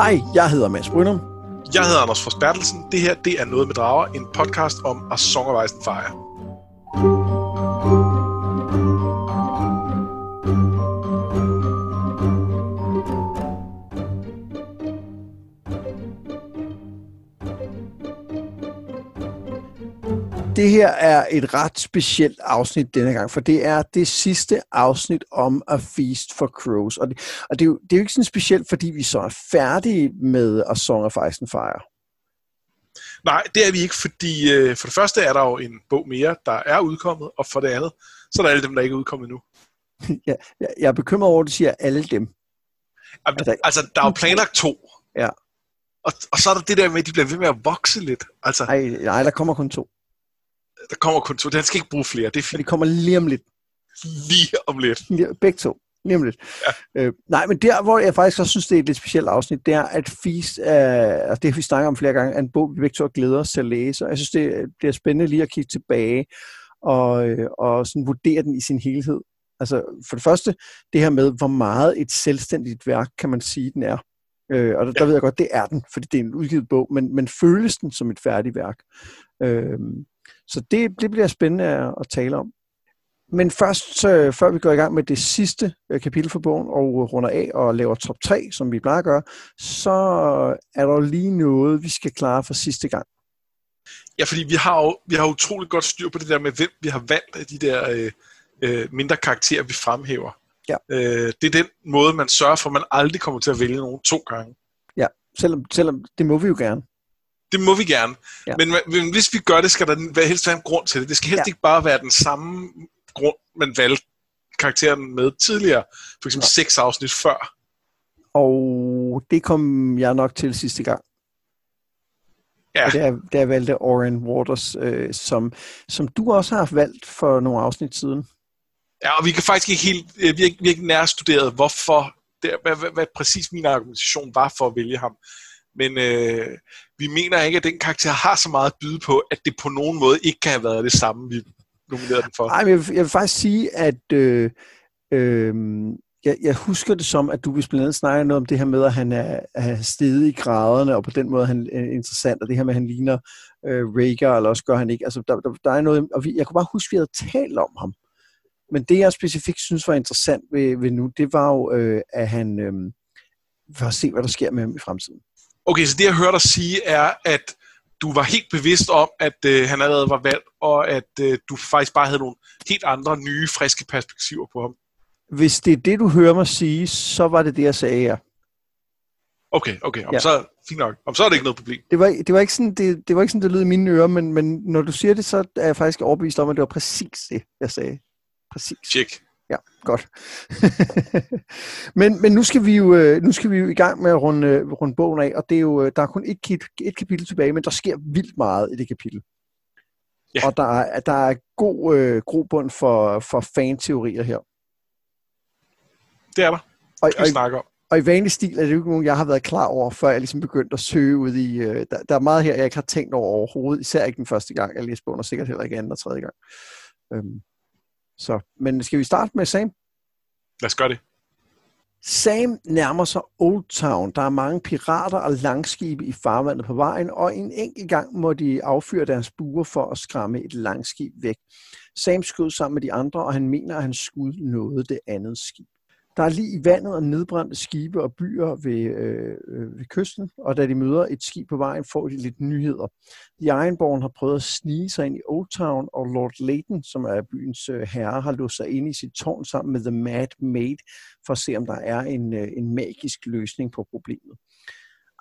Hej, jeg hedder Mads Brynum. Jeg hedder Anders Forsbertelsen. Det her, det er Noget med Drager, en podcast om at Song fejre. Fire. Det her er et ret specielt afsnit denne gang, for det er det sidste afsnit om A Feast for Crows. Og det, og det, er, jo, det er jo ikke sådan specielt, fordi vi så er færdige med A Song of Ice and Fire. Nej, det er vi ikke, fordi øh, for det første er der jo en bog mere, der er udkommet, og for det andet, så er der alle dem, der ikke er udkommet nu. ja, jeg er bekymret over, at du siger alle dem. Altså, altså der er jo planlagt to. Ja. Og, og så er der det der med, at de bliver ved med at vokse lidt. Altså, Nej, nej, der kommer kun to. Der kommer kun to. Den skal ikke bruge flere. Det er fint de kommer lige om lidt. lige om lidt. Begge to. Lige om lidt. Ja. Øh, nej, men der, hvor jeg faktisk også synes, det er et lidt specielt afsnit, det er, at Feast, er, og det har vi snakket om flere gange, er en bog, vi begge to glæder os til at læse. Og jeg synes, det, det er spændende lige at kigge tilbage og, øh, og sådan vurdere den i sin helhed. Altså, for det første, det her med, hvor meget et selvstændigt værk, kan man sige, den er. Øh, og der, der ved jeg godt, det er den, fordi det er en udgivet bog, men, men føles den som et færdigt værk. Øh, så det, det bliver spændende at, tale om. Men først, så, før vi går i gang med det sidste øh, kapitel for bogen og runder af og laver top 3, som vi plejer at gøre, så er der lige noget, vi skal klare for sidste gang. Ja, fordi vi har jo vi har utrolig godt styr på det der med, hvem vi har valgt af de der øh, øh, mindre karakterer, vi fremhæver. Ja. Øh, det er den måde, man sørger for, at man aldrig kommer til at vælge nogen to gange. Selvom, selvom det må vi jo gerne. Det må vi gerne. Ja. Men, men hvis vi gør det, skal der være- helst være en grund til det. Det skal helst Ja. ikke bare være den samme grund, man valgte karakteren med tidligere. For eksempel Ja. seks afsnit før. Og det kom jeg nok til sidste gang. Ja. Og det er, det er valgte Oren Waters, øh, som, som du også har valgt for nogle afsnit siden. Ja, og vi kan faktisk ikke helt, øh, vi har ikke, vi har ikke nærstuderet, hvorfor, det, hvad, hvad, hvad præcis min argumentation var for at vælge ham. Men øh, vi mener ikke, at den karakter har så meget at byde på, at det på nogen måde ikke kan have været det samme, vi nominerede den for. Nej, men jeg, vil, jeg vil faktisk sige, at øh, øh, jeg, jeg husker det som, at du vist blandt andet snakker noget om det her med, at han er, er steget i graderne, og på den måde han er interessant, og det her med, at han ligner øh, Rager, eller også gør han ikke. Altså, der, der, der er noget, og vi, jeg kunne bare huske, at vi havde talt om ham. Men det, jeg specifikt synes var interessant ved, ved nu, det var jo, øh, at han... Øh, for at se, hvad der sker med ham i fremtiden. Okay, så det jeg hørte dig sige er, at du var helt bevidst om, at øh, han allerede var valgt, og at øh, du faktisk bare havde nogle helt andre, nye, friske perspektiver på ham. Hvis det er det, du hører mig sige, så var det det, jeg sagde, ja. Okay, okay, om Ja. så, fint nok. Om så er det ikke noget problem. Det var, det var ikke sådan, det, det var ikke sådan, det lød i mine ører, men, men når du siger det, så er jeg faktisk overbevist om, at det var præcis det, jeg sagde. Præcis. Tjek. Ja, godt. men, men nu skal vi jo øh, nu skal vi jo i gang med at runde, runde bogen af, og det er jo, øh, der er kun et, et kapitel tilbage, men der sker vildt meget i det kapitel. Ja. Og der er, der er god øh, grobund for, for fan-teorier her. Det er der. Og, og, vi snakke om. og i vanlig stil er det jo ikke nogen, jeg har været klar over, før jeg ligesom begyndte at søge ud i... Øh, der, der er meget her, jeg ikke har tænkt over overhovedet, især ikke den første gang, jeg læste bogen, og sikkert heller ikke anden og tredje gang. Øhm, så, men skal vi starte med Sam? Lad os gøre det. Sam nærmer sig Old Town. Der er mange pirater og langskibe i farvandet på vejen, og en enkelt gang må de affyre deres buer for at skræmme et langskib væk. Sam skød sammen med de andre, og han mener, at hans skud nåede det andet skib. Der er lige i vandet og nedbrændte skibe og byer ved, øh, øh, ved kysten, og da de møder et skib på vejen, får de lidt nyheder. De Ironborn har prøvet at snige sig ind i Old Town, og Lord Layton, som er byens øh, herre, har låst sig ind i sit tårn sammen med The Mad Maid, for at se, om der er en, øh, en magisk løsning på problemet.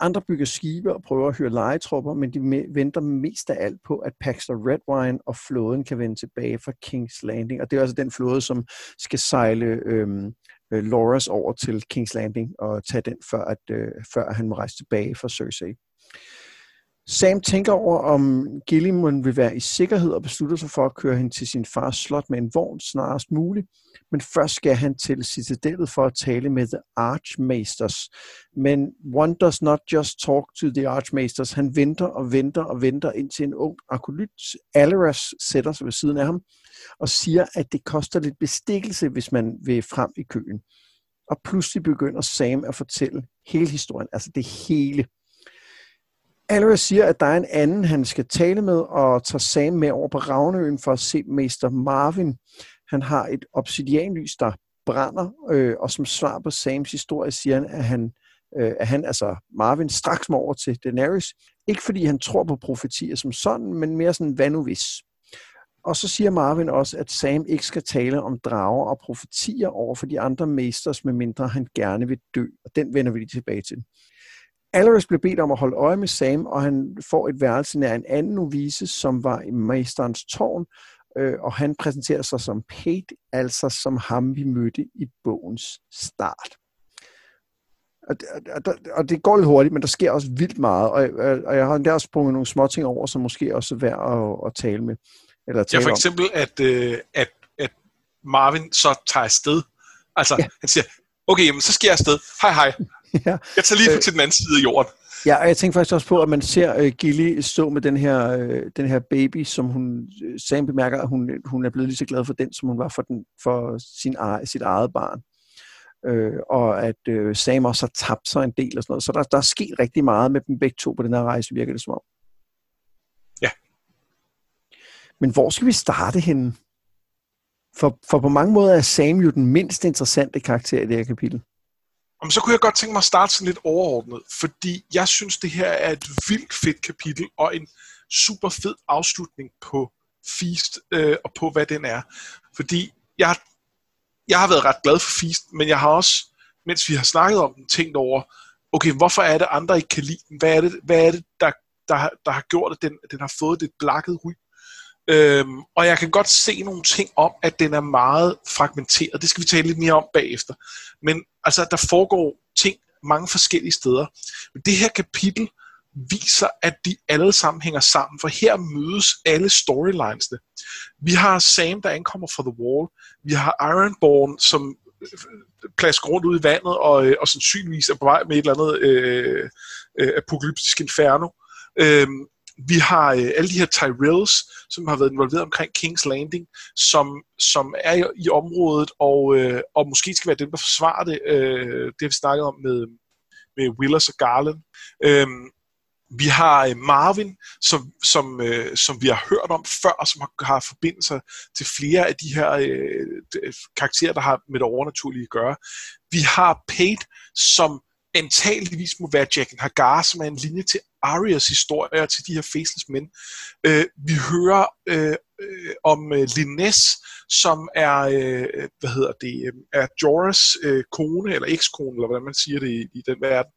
Andre bygger skibe og prøver at hyre legetropper, men de venter mest af alt på, at Paxter Redwine og flåden kan vende tilbage fra King's Landing. Og det er altså den flåde, som skal sejle øhm, øh, Loras over til King's Landing og tage den, før, at, øh, før han må rejse tilbage fra Cersei. Sam tænker over, om Gillimon vil være i sikkerhed og beslutter sig for at køre hende til sin fars slot med en vogn snarest muligt. Men først skal han til citadellet for at tale med The Archmasters. Men one does not just talk to the Archmasters. Han venter og venter og venter, indtil en ung akolyt, Alaras, sætter sig ved siden af ham og siger, at det koster lidt bestikkelse, hvis man vil frem i køen. og pludselig begynder Sam at fortælle hele historien, altså det hele. Alvarez siger, at der er en anden, han skal tale med, og tager Sam med over på Ravneøen for at se Mester Marvin. Han har et obsidianlys, der brænder, øh, og som svar på Sams historie siger han, at han, øh, at han, altså Marvin, straks må over til Daenerys. Ikke fordi han tror på profetier som sådan, men mere sådan, hvad nu hvis? Og så siger Marvin også, at Sam ikke skal tale om drager og profetier over for de andre mesters, medmindre han gerne vil dø. Og den vender vi lige tilbage til. Alaris blev bedt om at holde øje med Sam, og han får et værelse nær en anden novise, som var i mesterens tårn, øh, og han præsenterer sig som Pate, altså som ham, vi mødte i bogens start. Og, og, og det går lidt hurtigt, men der sker også vildt meget, og, og jeg har endda også sprunget nogle små ting over, som måske også er værd at, at tale med. Eller tale ja, for eksempel, om. at, øh, at, at Marvin så tager afsted. Altså, ja. han siger, okay, jamen, så skal jeg afsted. Hej, hej. ja. Jeg tager lige øh, til den anden side af jorden. Ja, og jeg tænker faktisk også på, at man ser uh, Gilly stå med den her, uh, den her baby, som hun, Sam bemærker, at hun, hun er blevet lige så glad for den, som hun var for, den, for sin, sit eget barn. Uh, og at uh, Sam også har tabt sig en del og sådan noget. Så der, der er sket rigtig meget med dem begge to på den her rejse, virker det som om. Ja. Men hvor skal vi starte henne? For, for på mange måder er Sam jo den mindst interessante karakter i det her kapitel. Om så kunne jeg godt tænke mig at starte sådan lidt overordnet, fordi jeg synes, det her er et vildt fedt kapitel, og en super fed afslutning på Feast, øh, og på hvad den er. Fordi jeg, jeg har været ret glad for Feast, men jeg har også, mens vi har snakket om den, tænkt over, okay, hvorfor er det andre ikke kan lide den? Hvad er det, hvad er det der, der, der har gjort, at den, den har fået det blakket ry? Øhm, og jeg kan godt se nogle ting om, at den er meget fragmenteret. Det skal vi tale lidt mere om bagefter. Men altså, der foregår ting mange forskellige steder. Men det her kapitel viser, at de alle sammen hænger sammen, for her mødes alle storylinesene. Vi har Sam, der ankommer fra The Wall. Vi har Ironborn, som øh, plasker rundt ud i vandet, og, øh, og sandsynligvis er på vej med et eller andet øh, øh, apokalyptisk inferno. Øhm, vi har øh, alle de her Tyrells, som har været involveret omkring King's Landing, som, som er i, i området, og, øh, og måske skal være dem, der forsvarer det. Øh, det har vi snakket om med, med Willers og Garland. Øh, vi har øh, Marvin, som, som, øh, som vi har hørt om før, som har, har forbindelser til flere af de her øh, karakterer, der har med det overnaturlige at gøre. Vi har Pate, som antageligvis må være Jack Hagar, som er en linje til Arias historier til de her faceless mænd. Øh, vi hører øh, øh, om øh, Linnes, som er, øh, hvad hedder det, øh, er Joras øh, kone, eller ekskone, eller hvordan man siger det i, i den verden.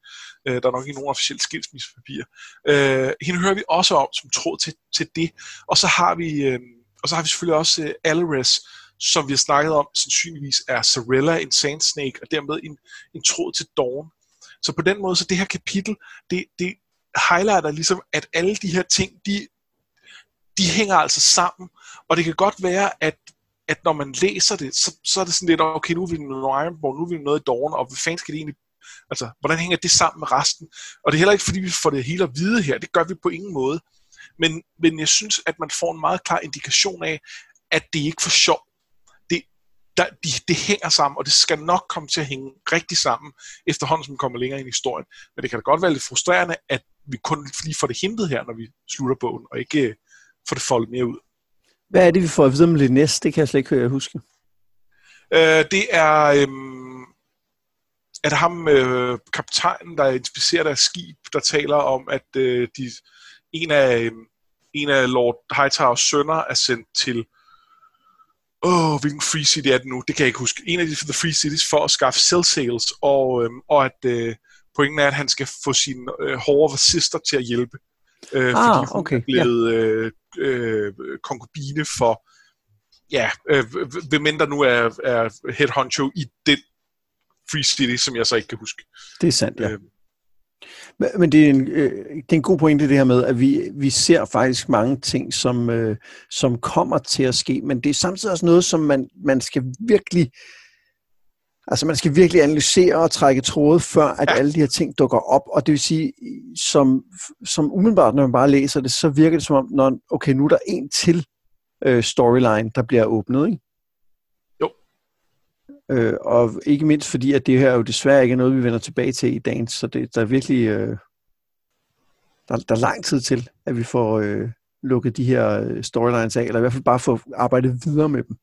Øh, der er nok ikke nogen officiel skilsmissepapir. Øh, hende hører vi også om som tråd til, til det. Og så har vi, øh, og så har vi selvfølgelig også øh, Alvarez, som vi har snakket om, sandsynligvis er Sarella en Sand Snake, og dermed en, en tråd til Dawn. Så på den måde, så det her kapitel, det, det highlighter ligesom, at alle de her ting, de, de hænger altså sammen. Og det kan godt være, at, at når man læser det, så, så er det sådan lidt, okay, nu er vi noget Ironborn, nu er vi noget i Dawn, og hvad fanden skal det egentlig Altså, hvordan hænger det sammen med resten? Og det er heller ikke, fordi vi får det hele at vide her. Det gør vi på ingen måde. Men, men jeg synes, at man får en meget klar indikation af, at det ikke er for sjov der, de, det hænger sammen, og det skal nok komme til at hænge rigtig sammen, efterhånden som vi kommer længere ind i historien. Men det kan da godt være lidt frustrerende, at vi kun lige får det hintet her, når vi slutter bogen, og ikke uh, får det foldet mere ud. Hvad er det, vi får at vide om næste? Det kan jeg slet ikke huske. Uh, det er... Er det ham, uh, kaptajnen, der inspicerer deres skib, der taler om, at uh, de, en, af, um, en af Lord Hightowers sønner er sendt til åh, hvilken free city er det nu? Det kan jeg ikke huske. En af de the free cities for at skaffe cell sales, og, øhm, og at øh, pointen er, at han skal få sin øh, hårde sister til at hjælpe. Øh, ah, fordi hun okay. er blevet ja. øh, øh, konkubine for, ja, øh, hvem end der nu er, er head honcho i den free city, som jeg så ikke kan huske. Det er sandt, ja. Øh, men det er, en, øh, det er en god pointe det her med, at vi, vi ser faktisk mange ting, som, øh, som kommer til at ske, men det er samtidig også noget, som man, man skal virkelig Altså man skal virkelig analysere og trække tråde, før at ja. alle de her ting dukker op. Og det vil sige, som, som umiddelbart, når man bare læser det, så virker det som om, når, okay, nu er der en til øh, storyline, der bliver åbnet, ikke? Øh, og ikke mindst fordi, at det her jo desværre ikke er noget, vi vender tilbage til i dagen, så det, der er virkelig øh, der, der er lang tid til, at vi får øh, lukket de her øh, storylines af, eller i hvert fald bare få arbejdet videre med dem.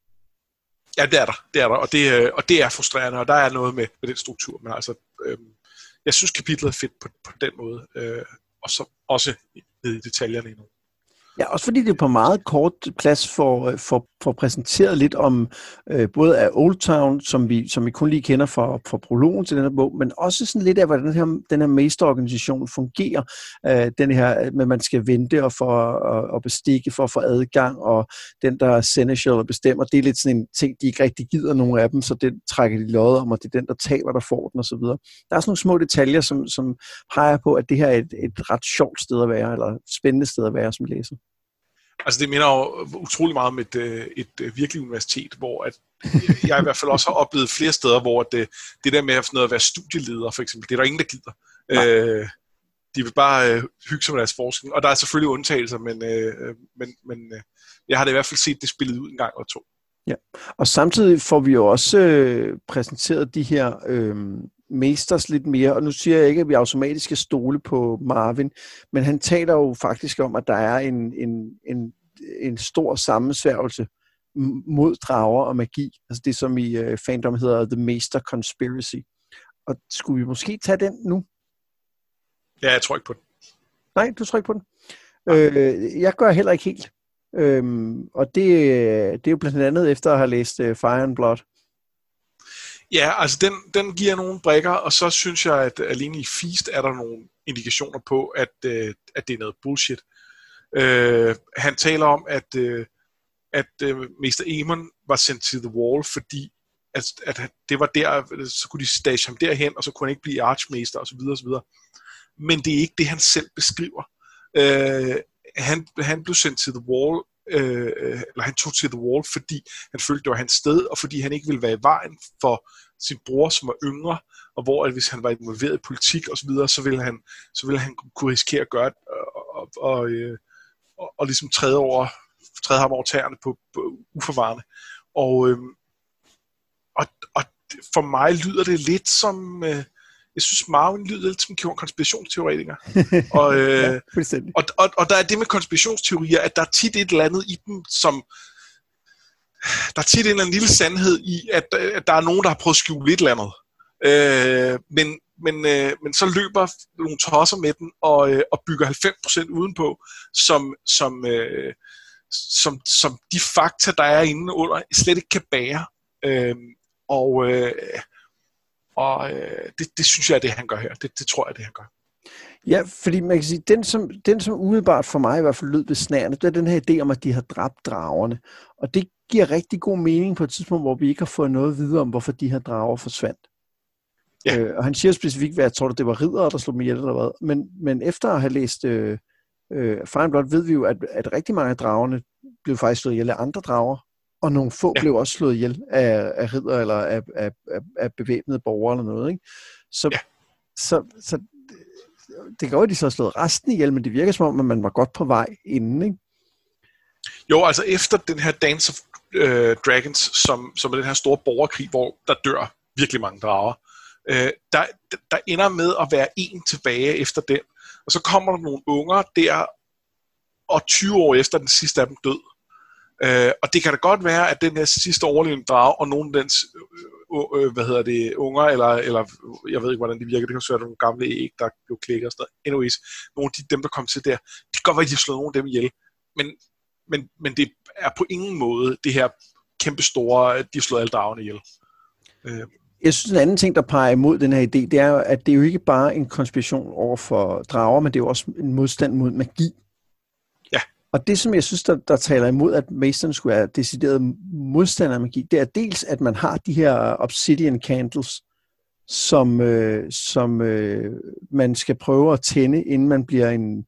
Ja, det er der, det er der, og det, øh, og det er frustrerende, og der er noget med, med den struktur, men altså, øh, jeg synes kapitlet er fedt på, på den måde, øh, og så også ned i detaljerne endnu. Ja, også fordi det er på meget kort plads for, øh, for, for præsenteret lidt om øh, både af Old Town, som vi, som vi kun lige kender fra, fra prologen til den her bog, men også sådan lidt af, hvordan den her, den her mesterorganisation fungerer. Øh, den her, med man skal vente og for at, at bestikke for at få adgang, og den, der er seneschal og bestemmer, det er lidt sådan en ting, de ikke rigtig gider nogle af dem, så den trækker de lod om, og det er den, der taler, der får den osv. Der er sådan nogle små detaljer, som, som peger på, at det her er et, et ret sjovt sted at være, eller spændende sted at være som læser. Altså det minder jo utrolig meget om et, øh, et, øh, virkeligt universitet, hvor at jeg i hvert fald også har oplevet flere steder, hvor det, det der med at, noget at være studieleder for eksempel, det er der ingen, der gider. Øh, de vil bare øh, hygge sig med deres forskning, og der er selvfølgelig undtagelser, men, øh, men, men øh, jeg har det i hvert fald set det spillet ud en gang eller to. Ja, og samtidig får vi jo også øh, præsenteret de her øh, mesters lidt mere, og nu siger jeg ikke, at vi automatisk skal stole på Marvin, men han taler jo faktisk om, at der er en, en, en, en stor sammensværgelse mod drager og magi. Altså det, som i uh, fandom hedder The Master Conspiracy. Og skulle vi måske tage den nu? Ja, jeg tror ikke på den. Nej, du tror ikke på den? Øh, jeg gør heller ikke helt. Øhm, og det, det er jo blandt andet efter at have læst uh, Fire and Blood. Ja, altså den, den giver nogle brækker, og så synes jeg, at alene i Feast er der nogle indikationer på, at, øh, at det er noget bullshit. Øh, Øh, han taler om, at, øh, at øh, Mester Eamon var sendt til The Wall, fordi at, at det var der, så kunne de stage ham derhen, og så kunne han ikke blive archmester osv. osv. Men det er ikke det, han selv beskriver. Øh, han, han blev sendt til The Wall øh, eller han tog til The Wall, fordi han følte, det var hans sted, og fordi han ikke ville være i vejen for sin bror, som var yngre, og hvor at hvis han var involveret i politik og så videre, så ville han, så ville han kunne risikere at gøre det, og, og, og, øh, og, og ligesom træde, over, træde ham over tæerne på, på uforvarende. Og, øh, og, og for mig lyder det lidt som... Øh, jeg synes, Marvin lyder lidt som konspirationsteoretiker. og, øh, ja, og, og, og der er det med konspirationsteorier, at der er tit et eller andet i dem, som... Der er tit en eller anden lille sandhed i, at, at der er nogen, der har prøvet at skjule et eller andet. Øh, men, men, øh, men så løber nogle tosser med den og, øh, og bygger 90% udenpå, som, som, øh, som, som de fakta, der er inde under, slet ikke kan bære. Øh, og, øh, og øh, det, det synes jeg er det, han gør her. Det, det tror jeg er det, han gør. Ja, fordi man kan sige, den som, den som umiddelbart for mig i hvert fald lød besnærende, det er den her idé om, at de har dræbt dragerne. Og det giver rigtig god mening på et tidspunkt, hvor vi ikke har fået noget videre om, hvorfor de her drager forsvandt. Ja. Øh, og han siger specifikt, hvad jeg tror, det var ridder, der slog dem ihjel eller hvad. Men, men efter at have læst øh, øh, Fine Blood, ved vi jo, at, at rigtig mange af dragerne blev faktisk slået ihjel af andre drager, og nogle få ja. blev også slået ihjel af, af ridder eller af, af, af, af bevæbnede borgere eller noget. Ikke? Så, ja. så, så det går at de så har slået resten ihjel, men det virker som om, at man var godt på vej inden. Ikke? Jo, altså efter den her Dance of uh, Dragons, som, som er den her store borgerkrig, hvor der dør virkelig mange drager, øh, der, der ender med at være en tilbage efter den. Og så kommer der nogle unger der, og 20 år efter den sidste af dem død. Øh, og det kan da godt være, at den her sidste overlevende drage, og nogle af dens øh, øh, øh hvad hedder det, unger, eller, eller jeg ved ikke, hvordan de virker, det kan være nogle gamle æg, der blev klikket og sådan noget. Anyways, nogle af de, dem, der kom til der, det kan godt være, at de har slået nogle af dem ihjel. Men, men, men det er på ingen måde det her kæmpe store, de har slået alle dragene ihjel. Øh. Jeg synes, en anden ting, der peger imod den her idé, det er, at det er jo ikke bare en konspiration over for drager, men det er jo også en modstand mod magi. Og det, som jeg synes, der, der taler imod, at Mason skulle være decideret modstander af magi, det er dels, at man har de her obsidian candles, som, øh, som øh, man skal prøve at tænde, inden man bliver en,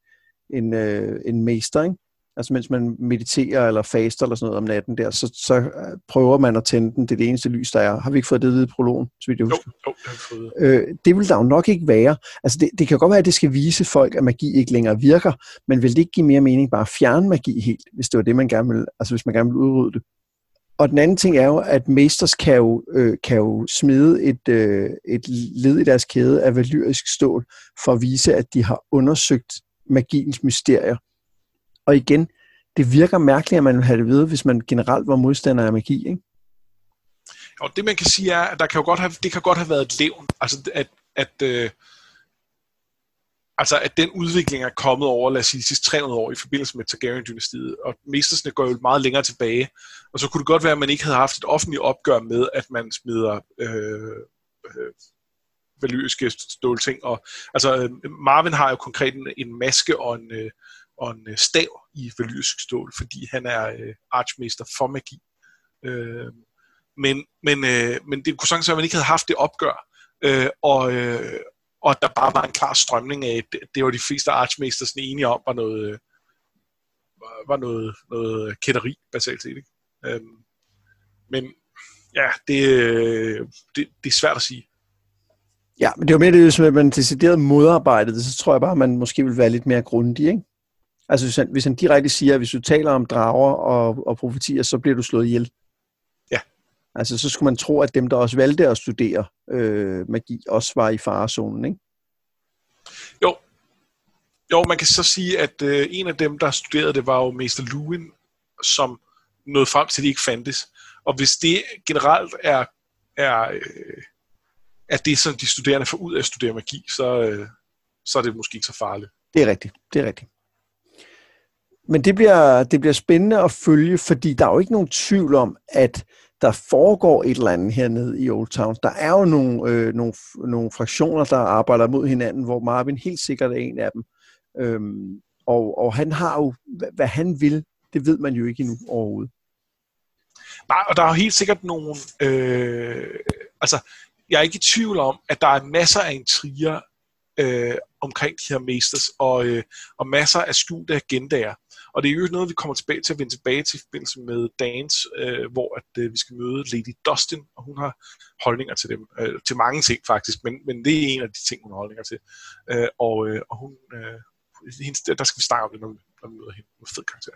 en, øh, en mester. Ikke? Altså mens man mediterer eller faster eller sådan noget om natten der, så, så øh, prøver man at tænde den. Det er det eneste lys, der er. Har vi ikke fået det ved prologen, så vidt jeg husker? Jo, jo, det har fået. Øh, det vil der jo nok ikke være. Altså det, det kan godt være, at det skal vise folk, at magi ikke længere virker, men vil det ikke give mere mening bare at fjerne magi helt, hvis det var det, man gerne vil, altså hvis man gerne vil udrydde det? og den anden ting er jo, at Masters kan jo, øh, kan jo smide et, øh, et led i deres kæde af valyrisk stål for at vise, at de har undersøgt magiens mysterier. Og igen, det virker mærkeligt, at man vil have det videre, hvis man generelt var modstander af magi, ikke? Og det man kan sige er, at der kan jo godt have, det kan godt have været et levn. Altså at, at øh, altså at den udvikling er kommet over, lad os sige, de sidste 300 år i forbindelse med Targaryen-dynastiet, og mestersne går jo meget længere tilbage, og så kunne det godt være, at man ikke havde haft et offentligt opgør med, at man smider øh, øh, valyriske stålting. Og, altså, øh, Marvin har jo konkret en, en maske og en, øh, og en øh, stav i valyrisk stål, fordi han er øh, archmester for magi. Øh, men, men, øh, men det kunne sagtens være, at man ikke havde haft det opgør, øh, og, øh, og der bare var en klar strømning af, det, det var de fleste archmasters enige om, var noget, øh, var noget, noget kætteri, basalt set. Ikke? Øh, men ja, det, øh, det, det er svært at sige. Ja, men det var mere det, hvis man decideret modarbejdet så tror jeg bare, at man måske vil være lidt mere grundig, ikke? Altså hvis han, hvis han direkte siger, at hvis du taler om drager og, og profetier, så bliver du slået ihjel. Altså, så skulle man tro, at dem, der også valgte at studere øh, magi, også var i farezonen, ikke? Jo. Jo, man kan så sige, at øh, en af dem, der studerede det, var jo Mester Lewin, som nåede frem til, at de ikke fandtes. Og hvis det generelt er, er, øh, er det, som de studerende får ud af at studere magi, så, øh, så er det måske ikke så farligt. Det er rigtigt, det er rigtigt. Men det bliver, det bliver spændende at følge, fordi der er jo ikke nogen tvivl om, at der foregår et eller andet hernede i Old Town. Der er jo nogle, øh, nogle, nogle fraktioner, der arbejder mod hinanden, hvor Marvin helt sikkert er en af dem. Øhm, og, og han har jo, hvad, hvad han vil, det ved man jo ikke endnu overhovedet. Nej, og der er jo helt sikkert nogle... Øh, altså, jeg er ikke i tvivl om, at der er masser af intriger øh, omkring de her masters, og, øh, og masser af skjulte agendaer. Og det er jo noget, vi kommer tilbage til at vende tilbage til i forbindelse med Dance, øh, hvor at, øh, vi skal møde Lady Dustin, og hun har holdninger til dem. Øh, til mange ting faktisk, men, men det er en af de ting, hun har holdninger til. Øh, og, øh, og hun, øh, hendes, der skal vi snakke om det, når, når vi møder hende. Hun er fed karakter.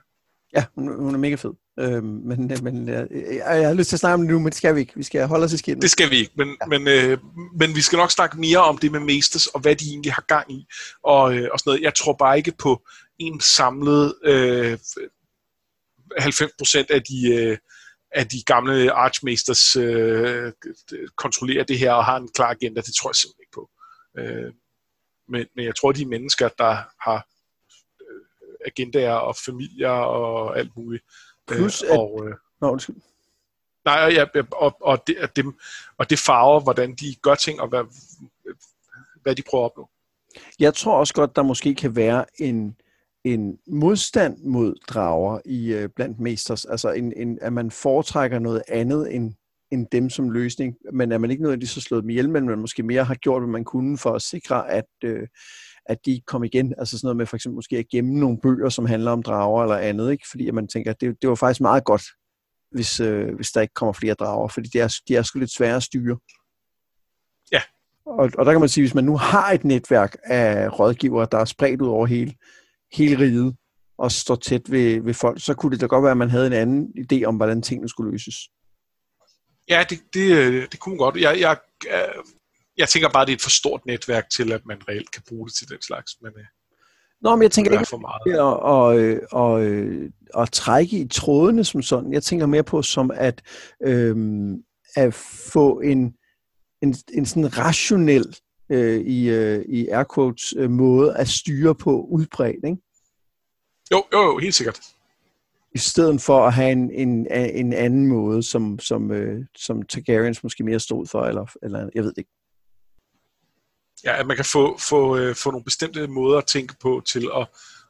Ja, hun, hun er mega fed. Øhm, men men jeg, jeg har lyst til at snakke om det nu, men det skal vi ikke. Vi skal holde os i skinnet. Det skal vi ikke, men, ja. men, øh, men vi skal nok snakke mere om det med Masters, og hvad de egentlig har gang i, og, øh, og sådan noget. Jeg tror bare ikke på en samlet øh, 90% af de, øh, af de gamle Archmasters øh, kontrollerer det her og har en klar agenda. Det tror jeg simpelthen ikke på. Øh, men, men jeg tror, de mennesker, der har øh, agendaer og familier og alt muligt. Øh, Plus øh, og, øh, Nå, undskyld. Nej, ja, og, og, det, og, dem, og det farver, hvordan de gør ting, og hvad, hvad de prøver at opnå. Jeg tror også godt, der måske kan være en, en modstand mod drager i øh, blandt mesters, altså en, en, at man foretrækker noget andet end, end dem som løsning, men at man ikke nødvendigvis har slået dem ihjel, men man måske mere har gjort, hvad man kunne for at sikre, at, øh, at de kom igen. Altså sådan noget med for eksempel måske at gemme nogle bøger, som handler om drager eller andet, ikke? fordi at man tænker, at det, det var faktisk meget godt, hvis, øh, hvis der ikke kommer flere drager, fordi de er, de er sgu lidt svære at styre. Ja. Og, og der kan man sige, hvis man nu har et netværk af rådgivere, der er spredt ud over hele, hele riget og står tæt ved, ved folk, så kunne det da godt være, at man havde en anden idé om, hvordan tingene skulle løses. Ja, det, det, det kunne godt. Jeg, jeg, jeg tænker bare, at det er et for stort netværk til, at man reelt kan bruge det til den slags. Men, øh, Nå, men jeg tænker ikke for meget. At, og, og, og, at trække i trådene som sådan. Jeg tænker mere på som at, øhm, at få en, en, en sådan rationel øh, i, øh, i air quotes øh, måde at styre på udbredt, ikke? Jo, jo, jo, helt sikkert. I stedet for at have en, en, en anden måde, som, som, øh, som Targaryens måske mere stod for, eller, eller jeg ved det ikke. Ja, at man kan få, få, øh, få nogle bestemte måder at tænke på til at,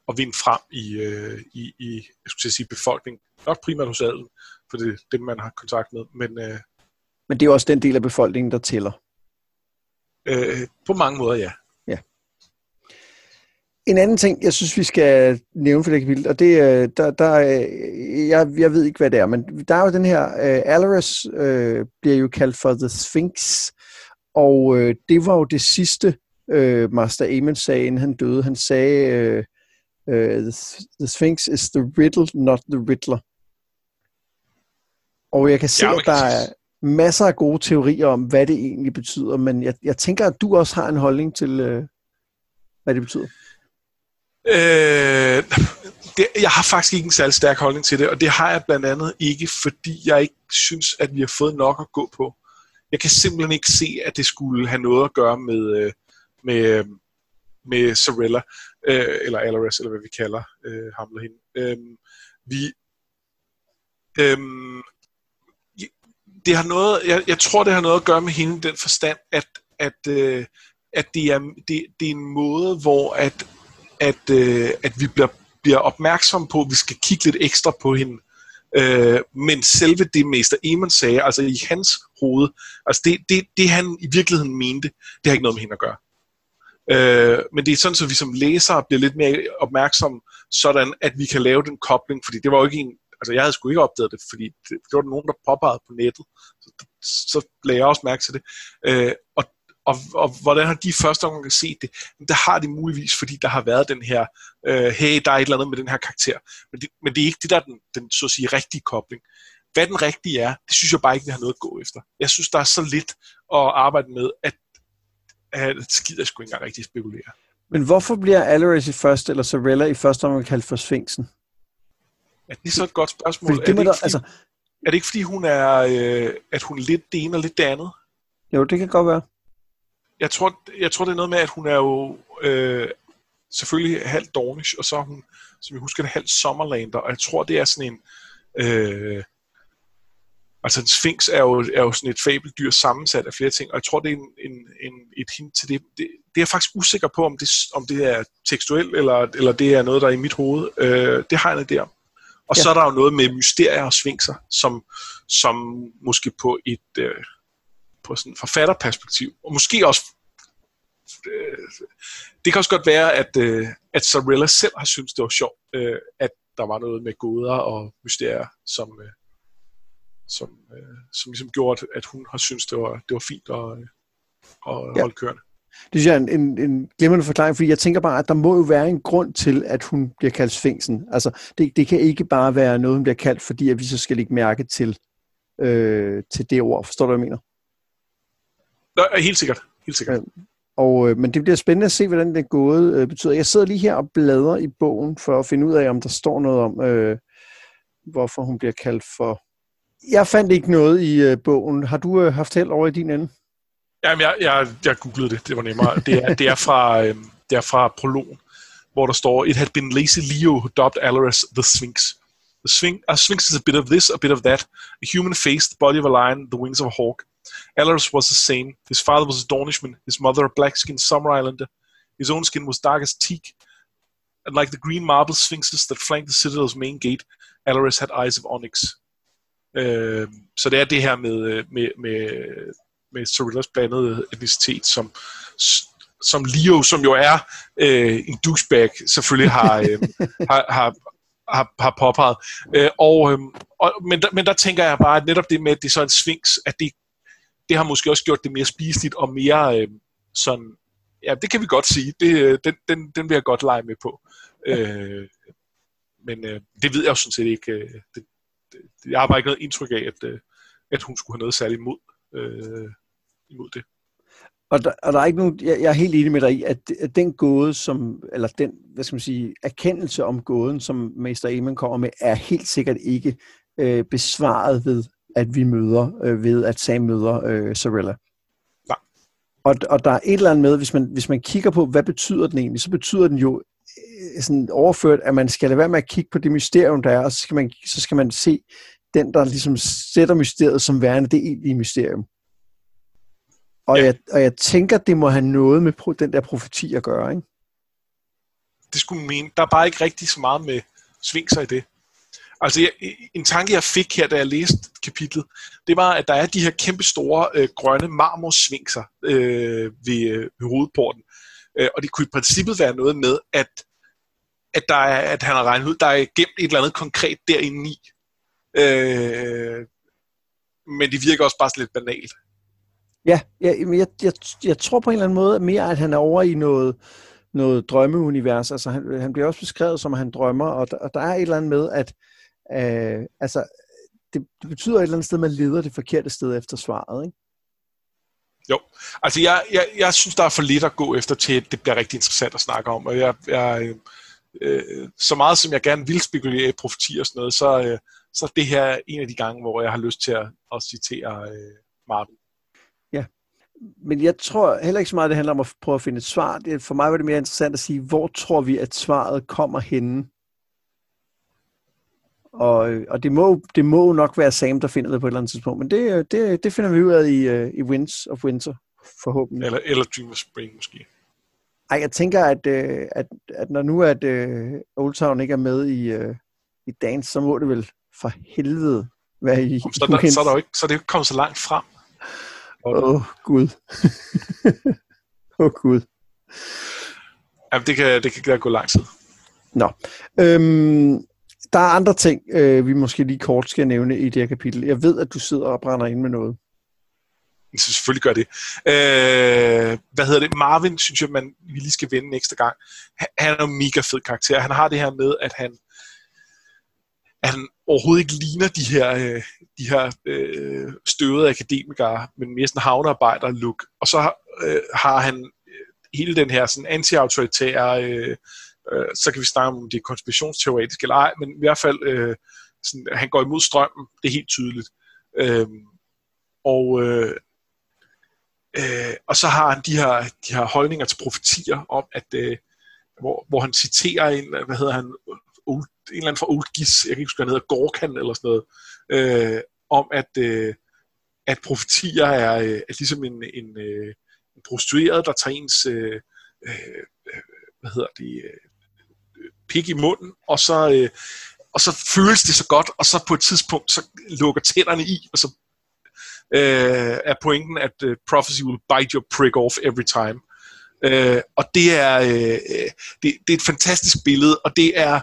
at vinde frem i, øh, i, i jeg skulle sige, befolkningen. Nok primært hos adelen, for det er dem, man har kontakt med. Men, øh, men det er også den del af befolkningen, der tæller. Øh, på mange måder, ja. En anden ting, jeg synes, vi skal nævne for det kapitel, og det øh, der, der øh, jeg, jeg ved ikke, hvad det er, men der er jo den her, uh, Alaris uh, bliver jo kaldt for The Sphinx, og uh, det var jo det sidste, uh, Master Amen sagde, inden han døde. Han sagde, uh, uh, the, the Sphinx is the riddle, not the riddler. Og jeg kan se, Ja, at der er masser af gode teorier om, hvad det egentlig betyder, men jeg, jeg tænker, at du også har en holdning til, øh, hvad det betyder. Øh, det, jeg har faktisk ikke en særlig stærk holdning til det, og det har jeg blandt andet ikke, fordi jeg ikke synes, at vi har fået nok at gå på. Jeg kan simpelthen ikke se, at det skulle have noget at gøre med, øh, med, øh, med Sorella, øh, eller Alaris, eller hvad vi kalder øh, ham eller hende. Øh, vi, øh, det har noget, jeg, jeg tror, det har noget at gøre med hende i den forstand, at, at, øh, at det, er, det, det er en måde, hvor at, at, øh, at vi bliver, bliver opmærksom på, at vi skal kigge lidt ekstra på hende. Øh, men selve det Mester Eamon sagde, altså i hans hoved, altså det, det, det han i virkeligheden mente, det har ikke noget med hende at gøre. Øh, men det er sådan, så vi som læsere bliver lidt mere opmærksomme, sådan at vi kan lave den kobling, fordi det var jo ikke en, altså jeg havde sgu ikke opdaget det, fordi det, det var der nogen, der påpegede på nettet, så, så lagde jeg også mærke til det. Øh, og, og, og hvordan har de første gang set det? Men der har de muligvis, fordi der har været den her, øh, hey, der er et eller andet med den her karakter. Men det, men det er ikke det, der er den, den så at sige, rigtige kobling. Hvad den rigtige er, det synes jeg bare ikke, vi har noget at gå efter. Jeg synes, der er så lidt at arbejde med, at, at det skider jeg sgu ikke engang rigtig spekulere. Men hvorfor bliver Alaris i første, eller Sorella i første omgang kaldt for Sphinxen? Er det så et godt spørgsmål? Fordi det, er, det der, ikke, fordi, altså, er det ikke, fordi hun er, øh, at hun er lidt det ene og lidt det andet? jo, det kan godt være. Jeg tror, jeg tror, det er noget med, at hun er jo øh, selvfølgelig halvt Dornish, og så er hun, som jeg husker det, halvt Sommerlander, og jeg tror, det er sådan en... Øh, altså en sphinx er jo, er jo sådan et fabeldyr sammensat af flere ting, og jeg tror, det er en, en, en, et hint til det. det. Det er jeg faktisk usikker på, om det, om det er tekstuelt, eller, eller det er noget, der er i mit hoved. Øh, det har jeg om. Og. Ja. så er der jo noget med mysterier og svinkser, som, som måske på et øh, på sådan forfatterperspektiv, og måske også øh, det kan også godt være, at, øh, at Sorella selv har syntes, det var sjovt, øh, at der var noget med gåder og mysterier, som, øh, som, øh, som ligesom gjorde, at hun har syntes, det var, det var fint at, øh, at Ja. holde kørende. Det synes jeg er en, en, en glimrende forklaring, fordi jeg tænker bare, at der må jo være en grund til, at hun bliver kaldt Sphinxen. Altså, det, det kan ikke bare være noget, hun bliver kaldt, fordi at vi så skal lægge mærke til, øh, til det ord. Forstår du, hvad jeg mener? Nå, helt sikkert. Helt sikkert. Og, øh, men det bliver spændende at se, hvordan det er gået øh, betyder. Jeg sidder lige her og bladrer i bogen, for at finde ud af, om der står noget om, øh, hvorfor hun bliver kaldt for... Jeg fandt ikke noget i øh, bogen. Har du øh, haft held over i din ende? Jamen, jeg, jeg, jeg googlede det. Det var nemmere. Det er, det er, fra, øh, det er fra prologen, hvor der står, It had been Lazy Leo who dubbed Alaris the Sphinx. The Sphinx, a Sphinx is a bit of this, a bit of that. A human face, the body of a lion, the wings of a hawk. Alaris was the same. His father was a Dornishman, his mother a black-skinned summer islander. His own skin was dark as teak. And like the green marble sphinxes that flanked the citadel's main gate, Alaris had eyes of onyx. Øh, så det er det her med, øh, med, med, med Sorillas blandede etnicitet, som, som Leo, som jo er øh, en douchebag, selvfølgelig har, øh, har, har, har, har påpeget. Øh, og, øh, og, men, der, men der tænker jeg bare, at netop det med, at det er så en sphinx, at det, det har måske også gjort det mere spiseligt og mere øh, sådan, ja, det kan vi godt sige, det, øh, den, den, den vil jeg godt lege med på. Øh, men øh, det ved jeg jo sådan set ikke. Øh, det, det, jeg har bare ikke noget indtryk af, at, øh, at hun skulle have noget særligt imod, øh, imod det. Og der, og der er ikke nogen, jeg, jeg er helt enig med dig i, at, at den gåde, som, eller den, hvad skal man sige, erkendelse om gåden, som Mester Eamon kommer med, er helt sikkert ikke øh, besvaret ved, at vi møder, øh, ved at Sam møder øh, Sorella. Nej. Og, og der er et eller andet med, hvis man, hvis man kigger på, hvad betyder den egentlig, så betyder den jo øh, sådan overført, at man skal lade være med at kigge på det mysterium, der er, og så skal man, så skal man se den, der ligesom sætter mysteriet som værende det egentlige mysterium. Og, Ja. jeg, og jeg tænker, det må have noget med den der profeti at gøre, ikke? det skulle mene. Der er bare ikke rigtig så meget med svingser i det. Altså, jeg, en tanke, jeg fik her, da jeg læste kapitlet, det var, at der er de her kæmpe store øh, grønne marmorsvingser øh, ved, øh, ved hovedporten. Øh, og det kunne i princippet være noget med, at, at, der er, at han har regnet ud, der er gemt et eller andet konkret derinde i. Øh, men det virker også bare sådan lidt banalt. Ja, ja jeg, jeg, jeg tror på en eller anden måde mere, at han er over i noget, noget drømmeunivers. Altså, han, han bliver også beskrevet som, at han drømmer, og der, og der er et eller andet med, at øh, altså, det, det betyder et eller andet sted, at man leder det forkerte sted efter svaret, ikke? Jo, altså jeg, jeg, jeg synes, der er for lidt at gå efter til, at det bliver rigtig interessant at snakke om, og jeg, jeg øh, så meget som jeg gerne vil spekulere i profeti og sådan noget, så, øh, så er det her en af de gange, hvor jeg har lyst til at, at citere øh, Marvin. Ja, men jeg tror heller ikke så meget, det handler om at prøve at finde et svar. Det, for mig var det mere interessant at sige, hvor tror vi, at svaret kommer henne? Og, og det, må, det må nok være Sam, der finder det på et eller andet tidspunkt, men det, det, det finder vi ud af i, i Winds of Winter, forhåbentlig. Eller, eller Dream of Spring måske. Ej, jeg tænker, at, at, at når nu at uh, Old Town ikke er med i, i Dance, så må det vel for helvede være i så, der, så, er der ikke, så er det jo ikke kommet så langt frem. Åh, oh, Gud. Åh, oh, Gud. Jamen, det kan, det kan gå lang tid. Nå. Øhm, der er andre ting, øh, vi måske lige kort skal nævne i det her kapitel. Jeg ved, at du sidder og brænder ind med noget. Så selvfølgelig gør det. Øh, hvad hedder det? Marvin, synes jeg, man vi lige skal vende næste gang. Han er en mega fed karakter. Han har det her med, at han, at han overhovedet ikke ligner de her, øh, de her øh, støvede akademikere, men mere sådan havnearbejder-look. Og så øh, har han øh, hele den her sådan anti-autoritære øh, Øh, så kan vi snakke om, de er konspirationsteoretisk eller ej, men i hvert fald, øh, sådan, han går imod strømmen, det er helt tydeligt. Øh, og, øh, øh, og så har han de her, de her holdninger til profetier om, at øh, hvor, hvor han citerer en, hvad hedder han, old, en eller anden fra Old Gis, jeg kan ikke huske, han hedder, Gorkan eller sådan noget, øh, om at, øh, at profetier er, øh, er ligesom en, en, øh, en prostitueret, der tager ens øh, øh, øh hvad hedder det, pik i munden, og så, øh, og så føles det så godt, og så på et tidspunkt, så lukker tænderne i, og så øh, er pointen, at øh, prophecy will bite your prick off every time. Øh, og det er, øh, øh, det, det er et fantastisk billede, og det er,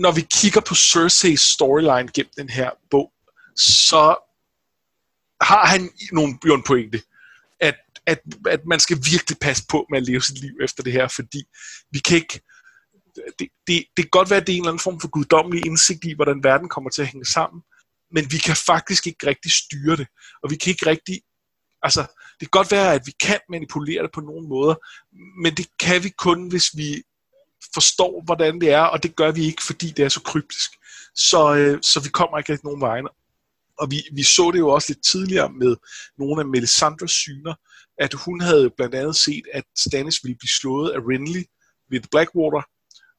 når vi kigger på Cersei's storyline gennem den her bog, så har han nogle, jo en pointe, at, at, at man skal virkelig passe på med at leve sit liv efter det her, fordi vi kan ikke, det, det, det kan godt være, at det er en eller anden form for guddommelig indsigt i, hvordan verden kommer til at hænge sammen, men vi kan faktisk ikke rigtig styre det, og vi kan ikke rigtig, altså, det kan godt være, at vi kan manipulere det på nogle måder, men det kan vi kun, hvis vi forstår, hvordan det er, og det gør vi ikke, fordi det er så kryptisk. Så, øh, så vi kommer ikke rigtig nogen vegne. Og vi, vi så det jo også lidt tidligere med nogle af Melisandres syner, at hun havde blandt andet set, at Stannis ville blive slået af Renly ved Blackwater,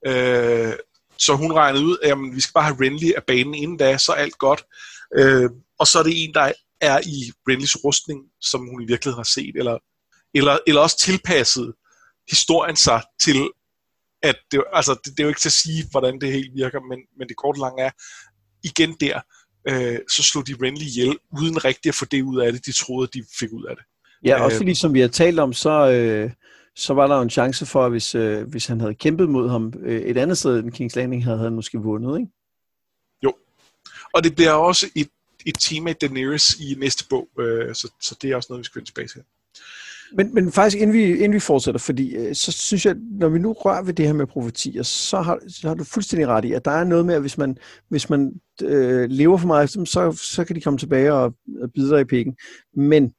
Øh, så hun regnede ud, at jamen, vi skal bare have Renly af banen inden da, så er alt godt. Øh, og så er det en, der er i Renlys rustning, som hun i virkeligheden har set, eller, eller, eller også tilpasset historien sig til, at det, altså, det, det er jo ikke til at sige, hvordan det helt virker, men, men det korte lange er, igen der, øh, så slog de Renly ihjel, uden rigtig at få det ud af det, de troede, de fik ud af det. Ja, også øh, fordi, som vi har talt om, så, øh, så var der jo en chance for, at hvis, øh, hvis han havde kæmpet mod ham øh, et andet sted end Kings Landing, havde han måske vundet, ikke? Jo. Og det bliver også et, et tema i Daenerys i næste bog, øh, så, så det er også noget, vi skal vende tilbage til. Men, men faktisk, inden vi, inden vi fortsætter, fordi øh, så synes jeg, når vi nu rører ved det her med profetier, så har, så har du fuldstændig ret i, at der er noget med, at hvis man, hvis man øh, lever for meget, så, så kan de komme tilbage og, og bide dig i pikken. Men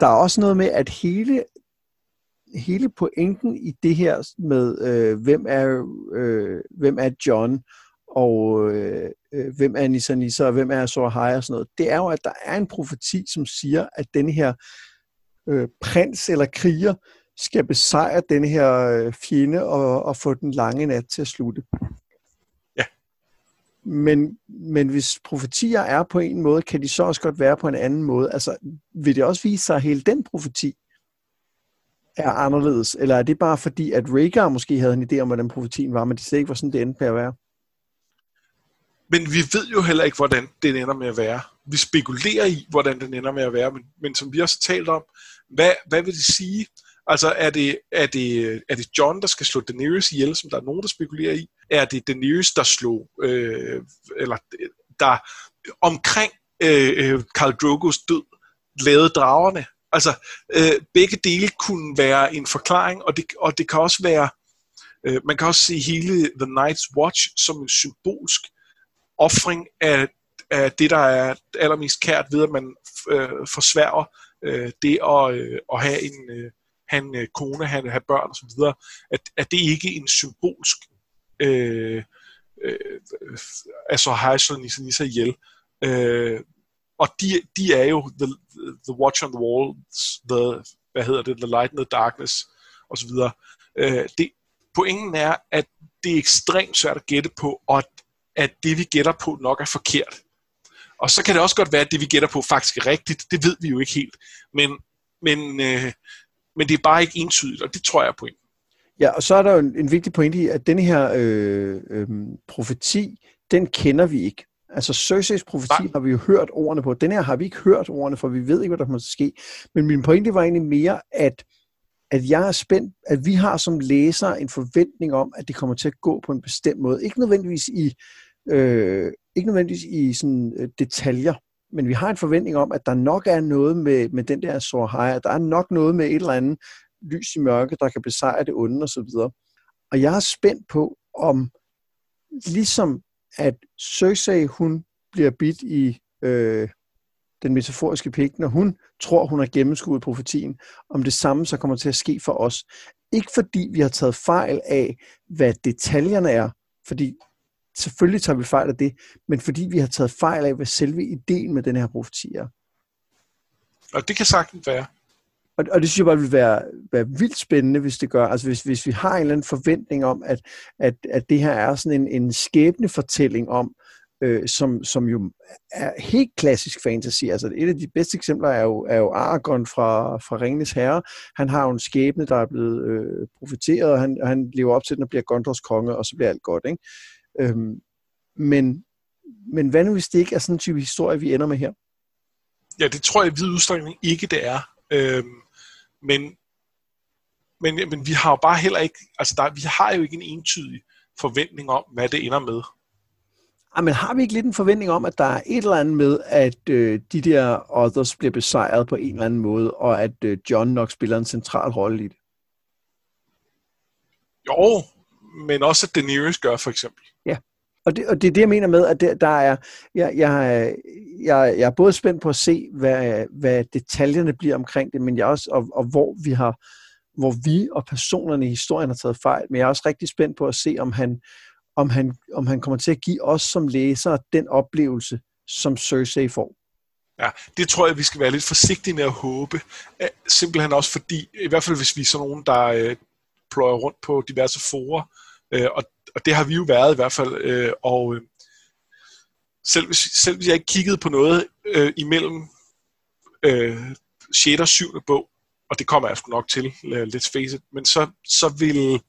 der er også noget med, at hele hele pointen i det her med, øh, hvem, er, øh, hvem er John, og øh, øh, hvem er Nissa Nissa, og hvem er Sorahai og sådan noget, det er jo, at der er en profeti, som siger, at denne her øh, prins eller kriger skal besejre denne her øh, fjende og, og få den lange nat til at slutte. Ja. Men, men hvis profetier er på en måde, kan de så også godt være på en anden måde. Altså, vil det også vise sig, at hele den profeti er anderledes? Eller er det bare fordi, at Rhaegar måske havde en idé om, hvordan profetien var, men det slet ikke var sådan, det endte med at være? Men vi ved jo heller ikke, hvordan det ender med at være. Vi spekulerer i, hvordan den ender med at være, men, men som vi også har talt om, hvad, hvad vil det sige? Altså, er det, er, det, er det John, der skal slå Daenerys ihjel, som der er nogen, der spekulerer i? Er det Daenerys, der slog, øh, eller der omkring øh, øh Karl Drogos død lavede dragerne? Altså, øh, begge dele kunne være en forklaring, og det, og det kan også være, øh, man kan også se hele The Night's Watch som en symbolsk offring af, af det, der er allermest kært ved, at man øh, forsværger øh, det at, øh, at have en, øh, have en øh, kone, have, have børn osv., at, at det ikke er en symbolsk øh, øh, altså hejser Nisa ihjel. Øh, og de, de er jo the, the watch on the wall, the, hvad hedder det, the light in the darkness, osv. Øh, det, pointen er, at det er ekstremt svært at gætte på, og at, at det vi gætter på nok er forkert. Og så kan det også godt være, at det vi gætter på faktisk er rigtigt. Det ved vi jo ikke helt. Men, men, øh, men det er bare ikke entydigt, og det tror jeg er pointen. Ja, og så er der jo en, en vigtig pointe i, at den her øh, øh, profeti, den kender vi ikke. Altså Cersei's profeti Nej. har vi jo hørt ordene på. Den her har vi ikke hørt ordene, for vi ved ikke, hvad der at ske. Men min pointe var egentlig mere, at, at jeg er spændt, at vi har som læser en forventning om, at det kommer til at gå på en bestemt måde. Ikke nødvendigvis i, øh, ikke nødvendigvis i sådan, øh, detaljer, men vi har en forventning om, at der nok er noget med, med den der Sorhaya, der er nok noget med et eller andet lys i mørke, der kan besejre det onde osv. Og, og jeg er spændt på, om ligesom at Cersei, hun bliver bidt i øh, den metaforiske pik, når hun tror, hun har gennemskuet profetien, om det samme så kommer til at ske for os. Ikke fordi vi har taget fejl af, hvad detaljerne er, fordi selvfølgelig tager vi fejl af det, men fordi vi har taget fejl af, hvad selve ideen med den her profeti er. Og det kan sagtens være. Og, og det synes jeg bare vil være, være vildt spændende, hvis det gør. Altså hvis, hvis vi har en eller anden forventning om, at, at, at det her er sådan en, en skæbne fortælling om, øh, som, som jo er helt klassisk fantasy. Altså et af de bedste eksempler er jo, er jo Aragorn fra, fra Ringenes Herre. Han har jo en skæbne, der er blevet øh, profeteret, og han, han lever op til den og bliver Gondors konge, og så bliver alt godt. Ikke? Øhm, men, men hvad nu hvis det ikke er sådan en type historie, vi ender med her? Ja, det tror jeg i vid udstrækning ikke, det er. Øhm, men, men, men vi har jo bare heller ikke, altså der, vi har jo ikke en entydig forventning om, hvad det ender med. Ja, men har vi ikke lidt en forventning om, at der er et eller andet med, at øh, de der others bliver besejret på en eller anden måde, og at øh, John nok spiller en central rolle i det? Jo, men også at Daenerys gør, for eksempel. Ja, og det, og det er det, jeg mener med, at det, der er, jeg, jeg, jeg, jeg er både spændt på at se, hvad, hvad detaljerne bliver omkring det, men jeg også, og, og hvor vi har, hvor vi og personerne i historien har taget fejl, men jeg er også rigtig spændt på at se, om han, om han, om han kommer til at give os som læsere den oplevelse, som Cersei får. Ja, det tror jeg, vi skal være lidt forsigtige med at håbe. Simpelthen også fordi, i hvert fald hvis vi er sådan nogen, der øh, pløjer rundt på diverse forer, øh, og, og det har vi jo været i hvert fald, øh, og øh, selv, hvis, selv hvis jeg ikke kiggede på noget øh, imellem øh, 6. og 7. bog, og det kommer jeg sgu nok til, øh, let's face it, men så, så, vil,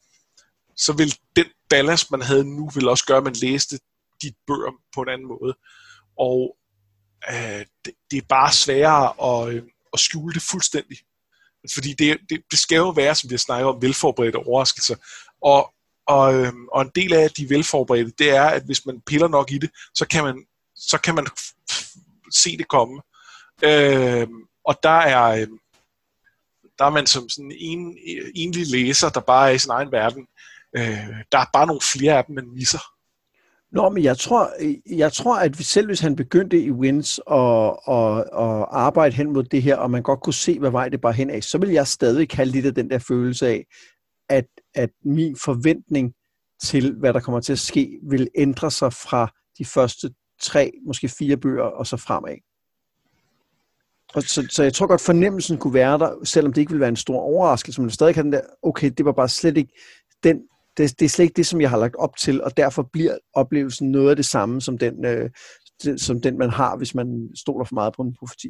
så vil den ballast, man havde nu, vil også gøre, at man læste de bøger på en anden måde. Og øh, det, det er bare sværere at, øh, at skjule det fuldstændig. Fordi det, det, det skal jo være, som vi har snakket om, velforberedte overraskelser. Og, og, øh, og en del af de velforberedte, det er, at hvis man piller nok i det, så kan man, så kan man se det komme. Øh, og der er, øh, der er man som sådan en enlig læser, der bare er i sin egen verden. Øh, der er bare nogle flere af dem, man misser. Nå, men jeg tror, jeg tror, at selv hvis han begyndte i Wins og, og, og arbejde hen mod det her, og man godt kunne se, hvad vej det bare hen af, så vil jeg stadig kalde lidt af den der følelse af, at, at min forventning til, hvad der kommer til at ske, vil ændre sig fra de første tre, måske fire bøger, og så fremad. Og så, så jeg tror godt, fornemmelsen kunne være der, selvom det ikke ville være en stor overraskelse, men stadig kan den der, okay, det var bare slet ikke den, det, det er slet ikke det, som jeg har lagt op til, og derfor bliver oplevelsen noget af det samme, som den, øh, som den man har, hvis man stoler for meget på en profeti.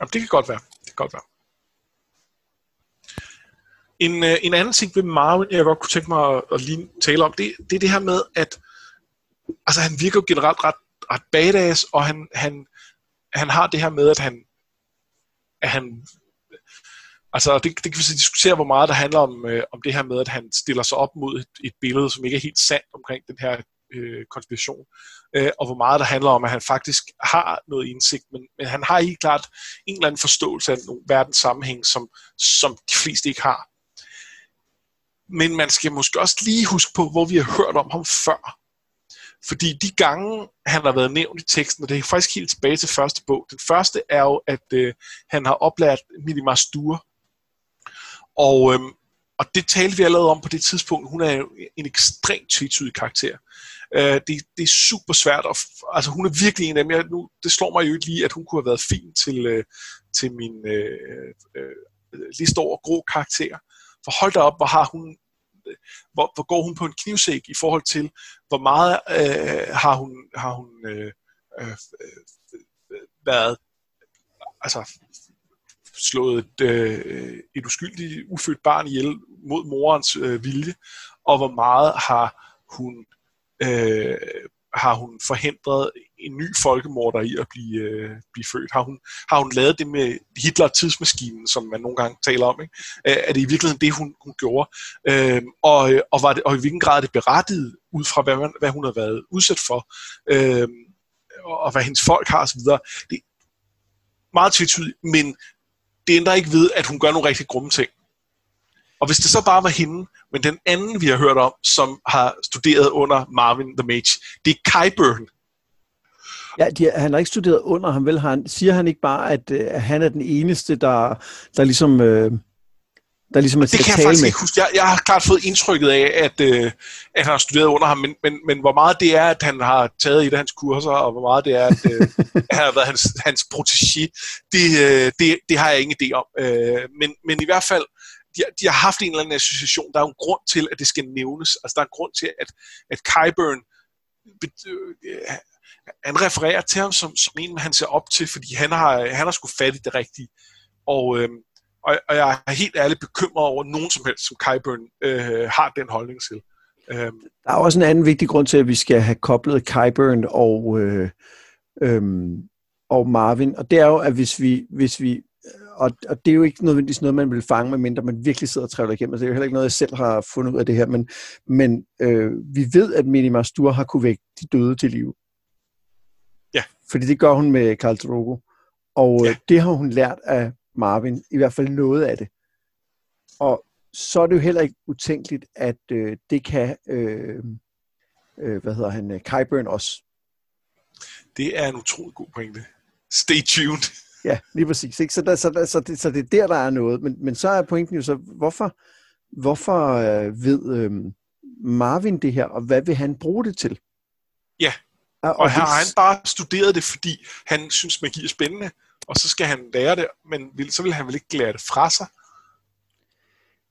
Jamen, det kan godt være. Det kan godt være. En, øh, en anden ting ved Marvin, jeg godt kunne tænke mig at, at lige tale om, det, det er det her med, at altså, han virker jo generelt ret, ret badass, og han, han, han har det her med, at han, at han Altså, det, det kan vi så diskutere, hvor meget der handler om, øh, om det her med, at han stiller sig op mod et, et billede, som ikke er helt sandt omkring den her øh, konspiration, øh, og hvor meget der handler om, at han faktisk har noget indsigt, men, men han har helt klart en eller anden forståelse af nogle verdens sammenhæng, som, som de fleste ikke har. Men man skal måske også lige huske på, hvor vi har hørt om ham før. Fordi de gange, han har været nævnt i teksten, og det er faktisk helt tilbage til første bog. Den første er jo, at øh, han har oplært Minima Sture. Og, øh, og det talte vi allerede om på det tidspunkt. Hun er jo en ekstremt tvetydig karakter. Øh, det, det er super svært. At, altså hun er virkelig en af dem. Jeg, nu, det slår mig jo ikke lige, at hun kunne have været fin til, øh, til min øh, øh, liste over grå karakter. For hold da op, hvor har hun hvor, hvor går hun på en knivsæk i forhold til, hvor meget øh, har hun, har hun øh, øh, øh været altså, slået et, øh, et uskyldigt, ufødt barn ihjel mod morens øh, vilje, og hvor meget har hun øh, har hun forhindret en ny folkemorder i at blive, øh, blive født? Har hun, har hun lavet det med Hitler-tidsmaskinen, som man nogle gange taler om? Ikke? Er det i virkeligheden det, hun, hun gjorde? Øhm, øh, og, og, var det, og i hvilken grad er det berettiget ud fra, hvad, man, hvad hun har været udsat for? Øh, og hvad hendes folk har osv.? Det er meget tvetydigt, men det ændrer ikke ved, at hun gør nogle rigtig grumme ting. Og hvis det så bare var hende, men den anden, vi har hørt om, som har studeret under Marvin the Mage, det er Kyburn. Ja, de, han har ikke studeret under ham, vel? Han, siger han ikke bare, at, øh, at han er den eneste, der, der ligesom... Øh, der ligesom er det kan jeg faktisk med. ikke huske. Jeg, jeg har klart fået indtrykket af, at, øh, at han har studeret under ham, men, men, men hvor meget det er, at han har taget et af hans kurser, og hvor meget det er, at, øh, at han har været hans, hans protégé, det, øh, det, det har jeg ingen idé om. Øh, men, men i hvert fald, de, de har haft en eller anden association. Der er en grund til, at det skal nævnes. Altså, der er en grund til, at, at Kyburn, øh, øh, han refererer til ham som, som en, han ser op til, fordi han har, han har sgu fat i det rigtige. Og, øh, og, og jeg er helt ærligt bekymret over nogen som helst, som Kyburn øh, har den holdning til. Øh, der er også en anden vigtig grund til, at vi skal have koblet Kyburn og, øh, øh, og Marvin, og det er jo, at hvis vi, hvis vi og, og det er jo ikke nødvendigvis noget, man vil fange, medmindre man virkelig sidder og trævler igennem. Altså, det er jo heller ikke noget, jeg selv har fundet ud af det her, men, men øh, vi ved, at Minnie Mastur har kunne vække de døde til live. Ja. Fordi det gør hun med Karl Drogo. Og ja. det har hun lært af Marvin, i hvert fald noget af det. Og så er det jo heller ikke utænkeligt, at øh, det kan, øh, øh, hvad hedder han, Kyburn også. Det er en utrolig god pointe. Stay tuned. Ja, lige præcis. Ikke? Så, der, så, der, så, det, så det er der, der er noget. Men, men så er pointen jo så, hvorfor, hvorfor øh, ved øh, Marvin det her, og hvad vil han bruge det til? Ja, og, og har han bare studeret det, fordi han synes, magi er spændende, og så skal han lære det, men vil, så vil han vel ikke lære det fra sig?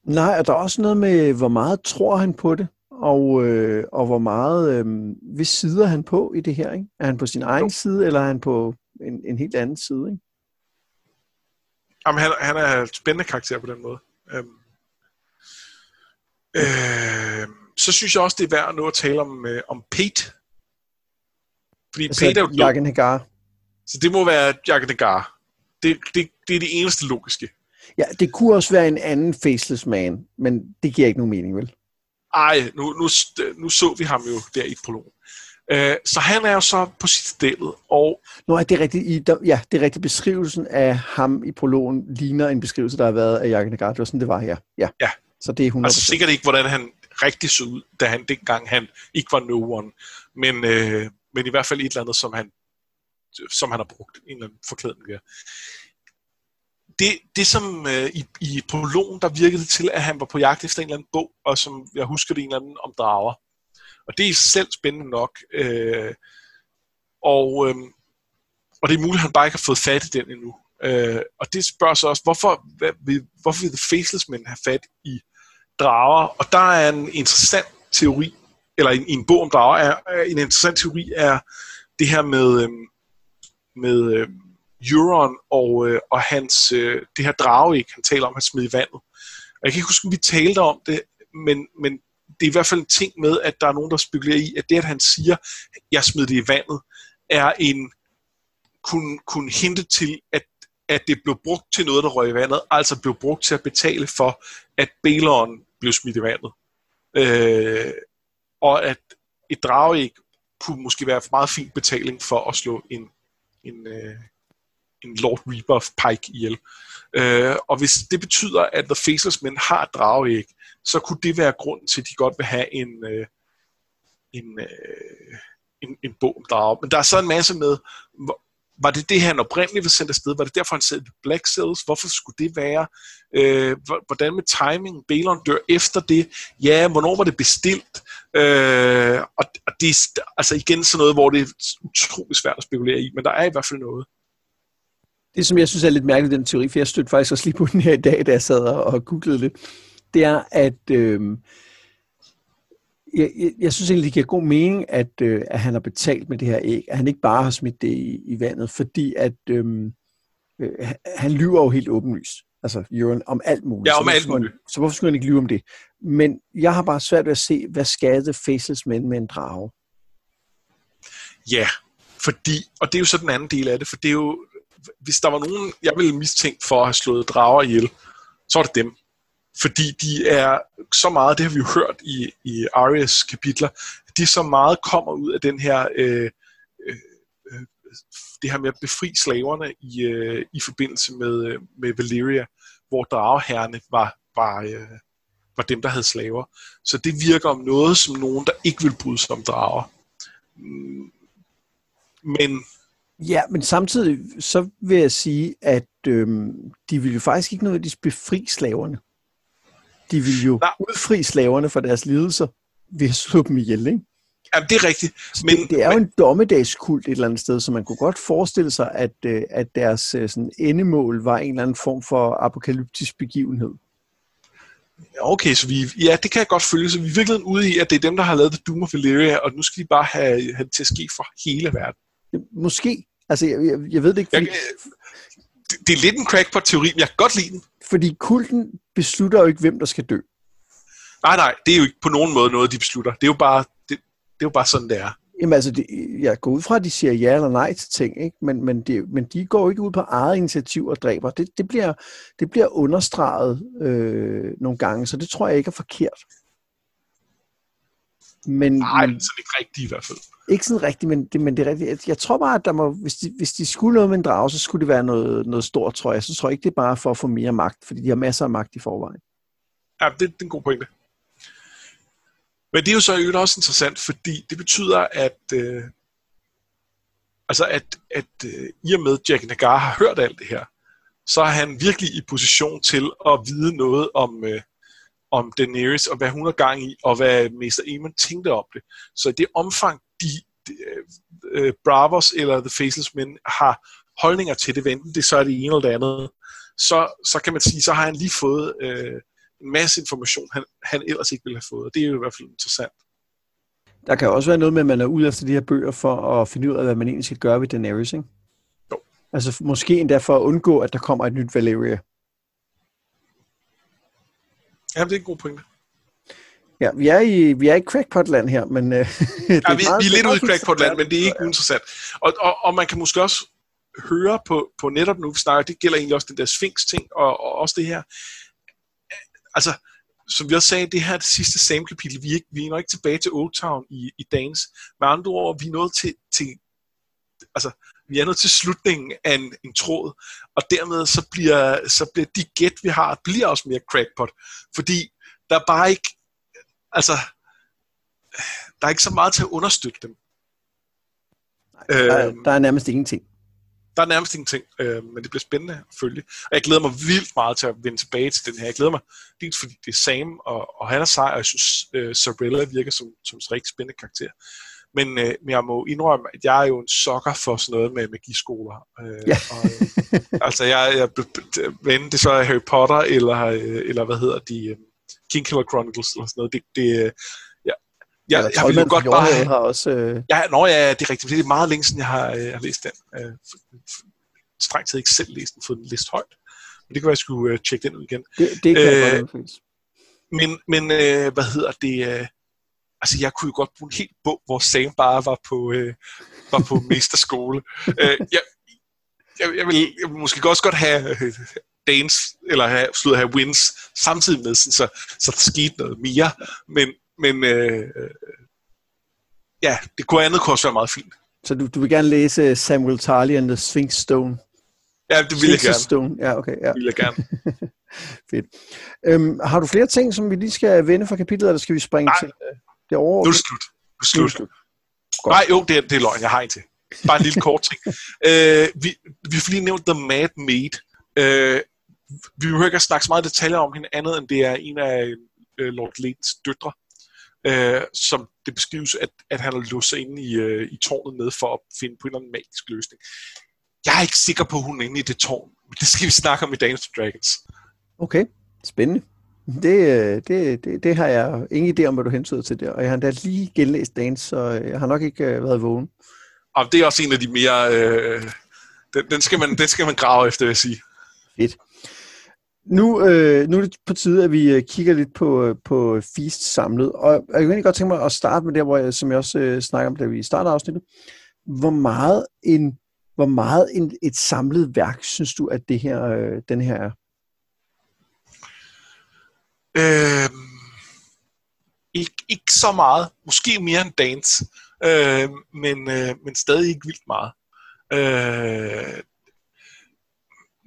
Nej, og der er også noget med, hvor meget tror han på det, og, øh, og hvor meget, øh, hvis sider han på i det her? Ikke? Er han på sin egen jo. side, eller er han på en, en helt anden side? Ikke? Jamen, han, han er en spændende karakter på den måde. Øhm, øh, så synes jeg også, det er værd at nå at tale om, øh, om Pete. Fordi altså, Pete er jo Jagen Hagar. Så det må være Jagen Hagar. Det, det, det er det eneste logiske. Ja, det kunne også være en anden faceless man, men det giver ikke nogen mening, vel? Ej, nu, nu, nu så vi ham jo der i prologen. Øh, så han er jo så på sit stillet, og... Nå, er det rigtigt, i, der, ja, det er rigtigt. Beskrivelsen af ham i prologen ligner en beskrivelse, der har været af Jakob Nagard. Det var sådan, det var her. Ja. ja. Så det er 100%. Altså sikkert ikke, hvordan han rigtig så ud, da han dengang han ikke var no one. Men, øh, men i hvert fald et eller andet, som han, som han har brugt. En eller anden forklædning der. Det, det som øh, i, i prologen, der virkede til, at han var på jagt efter en eller anden bog, og som jeg husker det en eller anden om drager. Og det er i sig selv spændende nok. Øh, og, øh, og det er muligt, at han bare ikke har fået fat i den endnu. Øh, og det spørger så også, hvorfor, hvad, hvorfor vil The Faceless Men have fat i drager? Og der er en interessant teori, eller en, en bog om drager, er, er en interessant teori er det her med, øh, med øh, Euron og, øh, og hans, øh, det her drage, han taler om, han smed i vandet. Og jeg kan ikke huske, om vi talte om det, men, men det er i hvert fald en ting med, at der er nogen, der spekulerer i, at det, at han siger, jeg smed det i vandet, er en, kunne, kunne hinte til, at, at det blev brugt til noget, der røg i vandet, altså blev brugt til at betale for, at Balon blev smidt i vandet. Øh, og at et drageæg kunne måske være for meget fin betaling for at slå en, en, øh, en Lord Reaper of Pike ihjel. Øh, og hvis det betyder, at The Faceless Men har et drageæg, så kunne det være grund til, at de godt vil have en, øh, en, øh, en, en bog om drager. Men der er så en masse med, var det det, han oprindeligt var sendt afsted? Var det derfor, han sad i Black Cells? Hvorfor skulle det være? Øh, hvordan med timing? Balon dør efter det. Ja, hvornår var det bestilt? Øh, og, og det er altså igen sådan noget, hvor det er utrolig svært at spekulere i, men der er i hvert fald noget. Det, som jeg synes er lidt mærkeligt, den teori, for jeg stødte faktisk også lige på den her i dag, da jeg sad og googlede lidt, det er, at øh, jeg, jeg, jeg synes egentlig, det giver god mening, at, øh, at han har betalt med det her æg, at han ikke bare har smidt det i, i vandet, fordi at øh, øh, han lyver jo helt åbenlyst. Altså, Jørgen, om alt muligt. Ja, om alt muligt. Han, så hvorfor skulle han ikke lyve om det? Men jeg har bare svært ved at se, hvad skadede Faceless Men med en drage? Ja, fordi, og det er jo så den anden del af det, for det er jo, hvis der var nogen, jeg ville mistænke for at have slået drager ihjel, så er det dem fordi de er så meget, det har vi jo hørt i, i Arias kapitler, de så meget kommer ud af den her, øh, øh, øh, det her med at befri slaverne i, øh, i forbindelse med, øh, med Valyria, hvor drageherrene var, var, øh, var dem, der havde slaver. Så det virker om noget som nogen, der ikke vil bryde sig om drager. Mm. Men Ja, men samtidig så vil jeg sige, at øhm, de ville jo faktisk ikke nødvendigvis befri slaverne. De vil jo Nej. udfri slaverne fra deres lidelser ved at slå dem ihjel, ikke? Jamen, det er rigtigt. Men, det, det er men... jo en dommedagskult et eller andet sted, så man kunne godt forestille sig, at, øh, at deres øh, sådan, endemål var en eller anden form for apokalyptisk begivenhed. Okay, så vi, ja, det kan jeg godt følge. Så vi er virkelig ude i, at det er dem, der har lavet The Doom of Valyria, og nu skal de bare have, have det til at ske for hele verden. Måske. Altså, jeg, jeg, jeg ved det ikke. Fordi... Jeg, det, det er lidt en crackpot-teori, men jeg kan godt lide den. Fordi kulten beslutter jo ikke, hvem der skal dø. Nej, nej, det er jo ikke på nogen måde noget, de beslutter. Det er jo bare, det, det er jo bare sådan, det er. Jamen altså, det, jeg går ud fra, at de siger ja eller nej til ting, ikke? Men, men, det, men de går jo ikke ud på eget initiativ og dræber. Det, det, bliver, det bliver understreget øh, nogle gange, så det tror jeg ikke er forkert. Men, Nej, men, sådan ikke rigtigt i hvert fald. Ikke sådan rigtigt, men det, men det er rigtigt. Jeg, jeg tror bare, at der må, hvis, de, hvis de skulle noget med en drage, så skulle det være noget, noget stort, tror jeg. Så tror jeg ikke, det er bare for at få mere magt, fordi de har masser af magt i forvejen. Ja, det, det er en god pointe. Men det er jo så jo også interessant, fordi det betyder, at øh, altså at, at øh, i og med Jack Nagar har hørt alt det her, så er han virkelig i position til at vide noget om, øh, om Daenerys, og hvad hun har gang i, og hvad Mester Aemon tænkte om det. Så i det omfang, de, de uh, Bravos eller The Faceless Men har holdninger til det, enten det så er det ene eller det andet, så, så kan man sige, så har han lige fået uh, en masse information, han, han ellers ikke ville have fået, og det er jo i hvert fald interessant. Der kan også være noget med, at man er ude efter de her bøger for at finde ud af, hvad man egentlig skal gøre ved Daenerys, ikke? Jo. Altså måske endda for at undgå, at der kommer et nyt Valeria. Ja, det er en god pointe. Ja, vi er i, vi er i crackpotland her, men... Øh, det ja, vi, meget, vi er lidt ude i crackpotland, men det er ikke uinteressant. Og, og, og man kan måske også høre på, på netop nu, vi snakker, det gælder egentlig også den der Sphinx-ting, og, og også det her. Altså, som vi også sagde, det her det sidste Sam-kapitel, vi er, ikke, vi er nok ikke tilbage til Old Town i, i dagens. Med andre ord, vi er nået til, til altså, vi er nået til slutningen af en, en tråd, og dermed så bliver, så bliver de gæt, vi har, bliver også mere crackpot, fordi der er bare ikke, altså, der er ikke så meget til at understøtte dem. Nej, der, er, øhm, der er nærmest ingenting. Der er nærmest ingenting, øh, men det bliver spændende at følge. Og jeg glæder mig vildt meget til at vende tilbage til den her. Jeg glæder mig dels fordi det er Sam, og, og han er sej, og jeg synes, øh, Sorella virker som, som en rigtig spændende karakter. Men, øh, men jeg må indrømme, at jeg er jo en sokker for sådan noget med magiskoler. Øh, ja. og, øh, altså, jeg, jeg men det så er Harry Potter, eller, øh, eller hvad hedder de, øh, King Killer Chronicles, eller sådan noget. Det, det, øh, ja, jeg, jeg, jeg vil jo godt bare have... Har også, øh... ja, nå, ja, det er rigtigt. Det er meget længe siden, jeg har, øh, har læst den. Øh, strengt taget ikke selv læst den, fået den læst højt. Men det kan være, jeg skulle øh, tjekke den ud igen. Det, det kan øh, jeg godt, Men, men øh, hvad hedder det... Øh, altså jeg kunne jo godt bruge en helt bog, hvor Sam bare var på, øh, var på mesterskole. øh, jeg, jeg, jeg, vil, jeg vil måske også godt have øh, Danes, eller have, slutte have wins samtidig med, så, så der skete noget mere. Men, men øh, ja, det kunne andet kunne også være meget fint. Så du, du vil gerne læse Samuel Tarly and the Sphinx Stone? Ja, det vil jeg gerne. Stone. Ja, okay. Ja. Det vil jeg gerne. Fedt. Øhm, har du flere ting, som vi lige skal vende fra kapitlet, eller skal vi springe Nej. til? Det er over. Nu er det slut. Nu er det slut. Godt. Nej, jo, det er, det er løgn. Jeg har en til. Bare en lille kort ting. Øh, vi, vi får lige nævnt The Mad Maid. Øh, vi behøver ikke at snakke så meget detaljer om hende, andet end det er en af øh, Lord Latens døtre, øh, som det beskrives, at, at han har låst sig inde i, øh, i tårnet med for at finde på en eller anden magisk løsning. Jeg er ikke sikker på, at hun er inde i det tårn. Det skal vi snakke om i Dance Dragons. Okay, spændende. Det, øh, det, det, det har jeg ingen idé om, hvad du hentyder til der. Og jeg har da lige genlæst Dance, så jeg har nok ikke øh, været vågen. Og det er også en af de mere... Øh, den, den, skal man, den skal man grave efter, vil jeg sige. Fedt. Nu, øh, nu er det på tide, at vi øh, kigger lidt på, øh, på Feast samlet. Og jeg kunne egentlig godt tænke mig at starte med det, hvor jeg, som jeg også øh, snakker om, da vi starter afsnittet. Hvor meget, en, hvor meget en, et samlet værk, synes du, at det her, øh, den her er? Øh, ikke, ikke så meget. Måske mere end Dance. Øh, men, øh, men stadig ikke vildt meget. Øh,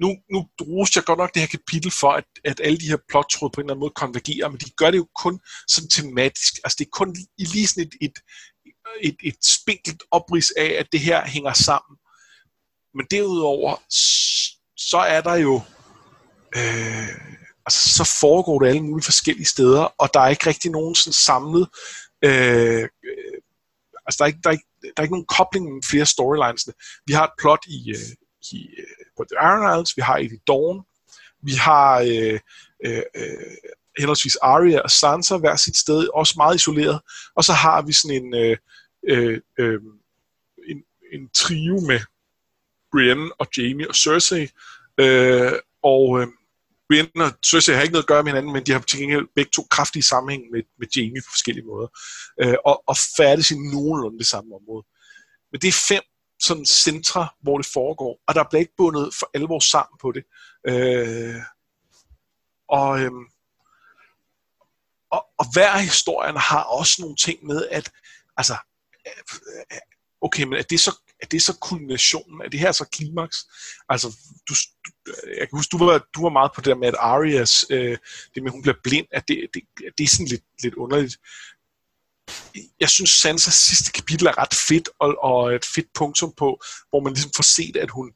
nu, nu roste jeg godt nok det her kapitel for, at, at alle de her plottråd på en eller anden måde konvergerer, men de gør det jo kun sådan tematisk. Altså det er kun i lige sådan et, et, et, et spinkelt oprids af, at det her hænger sammen. Men derudover, så er der jo... Øh, altså, så foregår det alle mulige forskellige steder, og der er ikke rigtig nogen sådan samlet... Øh, øh, altså, der er, ikke, der, er ikke, der er ikke nogen kobling mellem flere storylines. Vi har et plot i, øh, i, øh, på The Iron Islands, vi har et i Dawn, vi har øh, øh, øh, henholdsvis Arya og Sansa hver sit sted, også meget isoleret, og så har vi sådan en, øh, øh, øh, en, en trio med Brienne og Jamie og Cersei, øh, og øh, Brienne og Cersei har ikke noget at gøre med hinanden, men de har til gengæld begge to kraftige sammenhæng med, med Jamie på forskellige måder, øh, og, og færdes i nogenlunde det samme område. Men det er fem sådan centre, hvor det foregår, og der bliver ikke bundet for alvor sammen på det. Øh, og, øhm, og, og hver historien har også nogle ting med, at altså, øh, øh, okay, men er det så, er det så kulminationen? Er det her så klimaks? Altså, du, du, jeg kan huske, du var, du var meget på det der med, at Arias, øh, det med, at hun bliver blind, at det, det, det er sådan lidt, lidt underligt jeg synes, Sansas sidste kapitel er ret fedt, og, og et fedt punktum på, hvor man ligesom får set, at hun,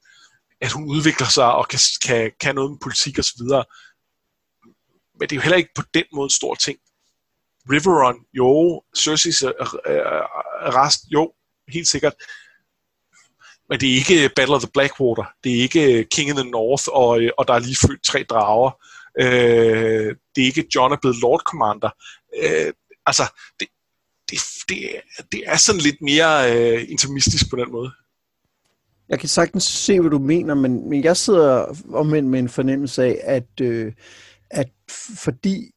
at hun udvikler sig og kan, kan, kan noget med politik osv. Men det er jo heller ikke på den måde en stor ting. Riveron, jo. Cersei's øh, øh, arrest, jo, helt sikkert. Men det er ikke øh, Battle of the Blackwater. Det er ikke øh, King of the North, og, øh, og der er lige født tre drager. Øh, det er ikke John er blevet Lord Commander. Øh, altså, det, det, det, det er sådan lidt mere øh, intimistisk på den måde. Jeg kan sagtens se, hvad du mener, men, men jeg sidder omvendt med en fornemmelse af, at, øh, at fordi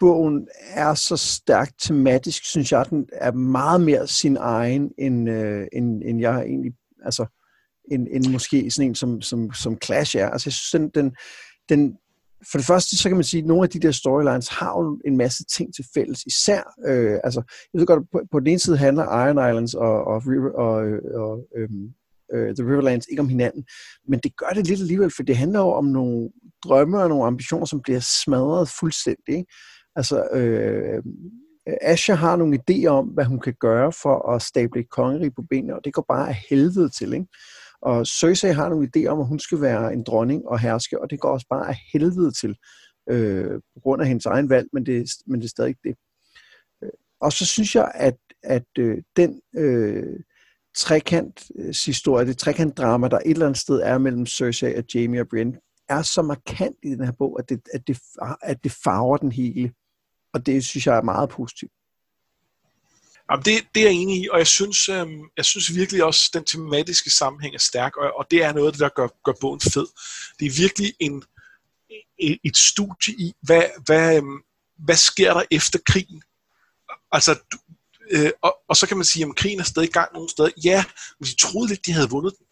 bogen er så stærkt tematisk, synes jeg, den er meget mere sin egen, end, øh, end, end jeg egentlig, altså, end, end måske sådan en som, som, som Clash er. Altså, jeg synes, den, den, den, for det første, så kan man sige, at nogle af de der storylines har jo en masse ting til fælles. Især, øh, altså, jeg ved godt, på, på den ene side handler Iron Islands og, og, River, og, og øhm, øh, The Riverlands ikke om hinanden, men det gør det lidt alligevel, for det handler jo om nogle drømme og nogle ambitioner, som bliver smadret fuldstændig. Ikke? Altså, øh, Asha har nogle idéer om, hvad hun kan gøre for at stable et kongerige på benene, og det går bare af helvede til. Ikke? Og Cersei har nogle idéer om, at hun skal være en dronning og herske, og det går også bare af helvede til, øh, på grund af hendes egen valg, men det, men det er stadig det. Øh, og så synes jeg, at, at øh, den øh, trekant-historie, øh, det trekant-drama, der et eller andet sted er mellem Cersei og Jamie og Brienne, er så markant i den her bog, at det, at det, at det farver den hele. Og det synes jeg er meget positivt. Jamen, det, det er jeg enig i, og jeg synes, øhm, jeg synes virkelig også, at den tematiske sammenhæng er stærk, og, og det er noget af det, der gør, gør bogen fed. Det er virkelig en, et, et studie i, hvad, hvad, øhm, hvad sker der efter krigen? Altså, øh, og, og så kan man sige, at krigen er stadig i gang nogle steder. Ja, men de troede lidt, de havde vundet den.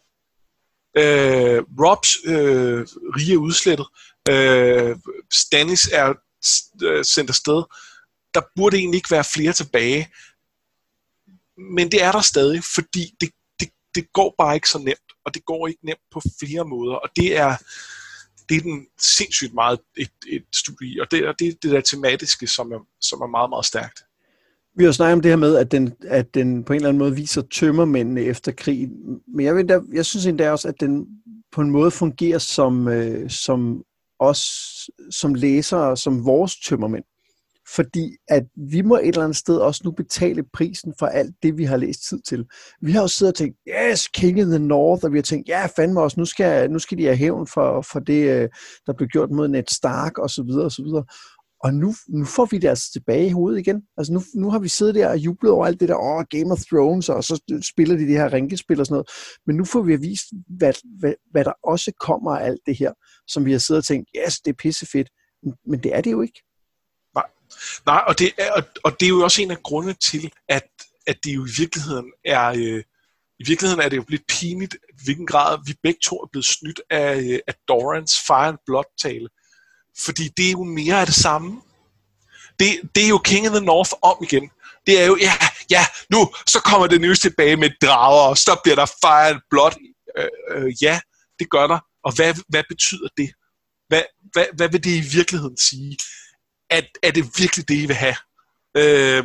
Øh, Robs øh, rige er udslettet. Øh, Stannis er øh, sendt afsted. Der burde egentlig ikke være flere tilbage men det er der stadig, fordi det, det, det går bare ikke så nemt, og det går ikke nemt på flere måder, og det er, det er den sindssygt meget et, et studie i, og det er det, det der tematiske, som er, som er meget, meget stærkt. Vi har snakket om det her med, at den, at den på en eller anden måde viser tømmermændene efter krig. Men jeg, ved, der, jeg synes endda også, at den på en måde fungerer som, øh, som os som læsere, som vores tømmermænd. Fordi at vi må et eller andet sted også nu betale prisen for alt det, vi har læst tid til. Vi har jo siddet og tænkt, yes, King in the North, og vi har tænkt, ja, fandme også, nu skal, nu skal de have hævn for, for det, øh, der blev gjort mod Ned Stark, og så videre, og så videre. Og nu, nu får vi det altså tilbage i hovedet igen. Altså nu, nu har vi siddet der og jublet over alt det der, åh, oh, Game of Thrones, og så spiller de det her ringespil og sådan noget. Men nu får vi vist, hvad, hvad, hvad der også kommer af alt det her, som vi har siddet og tænkt, yes, det er pissefedt. Men det er det jo ikke. Nej, Nej og, det er, og, og det er jo også en af grundene til, at, at det jo i virkeligheden er... Øh, i virkeligheden er det jo lidt pinligt, hvilken grad vi begge to er blevet snydt af, øh, af Dorans Fire and Blood-tale. Fordi det er jo mere af det samme. Det, det er jo King of the North om igen. Det er jo, ja, ja, nu, så kommer det nye tilbage med drager, og så bliver der fire blot. blood. Øh, øh, ja, det gør der. Og hvad, hvad betyder det? Hvad, hvad, hvad vil det i virkeligheden sige? At, er det virkelig det, I vil have? Øh,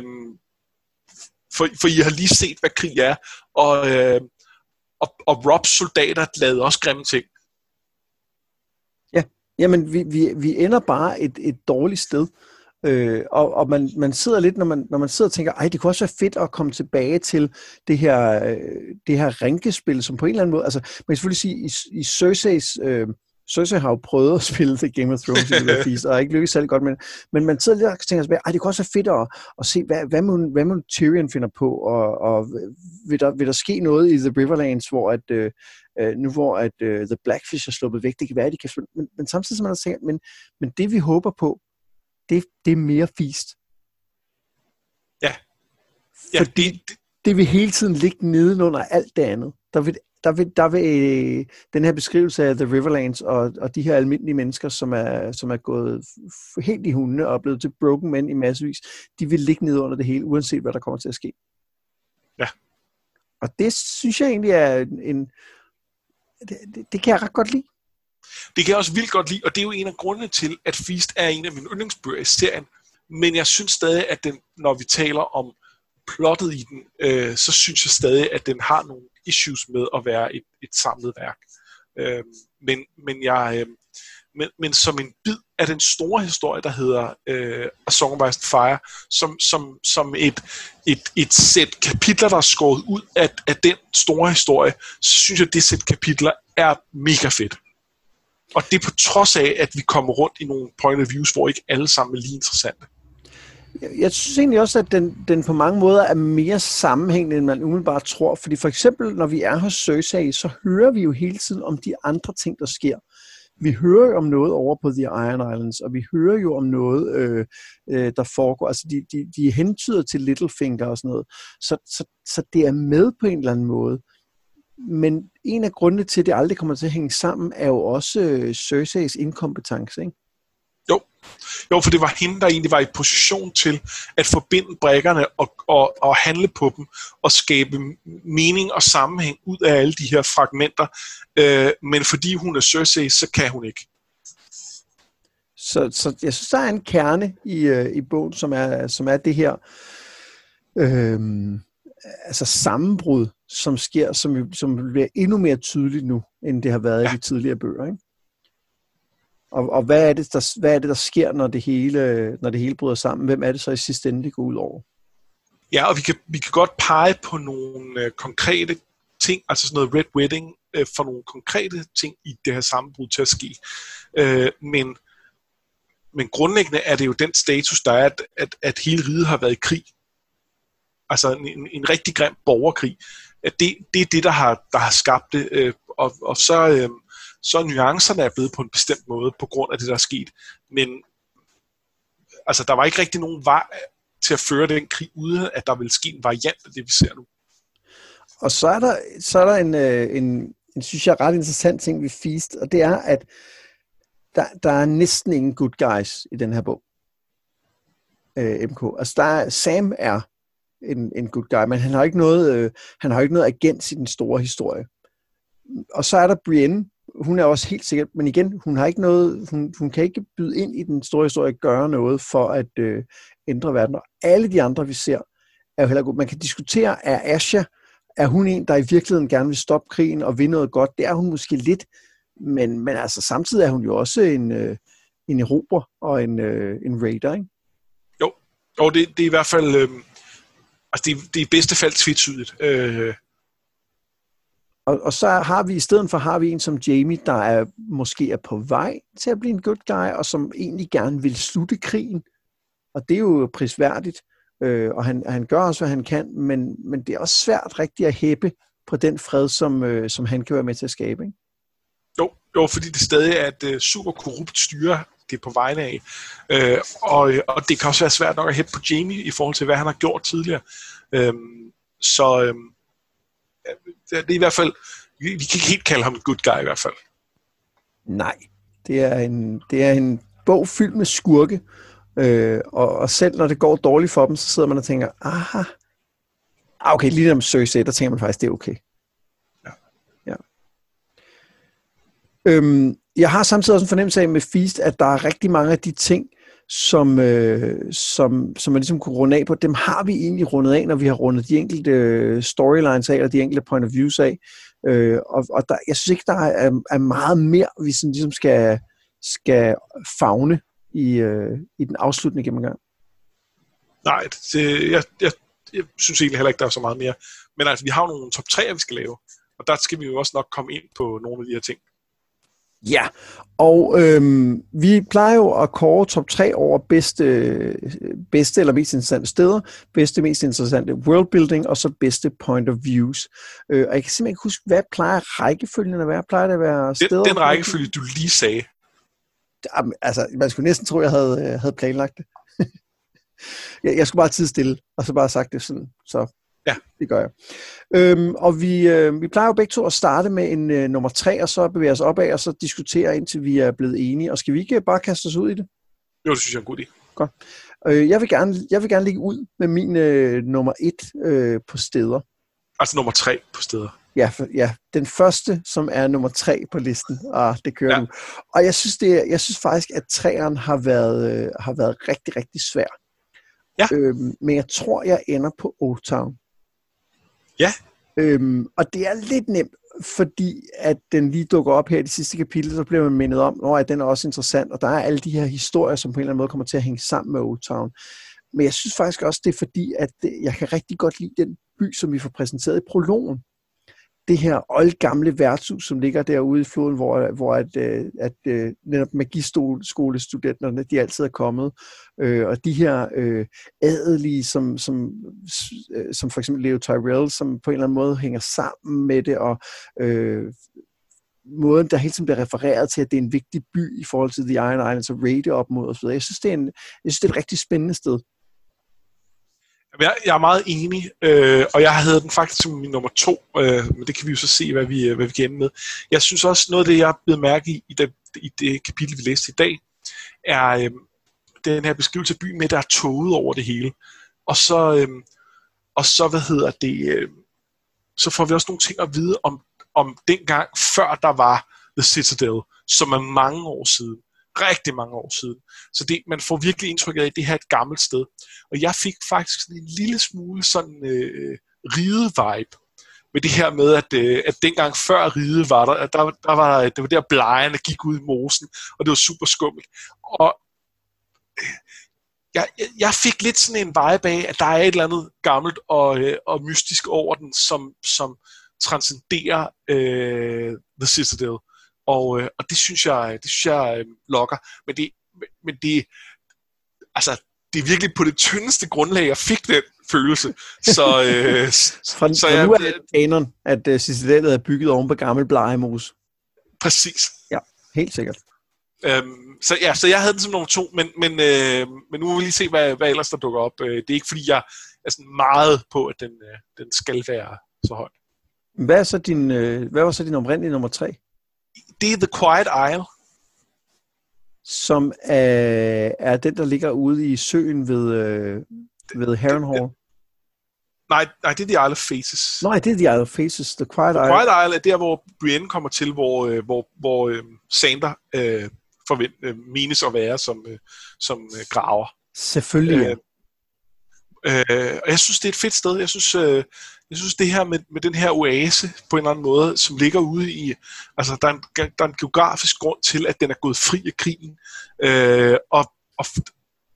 for, for I har lige set, hvad krig er, og, øh, og, og Robs soldater lavede også grimme ting. Jamen, vi, vi, vi ender bare et, et dårligt sted. Øh, og og man, man sidder lidt, når man, når man sidder og tænker, ej, det kunne også være fedt at komme tilbage til det her, øh, det her rinkespil, som på en eller anden måde, altså man kan selvfølgelig sige, i, i Cersei's, øh, Cersei har jo prøvet at spille The Game of Thrones i Feast, og har ikke lykkes særlig godt, men, men man sidder lidt og tænker sig, ej, det kunne også være fedt at, at se, hvad, hvad, må, hvad må Tyrion finder på, og, og vil, der, vil der ske noget i The Riverlands, hvor at, øh, øh, nu hvor at øh, The Blackfish er sluppet væk, det kan være, at de kan men, men samtidig som man tænker, men, men det vi håber på, det, det er mere feast. Ja. ja Fordi det, det, det vil hele tiden ligge nedenunder alt det andet. Der vil, der vil, der vil øh, den her beskrivelse af The Riverlands og, og de her almindelige mennesker, som er, som er gået helt i hundene og er blevet til broken men i massevis, de vil ligge ned under det hele, uanset hvad der kommer til at ske. Ja. Og det synes jeg egentlig er en, det, det, det kan jeg ret godt lide. Det kan jeg også vildt godt lide, og det er jo en af grundene til, at Feast er en af mine yndlingsbøger i serien. Men jeg synes stadig, at den, når vi taler om plottet i den, øh, så synes jeg stadig, at den har nogle issues med at være et, et samlet værk. Øh, men, men, jeg, øh, men, men som en bid af den store historie, der hedder øh, A Song of Ice and Fire, som, som, som et, et, et sæt kapitler, der er skåret ud af, af den store historie, så synes jeg, at det sæt kapitler er mega fedt. Og det er på trods af, at vi kommer rundt i nogle point of views, hvor ikke alle sammen er lige interessante. Jeg synes egentlig også, at den, den på mange måder er mere sammenhængende, end man umiddelbart tror. Fordi for eksempel, når vi er hos Cersei, så hører vi jo hele tiden om de andre ting, der sker vi hører jo om noget over på The Iron Islands, og vi hører jo om noget, øh, øh, der foregår. Altså, de, de, de hentyder til Littlefinger og sådan noget. Så, så, så det er med på en eller anden måde. Men en af grundene til, at det aldrig kommer til at hænge sammen, er jo også øh, Cerseis inkompetence, ikke? Jo. jo, for det var hende, der egentlig var i position til at forbinde brækkerne og, og, og handle på dem og skabe mening og sammenhæng ud af alle de her fragmenter. Øh, men fordi hun er Cersei, så kan hun ikke. Så, så jeg synes, der er en kerne i, øh, i bogen, som er, som er det her øh, altså sammenbrud, som sker, som, som bliver endnu mere tydeligt nu, end det har været ja. i de tidligere bøger. Ikke? Og, og hvad, er det, der, hvad er det, der sker, når det, hele, når det hele bryder sammen? Hvem er det så i sidste ende, det går ud over? Ja, og vi kan, vi kan godt pege på nogle øh, konkrete ting, altså sådan noget Red Wedding, øh, for nogle konkrete ting i det her sammenbrud til at ske. Øh, men, men grundlæggende er det jo den status, der er, at, at, at hele riget har været i krig. Altså en, en, en rigtig grim borgerkrig. At det, det er det, der har, der har skabt det. Øh, og, og så... Øh, så er nuancerne er blevet på en bestemt måde på grund af det, der er sket. Men altså, der var ikke rigtig nogen vej til at føre den krig, uden at der vil ske en variant af det, vi ser nu. Og så er der, så er der en, øh, en, en, synes jeg, ret interessant ting ved Feast, og det er, at der, der er næsten ingen good guys i den her bog. Øh, MK. Altså, der er, Sam er en, en good guy, men han har ikke noget, øh, han har ikke noget agens i den store historie. Og så er der Brienne, hun er også helt sikkert, men igen, hun har ikke noget, hun, hun kan ikke byde ind i den store historie, gøre noget for at øh, ændre verden. Og alle de andre, vi ser, er jo heller gode. Man kan diskutere, er Asha, er hun en, der i virkeligheden gerne vil stoppe krigen og vinde noget godt? Det er hun måske lidt, men, men altså samtidig er hun jo også en, øh, en erober og en, øh, en raider, ikke? Jo, jo det, det er i hvert fald... Øh, altså det, det er i bedste fald tvetydigt. Øh, og, og så har vi i stedet for har vi en som Jamie, der er måske er på vej til at blive en good guy, og som egentlig gerne vil slutte krigen. Og det er jo prisværdigt, øh, og han, han gør også, hvad han kan, men, men det er også svært rigtigt at hæppe på den fred, som, øh, som han kan være med til at skabe. Ikke? Jo, jo, fordi det stadig er et øh, super korrupt styre, det er på vegne af. Øh, og, og det kan også være svært nok at hæppe på Jamie i forhold til, hvad han har gjort tidligere. Øh, så øh, det er i hvert fald, vi, vi kan ikke helt kalde ham en good guy i hvert fald. Nej, det er en, det er en bog fyldt med skurke, øh, og, og selv når det går dårligt for dem, så sidder man og tænker, aha, ah, okay, lige om Cersei, der tænker man faktisk, det er okay. Ja. ja. Øhm, jeg har samtidig også en fornemmelse af med Feast, at der er rigtig mange af de ting, som, øh, som, som man ligesom kunne runde af på, dem har vi egentlig rundet af, når vi har rundet de enkelte øh, storylines af, eller de enkelte point of views af. Øh, og og der, jeg synes ikke, der er, er meget mere, vi sådan ligesom skal, skal fagne i, øh, i den afsluttende gennemgang. Nej, det, jeg, jeg, jeg synes egentlig heller ikke, der er så meget mere. Men altså, vi har jo nogle top 3, vi skal lave. Og der skal vi jo også nok komme ind på nogle af de her ting. Ja, og øhm, vi plejer jo at kåre top 3 over bedste, bedste eller mest interessante steder, bedste mest interessante worldbuilding, og så bedste point of views. Øh, og jeg kan simpelthen ikke huske, hvad plejer rækkefølgen at være? Plejer det at være steder? Den, den rækkefølge, du lige sagde. Jamen, altså, man skulle næsten tro, jeg havde, øh, havde planlagt det. jeg, jeg skulle bare tid stille, og så bare sagt det sådan. Så Ja. Det gør jeg. Øhm, og vi, øh, vi plejer jo begge to at starte med en øh, nummer tre, og så bevæge os opad, og så diskutere indtil vi er blevet enige. Og skal vi ikke bare kaste os ud i det? Jo, det synes jeg er en god idé. Godt. Øh, jeg, vil gerne, jeg vil gerne ligge ud med min øh, nummer et øh, på steder. Altså nummer tre på steder? Ja, for, ja, den første, som er nummer tre på listen. Ah, det kører ja. du. Og jeg synes, det, jeg synes faktisk, at træeren har været, øh, har været rigtig, rigtig svær. Ja. Øhm, men jeg tror, jeg ender på Old Town. Ja. Øhm, og det er lidt nemt, fordi at den lige dukker op her i det sidste kapitel, så bliver man mindet om, at den er også interessant, og der er alle de her historier, som på en eller anden måde kommer til at hænge sammen med Old Town. Men jeg synes faktisk også, det er fordi, at jeg kan rigtig godt lide den by, som vi får præsenteret i prologen det her oldgamle værtshus, som ligger derude i floden, hvor, hvor at, øh, at, at netop magiskolestudenterne, de altid er kommet, øh, og de her øh, adelige, som, som, øh, som for eksempel Leo Tyrell, som på en eller anden måde hænger sammen med det, og øh, måden, der hele tiden bliver refereret til, at det er en vigtig by i forhold til The Iron Islands og raid op mod osv. Jeg synes, det er, en, jeg synes, det er et rigtig spændende sted. Jeg, jeg er meget enig, øh, og jeg havde den faktisk som min nummer to, øh, men det kan vi jo så se, hvad vi, øh, hvad vi kan ende med. Jeg synes også, noget af det, jeg blev mærke i, i det, i det kapitel, vi læste i dag, er øh, den her beskrivelse af byen med, der er toget over det hele. Og så, øh, og så hvad hedder det, øh, så får vi også nogle ting at vide om, om dengang, før der var The Citadel, som er mange år siden rigtig mange år siden. Så det, man får virkelig indtryk af, at det her er et gammelt sted. Og jeg fik faktisk sådan en lille smule sådan øh, ride-vibe med det her med, at, øh, at dengang før ride var der, der, der var, det var der blejerne gik ud i mosen, og det var super skummelt. Og øh, jeg, jeg fik lidt sådan en vibe af, at der er et eller andet gammelt og, øh, og mystisk over den, som, som transcenderer øh, The Citadel. Og, øh, og det synes jeg, det synes jeg øh, lokker. Men det, men det, altså, det er virkelig på det tyndeste grundlag, jeg fik den følelse. Så, øh, fra, så jeg, nu er det kanon, at uh, Citadellet er bygget oven på gammel blegemos. Præcis. Ja, helt sikkert. Øhm, så ja, så jeg havde den som nummer to, men, men, øh, men nu vil vi lige se, hvad, hvad ellers der dukker op. Øh, det er ikke fordi, jeg er sådan meget på, at den, øh, den skal være så høj. Hvad, er så din, øh, hvad var så din oprindelige nummer tre? Det er The Quiet Isle. Som er, er den, der ligger ude i søen ved, øh, ved Harrenhal. Nej, nej, det er The Isle of Faces. Nej, det er The Isle of Faces. The Quiet The Isle. Quiet Isle er der, hvor Brienne kommer til, hvor, øh, hvor, hvor øh, Sander øh, forvent, øh, menes at være som, øh, som øh, graver. Selvfølgelig. Øh, Øh, og jeg synes, det er et fedt sted. Jeg synes, øh, jeg synes det her med, med den her oase på en eller anden måde, som ligger ude i, altså der er en, der er en geografisk grund til, at den er gået fri af krigen, øh, og, og,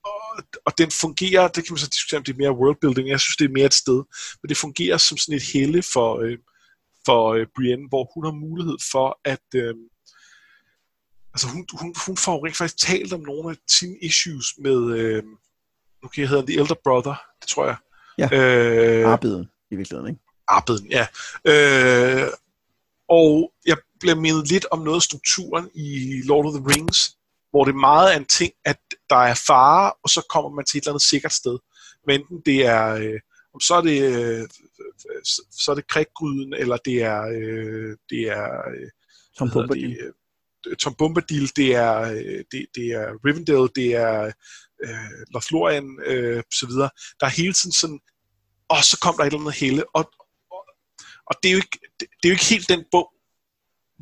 og, og den fungerer, det kan man så diskutere, om det er mere worldbuilding, jeg synes, det er mere et sted, men det fungerer som sådan et helle for, øh, for øh, Brienne, hvor hun har mulighed for at, øh, altså hun, hun, hun får rent faktisk talt om nogle af sine issues med, øh, nu kan jeg hedde The Elder Brother, det tror jeg. Ja, øh, Arbiden i virkeligheden, ikke? Arbiden, ja. Øh, og jeg bliver mindet lidt om noget af strukturen i Lord of the Rings, hvor det er meget af en ting, at der er fare, og så kommer man til et eller andet sikkert sted. Men enten det er, øh, om så er det, øh, så er det kriggryden, eller det er, øh, det er, øh, Tom Bombadil. Det, øh, Tom Bombadil, det er, øh, det, det er Rivendell, det er øh, Lothlorien, øh, så videre. Der er hele tiden sådan, og så kom der et eller andet hele, og, og, og det, er jo ikke, det, det er jo ikke helt den bog,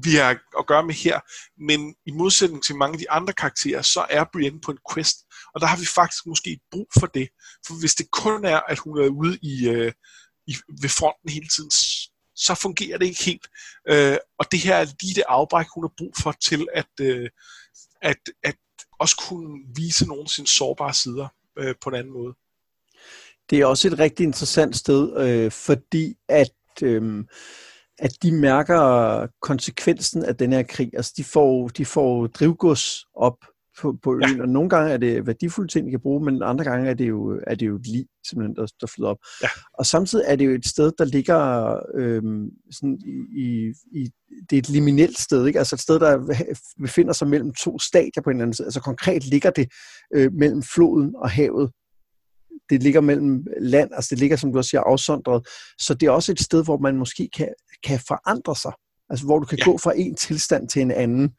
vi har at gøre med her, men i modsætning til mange af de andre karakterer, så er Brienne på en quest, og der har vi faktisk måske brug for det, for hvis det kun er, at hun er ude i, øh, i ved fronten hele tiden, så fungerer det ikke helt. Øh, og det her er lige det afbræk, hun har brug for til at, øh, at, at også kunne vise nogle af sine sårbare sider øh, på en anden måde. Det er også et rigtig interessant sted, øh, fordi at, øh, at de mærker konsekvensen af den her krig. Altså de får, de får drivgods op på, på øen, ja. og nogle gange er det værdifulde ting, de kan bruge, men andre gange er det jo, er det jo et lig, simpelthen, der, der flyder op. Ja. Og samtidig er det jo et sted, der ligger øhm, sådan i, i, det er et liminelt sted, ikke? altså et sted, der befinder sig mellem to stadier på en eller anden side. Altså konkret ligger det øh, mellem floden og havet. Det ligger mellem land, altså det ligger, som du også siger, afsondret. Så det er også et sted, hvor man måske kan, kan forandre sig. Altså hvor du kan ja. gå fra en tilstand til en anden.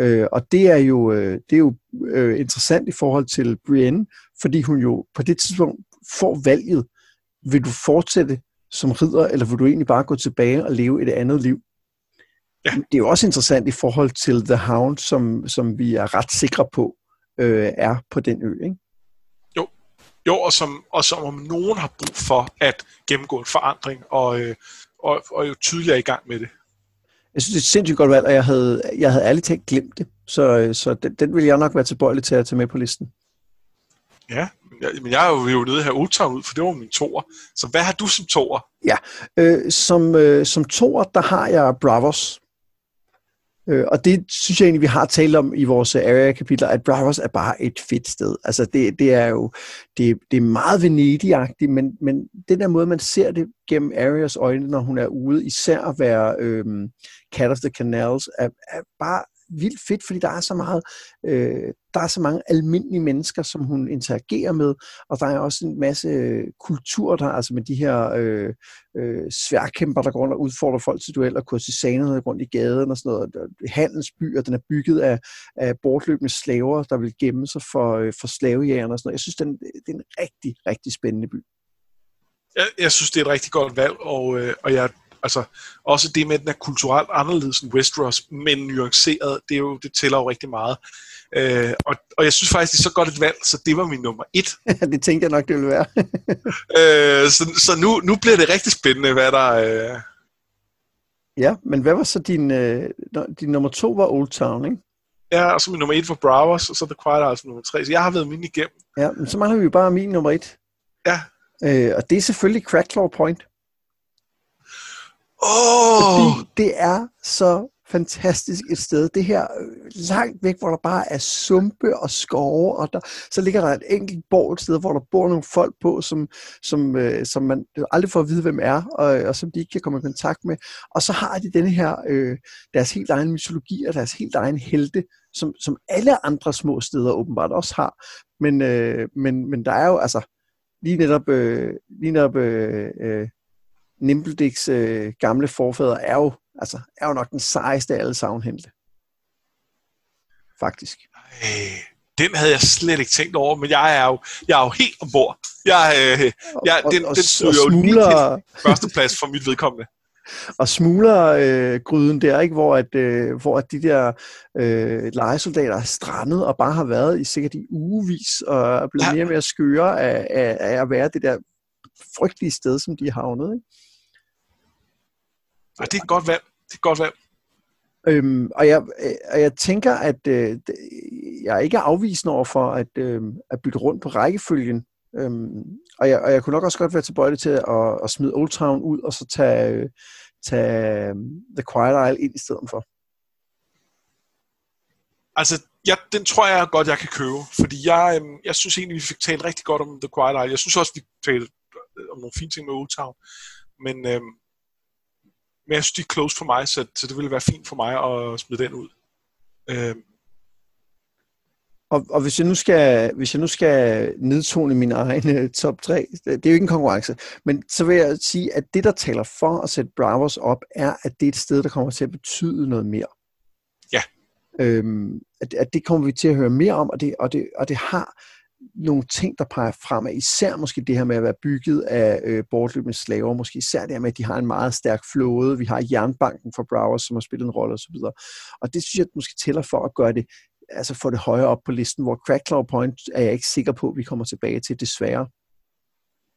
Øh, og det er jo, øh, det er jo øh, interessant i forhold til Brienne, fordi hun jo på det tidspunkt får valget. Vil du fortsætte som ridder, eller vil du egentlig bare gå tilbage og leve et andet liv? Ja. Det er jo også interessant i forhold til The Hound, som, som vi er ret sikre på øh, er på den ø, ikke? Jo, og, som, og som om nogen har brug for at gennemgå en forandring, og, øh, og, og jo tydeligere i gang med det. Jeg synes, det er et sindssygt godt valg, og jeg havde, jeg havde ærligt talt glemt det. Så, så den, den vil jeg nok være tilbøjelig til at tage med på listen. Ja, men jeg er jo, jo nødt her Oldtown ud, for det var min toer. Så hvad har du som toer? Ja, øh, som, øh, som toer, der har jeg Bravos. Øh, og det synes jeg egentlig, vi har talt om i vores øh, area-kapitler, at Braavos er bare et fedt sted. Altså det, det er jo det, det er meget venedig men, men den der måde, man ser det gennem Arias øjne, når hun er ude, især at være øh, Cat of the Canals, er, er bare vildt fedt, fordi der er så meget, øh, der er så mange almindelige mennesker, som hun interagerer med, og der er også en masse øh, kultur der, altså med de her øh, øh, sværkæmper, der går rundt og udfordrer folk til dueller, kursisanerne rundt i gaden og sådan noget. Øh, handelsbyer, den er bygget af, af bortløbende slaver, der vil gemme sig for, øh, for slavejægerne og sådan noget. Jeg synes, den, det er en rigtig, rigtig spændende by. Jeg, jeg synes, det er et rigtig godt valg, og, øh, og jeg Altså, også det med, at den er kulturelt anderledes end Westeros, men nuanceret, det, er jo, det tæller jo rigtig meget. Øh, og, og jeg synes faktisk, det er så godt et valg, så det var min nummer et. det tænkte jeg nok, det ville være. øh, så så nu, nu bliver det rigtig spændende, hvad der... Øh... Ja, men hvad var så din... Øh, din nummer to var Old Town, ikke? Ja, og så min nummer et var Browers, og så The Quiet House nummer tre. Så jeg har været min igennem. Ja, men så mangler vi jo bare min nummer et. Ja. Øh, og det er selvfølgelig Cracklaw Point. Oh! Fordi det er så fantastisk et sted. Det her øh, langt væk, hvor der bare er sumpe og skove, og der, så ligger der et enkelt borg et sted, hvor der bor nogle folk på, som, som, øh, som man aldrig får at vide, hvem er, og, og som de ikke kan komme i kontakt med. Og så har de denne her, øh, deres helt egen mytologi og deres helt egen helte, som, som alle andre små steder åbenbart også har. Men, øh, men, men der er jo altså lige netop, øh, lige netop øh, øh, Nimblediks øh, gamle forfædre er jo, altså, er jo nok den sejeste af alle savnhelte. Faktisk. Ej, den havde jeg slet ikke tænkt over, men jeg er jo, jeg er jo helt ombord. Jeg, øh, jeg, og, den, og, den og, jo lige til førsteplads for mit vedkommende. og smugler øh, gryden der, ikke? Hvor, at, øh, hvor at de der øh, legesoldater er strandet og bare har været i sikkert i ugevis og er blevet ja. mere og mere skøre af, af, af at være det der frygtelige sted, som de har havnet. Ikke? Ja, det er et godt valg. Det er et godt valg. Øhm, og, jeg, øh, og jeg tænker, at øh, jeg er ikke afvisende over for at, øh, at bytte rundt på rækkefølgen. Øhm, og, jeg, og jeg kunne nok også godt være tilbøjelig til at, at smide Old Town ud, og så tage, øh, tage um, The Quiet Isle ind i stedet for. Altså, ja, den tror jeg godt, jeg kan købe. Fordi jeg, øh, jeg synes egentlig, vi fik talt rigtig godt om The Quiet Isle. Jeg synes også, vi talte om nogle fine ting med Old Town. Men, øh, men jeg synes, de er close for mig, så, så det ville være fint for mig at smide den ud. Øh, og, og hvis, jeg nu skal, hvis jeg nu skal nedtone min egen øh, top 3, det er jo ikke en konkurrence, men så vil jeg sige, at det, der taler for at sætte Bravos op, er, at det er et sted, der kommer til at betyde noget mere. Ja. Øhm, at, at det kommer vi til at høre mere om, og det, og det, og det har nogle ting, der peger fremad. Især måske det her med at være bygget af øh, bortløbende slaver. Måske især det her med, at de har en meget stærk flåde. Vi har jernbanken for Browers, som har spillet en rolle osv. Og det synes jeg måske tæller for at gøre det altså få det højere op på listen, hvor Crackclaw Point er jeg ikke sikker på, at vi kommer tilbage til, desværre.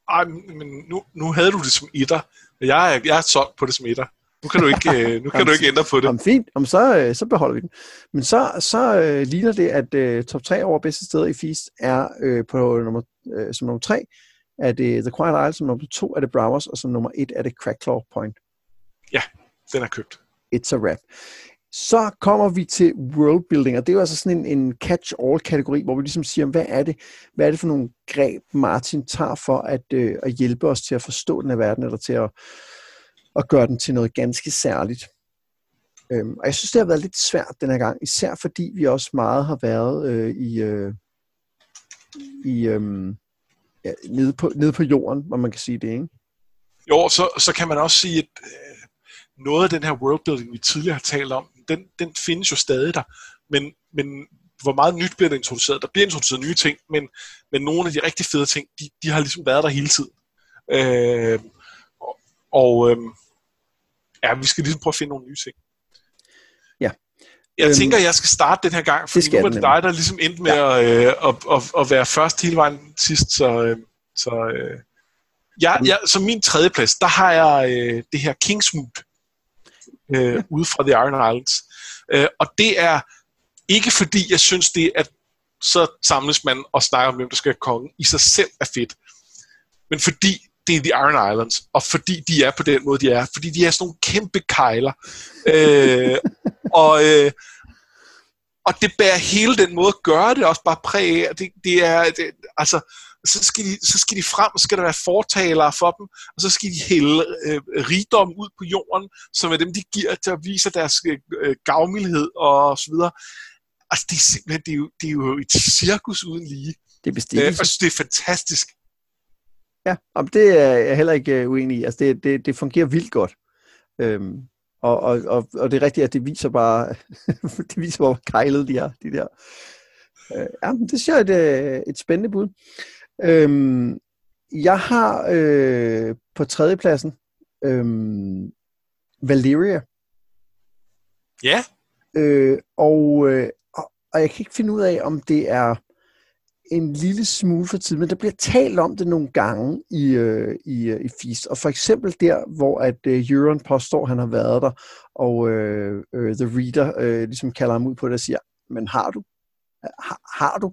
Ej, men nu, nu havde du det som etter. Jeg jeg er solgt på det som etter. Nu kan du ikke, øh, nu kan du ikke ændre på det. Jamen, fint, Jamen, så, øh, så beholder vi den. Men så, så uh, ligner det, at uh, top 3 over bedste steder i Feast er uh, på nummer, uh, som nummer 3 er det The Quiet Isle, som nummer 2 er det Browers, og som nummer 1 er det Crackclaw Point. Ja, den er købt. It's a wrap. Så kommer vi til worldbuilding, og det er jo altså sådan en, en catch-all-kategori, hvor vi ligesom siger, hvad er det, hvad er det for nogle greb, Martin tager for at, øh, at hjælpe os til at forstå den her verden, eller til at, og gøre den til noget ganske særligt. Øhm, og jeg synes, det har været lidt svært den her gang, især fordi vi også meget har været øh, i, øh, i øh, ja, nede, på, nede på jorden, hvor man kan sige det, ikke? Jo, så, så kan man også sige, at øh, noget af den her worldbuilding, vi tidligere har talt om, den, den findes jo stadig der, men, men hvor meget nyt bliver der introduceret? Der bliver introduceret nye ting, men, men nogle af de rigtig fede ting, de, de har ligesom været der hele tiden. Øh, og øh, ja, vi skal ligesom prøve at finde nogle nye ting. Ja. Jeg øhm, tænker, jeg skal starte den her gang, for nu var det dig, der ligesom endte med ja. at, øh, at, at, at være først hele vejen sidst, så, øh, så øh, jeg, jeg, som min tredje plads, der har jeg øh, det her Kingsmoot øh, ude fra The Iron Islands. Øh, og det er ikke fordi, jeg synes det, at så samles man og snakker om, hvem der skal være kongen, i sig selv er fedt. Men fordi det er The Iron Islands, og fordi de er på den måde, de er. Fordi de er sådan nogle kæmpe kejler. Øh, og, øh, og det bærer hele den måde at gøre det også bare præg af. Det, det er, det, altså, så skal, de, så skal de frem, så skal der være fortalere for dem, og så skal de hælde øh, rigdom ud på jorden, som er dem, de giver til at vise deres øh, gavmildhed og så videre. Altså, det er simpelthen, det er jo, det er jo et cirkus uden lige. Det er bestikkelse. Øh, det er fantastisk. Ja, og det er jeg heller ikke øh, uenig i. Altså, det, det, det fungerer vildt godt. Øhm, og, og, og, og det er rigtigt, at det viser bare, det viser, hvor kejlet de er, de der. Øh, ja, det synes jeg er et, øh, et spændende bud. Øhm, jeg har øh, på tredjepladsen øhm, Valeria. Ja. Øh, og, øh, og, og jeg kan ikke finde ud af, om det er en lille smule for tid, men der bliver talt om det nogle gange i, øh, i, øh, i Feast. Og for eksempel der, hvor at øh, Euron påstår, at han har været der, og øh, øh, The Reader øh, ligesom kalder ham ud på det og siger, men har du? Har, har du?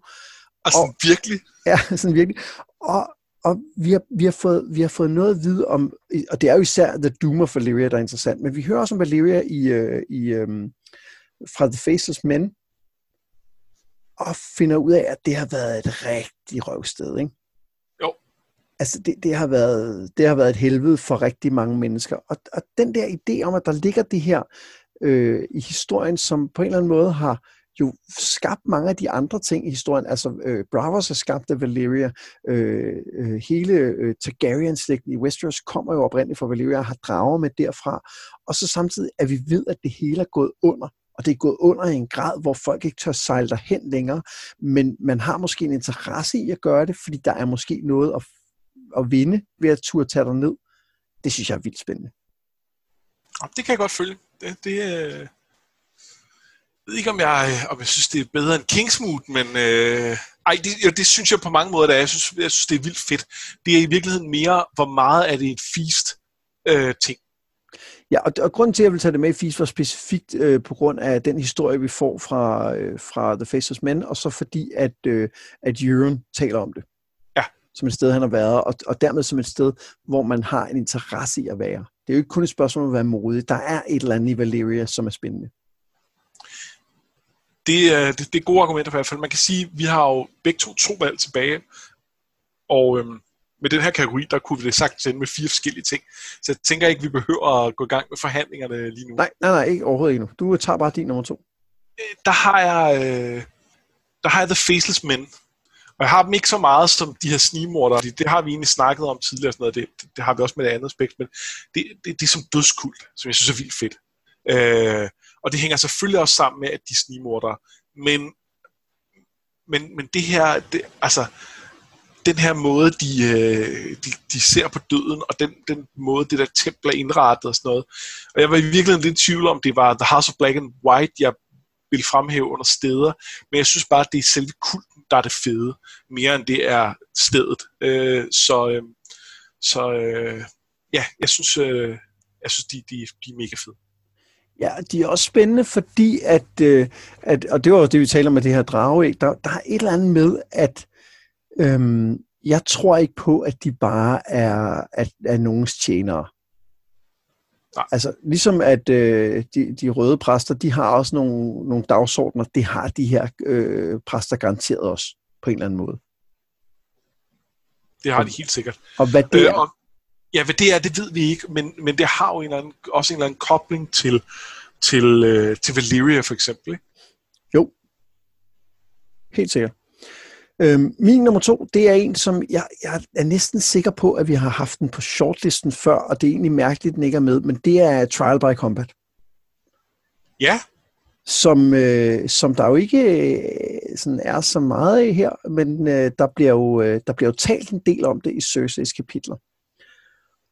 Altså og, virkelig? Ja, sådan virkelig. Og, og vi har, vi, har fået, vi har fået noget at vide om, og det er jo især The Doom of Valyria, der er interessant, men vi hører også om Valyria i, uh, i, um, fra The Faceless Men, og finder ud af, at det har været et rigtig røvsted, ikke? Jo. Altså, det, det, har været, det har været et helvede for rigtig mange mennesker. Og, og den der idé om, at der ligger det her øh, i historien, som på en eller anden måde har jo skabt mange af de andre ting i historien. Altså, øh, Bravos har skabt af Valyria. Øh, øh, hele øh, Targaryen-slægten i Westeros kommer jo oprindeligt fra Valyria og har drager med derfra. Og så samtidig, at vi ved, at det hele er gået under. Og det er gået under i en grad, hvor folk ikke tør sejle derhen længere. Men man har måske en interesse i at gøre det, fordi der er måske noget at, at vinde ved at turde tage ned. Det synes jeg er vildt spændende. Det kan jeg godt følge. Det, det, øh... Jeg ved ikke, om jeg, om jeg synes, det er bedre end Kingsmood, men øh, ej, det, ja, det synes jeg på mange måder, det er. Jeg synes, jeg synes, det er vildt fedt. Det er i virkeligheden mere, hvor meget er det et feast øh, ting. Ja, og, og grunden til, at jeg vil tage det med i FIS, var specifikt øh, på grund af den historie, vi får fra, øh, fra The Faceless Men, og så fordi, at, øh, at Jørgen taler om det. Ja. Som et sted, han har været, og, og dermed som et sted, hvor man har en interesse i at være. Det er jo ikke kun et spørgsmål om at være modig. Der er et eller andet i Valeria, som er spændende. Det, er, det, det er gode argumenter i hvert fald. Man kan sige, at vi har jo begge to to valg tilbage, og øhm, med den her kategori, der kunne vi det sagtens ende med fire forskellige ting. Så jeg tænker ikke, vi behøver at gå i gang med forhandlingerne lige nu. Nej, nej, nej, ikke overhovedet ikke nu. Du tager bare din nummer to. Øh, der har jeg, øh, der har jeg The Faceless Men. Og jeg har dem ikke så meget som de her snigmordere. Det, det har vi egentlig snakket om tidligere. Sådan noget. Det, det, det har vi også med det andet aspekt. Men det, det, det er som dødskult, som jeg synes er vildt fedt. Øh, og det hænger selvfølgelig også sammen med, at de snigmordere. Men, men, men det her, det, altså, den her måde, de, øh, de, de ser på døden, og den, den måde, det der tempel er indrettet og sådan noget. Og jeg var i virkeligheden lidt i tvivl om, det var The House of Black and White, jeg ville fremhæve under steder, men jeg synes bare, at det er selve kulten, der er det fede, mere end det er stedet. Øh, så øh, så øh, ja, jeg synes, øh, jeg synes de, de, de er mega fede. Ja, de er også spændende, fordi at, øh, at og det var jo det, vi taler om med det her drageæg, der, der er et eller andet med, at Øhm, jeg tror ikke på, at de bare er, at, er nogens tjenere. Nej. Altså, ligesom at øh, de, de røde præster, de har også nogle, nogle dagsordner, det har de her øh, præster garanteret også, på en eller anden måde. Det har de helt sikkert. Og hvad det øh, er? og, ja, hvad det er, det ved vi ikke, men, men det har jo en eller anden, også en eller anden kobling til, til, øh, til Valyria for eksempel. Ikke? Jo, helt sikkert. Øhm, min nummer to, det er en, som jeg, jeg er næsten sikker på, at vi har haft den på shortlisten før, og det er egentlig mærkeligt, at den ikke er med, men det er Trial by Combat. Ja. Som, øh, som der jo ikke øh, sådan er så meget af her, men øh, der, bliver jo, øh, der bliver jo talt en del om det i Cersei's kapitler.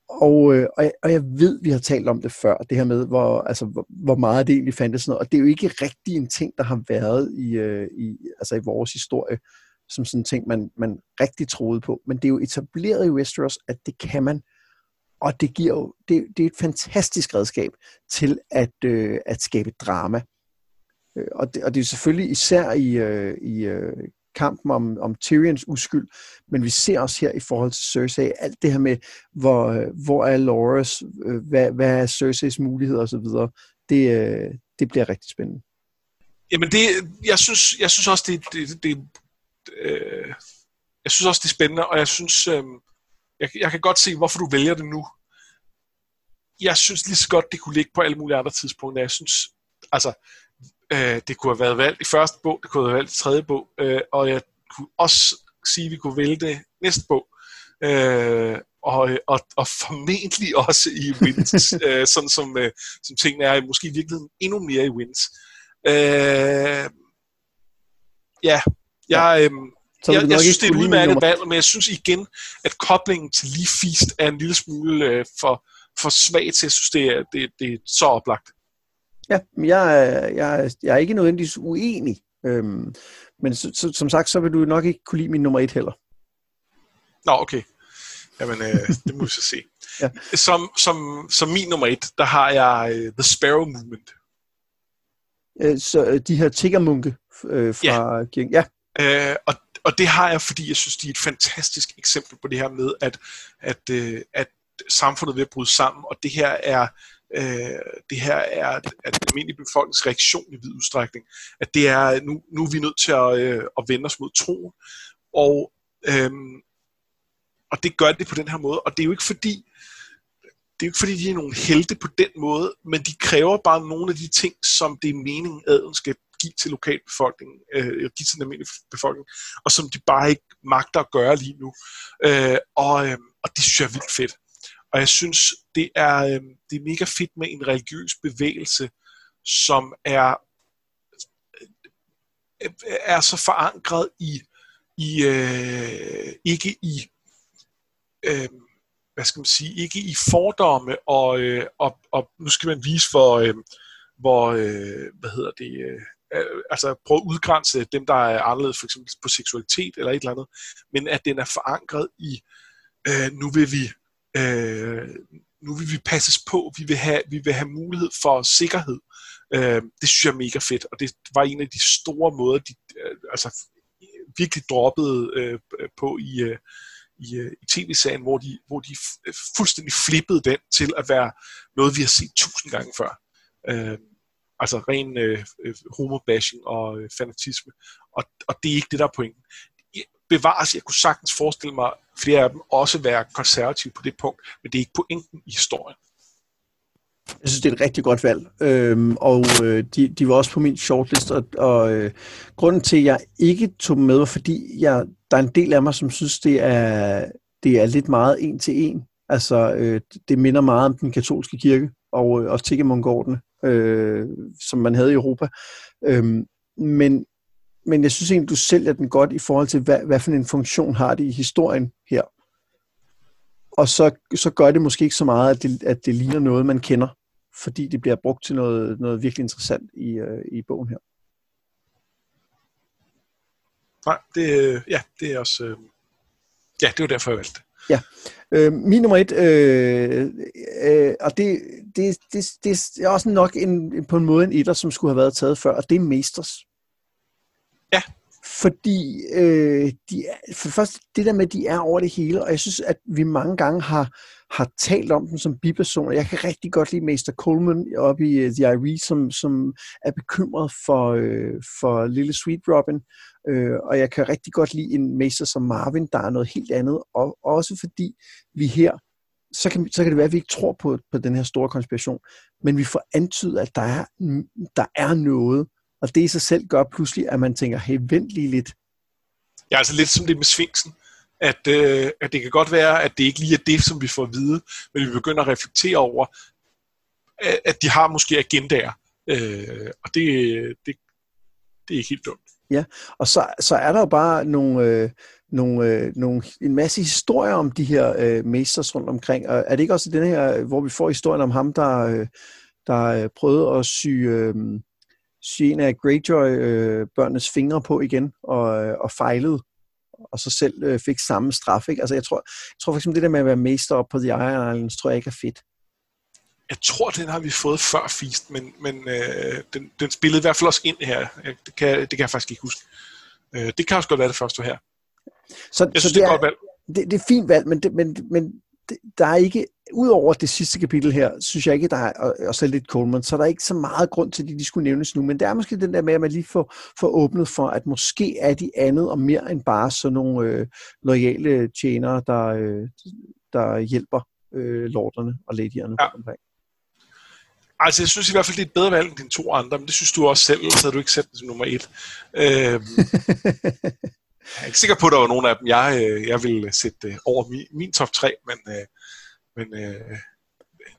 Og, øh, og, jeg, og jeg ved, vi har talt om det før, det her med, hvor, altså, hvor, hvor meget det egentlig fandtes noget. Og det er jo ikke rigtig en ting, der har været i, øh, i, altså i vores historie som sådan en ting, man, man rigtig troede på. Men det er jo etableret i Westeros, at det kan man. Og det giver jo, det, det er et fantastisk redskab til at, øh, at skabe drama. Øh, og, det, og det er selvfølgelig især i, øh, i øh, kampen om, om Tyrions uskyld, men vi ser også her i forhold til Cersei, alt det her med, hvor, øh, hvor er Loras, øh, hvad, hvad er Cerseis muligheder osv., det, øh, det bliver rigtig spændende. Jamen det, jeg synes, jeg synes også, det, det, det øh, jeg synes også, det er spændende, og jeg synes, øh, jeg, jeg kan godt se, hvorfor du vælger det nu. Jeg synes lige så godt, det kunne ligge på alle mulige andre tidspunkter. Jeg synes, altså, øh, det kunne have været valgt i første bog, det kunne have været valgt i tredje bog, øh, og jeg kunne også sige, at vi kunne vælge det næste bog. Øh, og, og, og formentlig også i Wins, øh, sådan som, øh, som tingene er, måske i virkeligheden endnu mere i Wins. Øh, ja, jeg, øhm, så jeg, jeg synes, det er et udmærket valg, men jeg synes igen, at koblingen til lige Feast er en lille smule øh, for, for svag til, jeg synes, det er, det, det er så oplagt. Ja, jeg, jeg, jeg er ikke nødvendigvis uenig. Øhm, men så, så, som sagt, så vil du nok ikke kunne lide min nummer et heller. Nå, okay. Jamen, øh, det må vi så se. ja. som, som, som min nummer et, der har jeg uh, The Sparrow Movement. Øh, så øh, de her tiggermunke øh, fra ja. Ja. Øh, og, og det har jeg, fordi jeg synes, de er et fantastisk eksempel på det her med, at, at, øh, at samfundet er ved at bryde sammen, og det her er øh, det her er at, at den almindelige befolknings reaktion i vid udstrækning. At det er, nu, nu er vi nødt til at, øh, at vende os mod troen, og, øh, og det gør det på den her måde, og det er jo ikke fordi, det er jo ikke fordi, de er nogle helte på den måde, men de kræver bare nogle af de ting, som det er meningen, adelen skal give til lokalbefolkningen, øh, give til den almindelige befolkning, og som de bare ikke magter at gøre lige nu. Øh, og, øh, og det synes jeg er vildt fedt. Og jeg synes, det er, øh, det er mega fedt med en religiøs bevægelse, som er, øh, er så forankret i, i øh, ikke i øh, hvad skal man sige, ikke i fordomme, og, øh, og, og nu skal man vise, hvor, øh, hvor øh, hvad hedder det, øh, Øh, altså prøve at udgrænse dem, der er anderledes, for eksempel på seksualitet eller et eller andet, men at den er forankret i, øh, nu vil vi, øh, nu vil vi passes på, vi vil have, vi vil have mulighed for sikkerhed. Øh, det synes jeg er mega fedt, og det var en af de store måder, de øh, altså virkelig droppede øh, på i, øh, i, øh, i tv-serien, hvor de, hvor de fuldstændig flippede den til at være noget, vi har set tusind gange før. Øh, altså ren øh, øh, homobashing og øh, fanatisme. Og, og det er ikke det, der er pointen. Bevares, jeg kunne sagtens forestille mig flere af dem også være konservative på det punkt, men det er ikke pointen i historien. Jeg synes, det er et rigtig godt valg, øhm, og øh, de, de var også på min shortlist, og, og øh, grunden til, at jeg ikke tog med, var, fordi jeg, der er en del af mig, som synes, det er, det er lidt meget en til en. Altså, øh, det minder meget om den katolske kirke, og øh, også øh, som man havde i Europa. Øhm, men, men jeg synes egentlig, du sælger den godt i forhold til, hvad, hvad for en funktion har det i historien her og så, så gør det måske ikke så meget, at det, at det ligner noget, man kender, fordi det bliver brugt til noget, noget virkelig interessant i, øh, i bogen her. Nej, det, øh, ja, det er også... Øh, ja, det var derfor, jeg valgte Ja. Øh, min nummer et, øh, øh, og det, det, det, det er også nok en, på en måde en etter, som skulle have været taget før, og det er Mesters. Ja, fordi øh, de er, for først det der med, at de er over det hele, og jeg synes, at vi mange gange har, har talt om dem som bipersoner. Jeg kan rigtig godt lide Mester Coleman oppe i uh, The Irie, som, som er bekymret for, øh, for lille Sweet Robin, øh, og jeg kan rigtig godt lide en mester som Marvin, der er noget helt andet, og også fordi vi her så kan, så kan det være, at vi ikke tror på, på den her store konspiration, men vi får antydet, at der er, der er noget, og det i sig selv gør pludselig, at man tænker, hey, vent lige lidt. Ja, altså lidt som det med Sfinksen. At, øh, at det kan godt være, at det ikke lige er det, som vi får at vide, men vi begynder at reflektere over, at, at de har måske agendaer. Øh, og det, det, det er ikke helt dumt. Ja, og så, så er der jo bare nogle, øh, nogle, øh, nogle, en masse historier om de her øh, mesters rundt omkring. Og er det ikke også i den her, hvor vi får historien om ham, der, øh, der øh, prøvede at sy... Øh, sy en af Greyjoy-børnenes øh, fingre på igen og, øh, og fejlede, og så selv øh, fik samme straf. Ikke? Altså, jeg tror, jeg tror for eksempel, det der med at være mester op på The Iron Islands, tror jeg ikke er fedt. Jeg tror, den har vi fået før Feast, men, men øh, den, den spillede i hvert fald også ind her. Det kan, det kan jeg faktisk ikke huske. Øh, det kan også godt være det første her. Så, jeg synes, så det, det er, godt valg. Det, det er fint valg, men, det, men, men det, der er ikke, udover det sidste kapitel her, synes jeg ikke, der er, og, og så lidt Coleman, så er der ikke så meget grund til, at de, de skulle nævnes nu, men det er måske den der med, at man lige får, får åbnet for, at måske er de andet og mere end bare sådan nogle øh, lojale tjenere, der, øh, der hjælper øh, lorderne og ladyerne ja. omkring. Altså, jeg synes i hvert fald, det er et bedre valg end de to andre, men det synes du også selv, så havde du ikke sat den som nummer et. Øhm, jeg er ikke sikker på, at der var nogen af dem, jeg, øh, jeg ville sætte over min, min top 3, men, øh, men øh,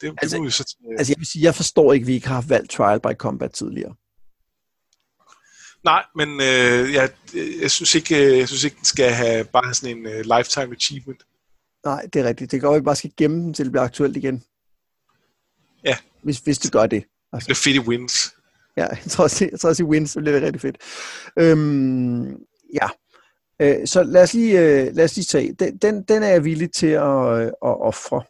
det, altså, det må vi så... Altså, jeg vil sige, jeg forstår ikke, at vi ikke har valgt Trial by Combat tidligere. Nej, men øh, jeg, jeg, synes ikke, jeg synes ikke, den skal have bare sådan en uh, lifetime achievement. Nej, det er rigtigt. Det går, at vi bare skal gemme den, til det bliver aktuelt igen. Hvis, hvis det gør det. Altså. Det er fedt wins. Ja, jeg tror også, jeg tror også i wins, så bliver det rigtig fedt. Øhm, ja, Øh, så lad os lige, øh, lad os lige tage, den, den, den er jeg villig til at, øh, at ofre.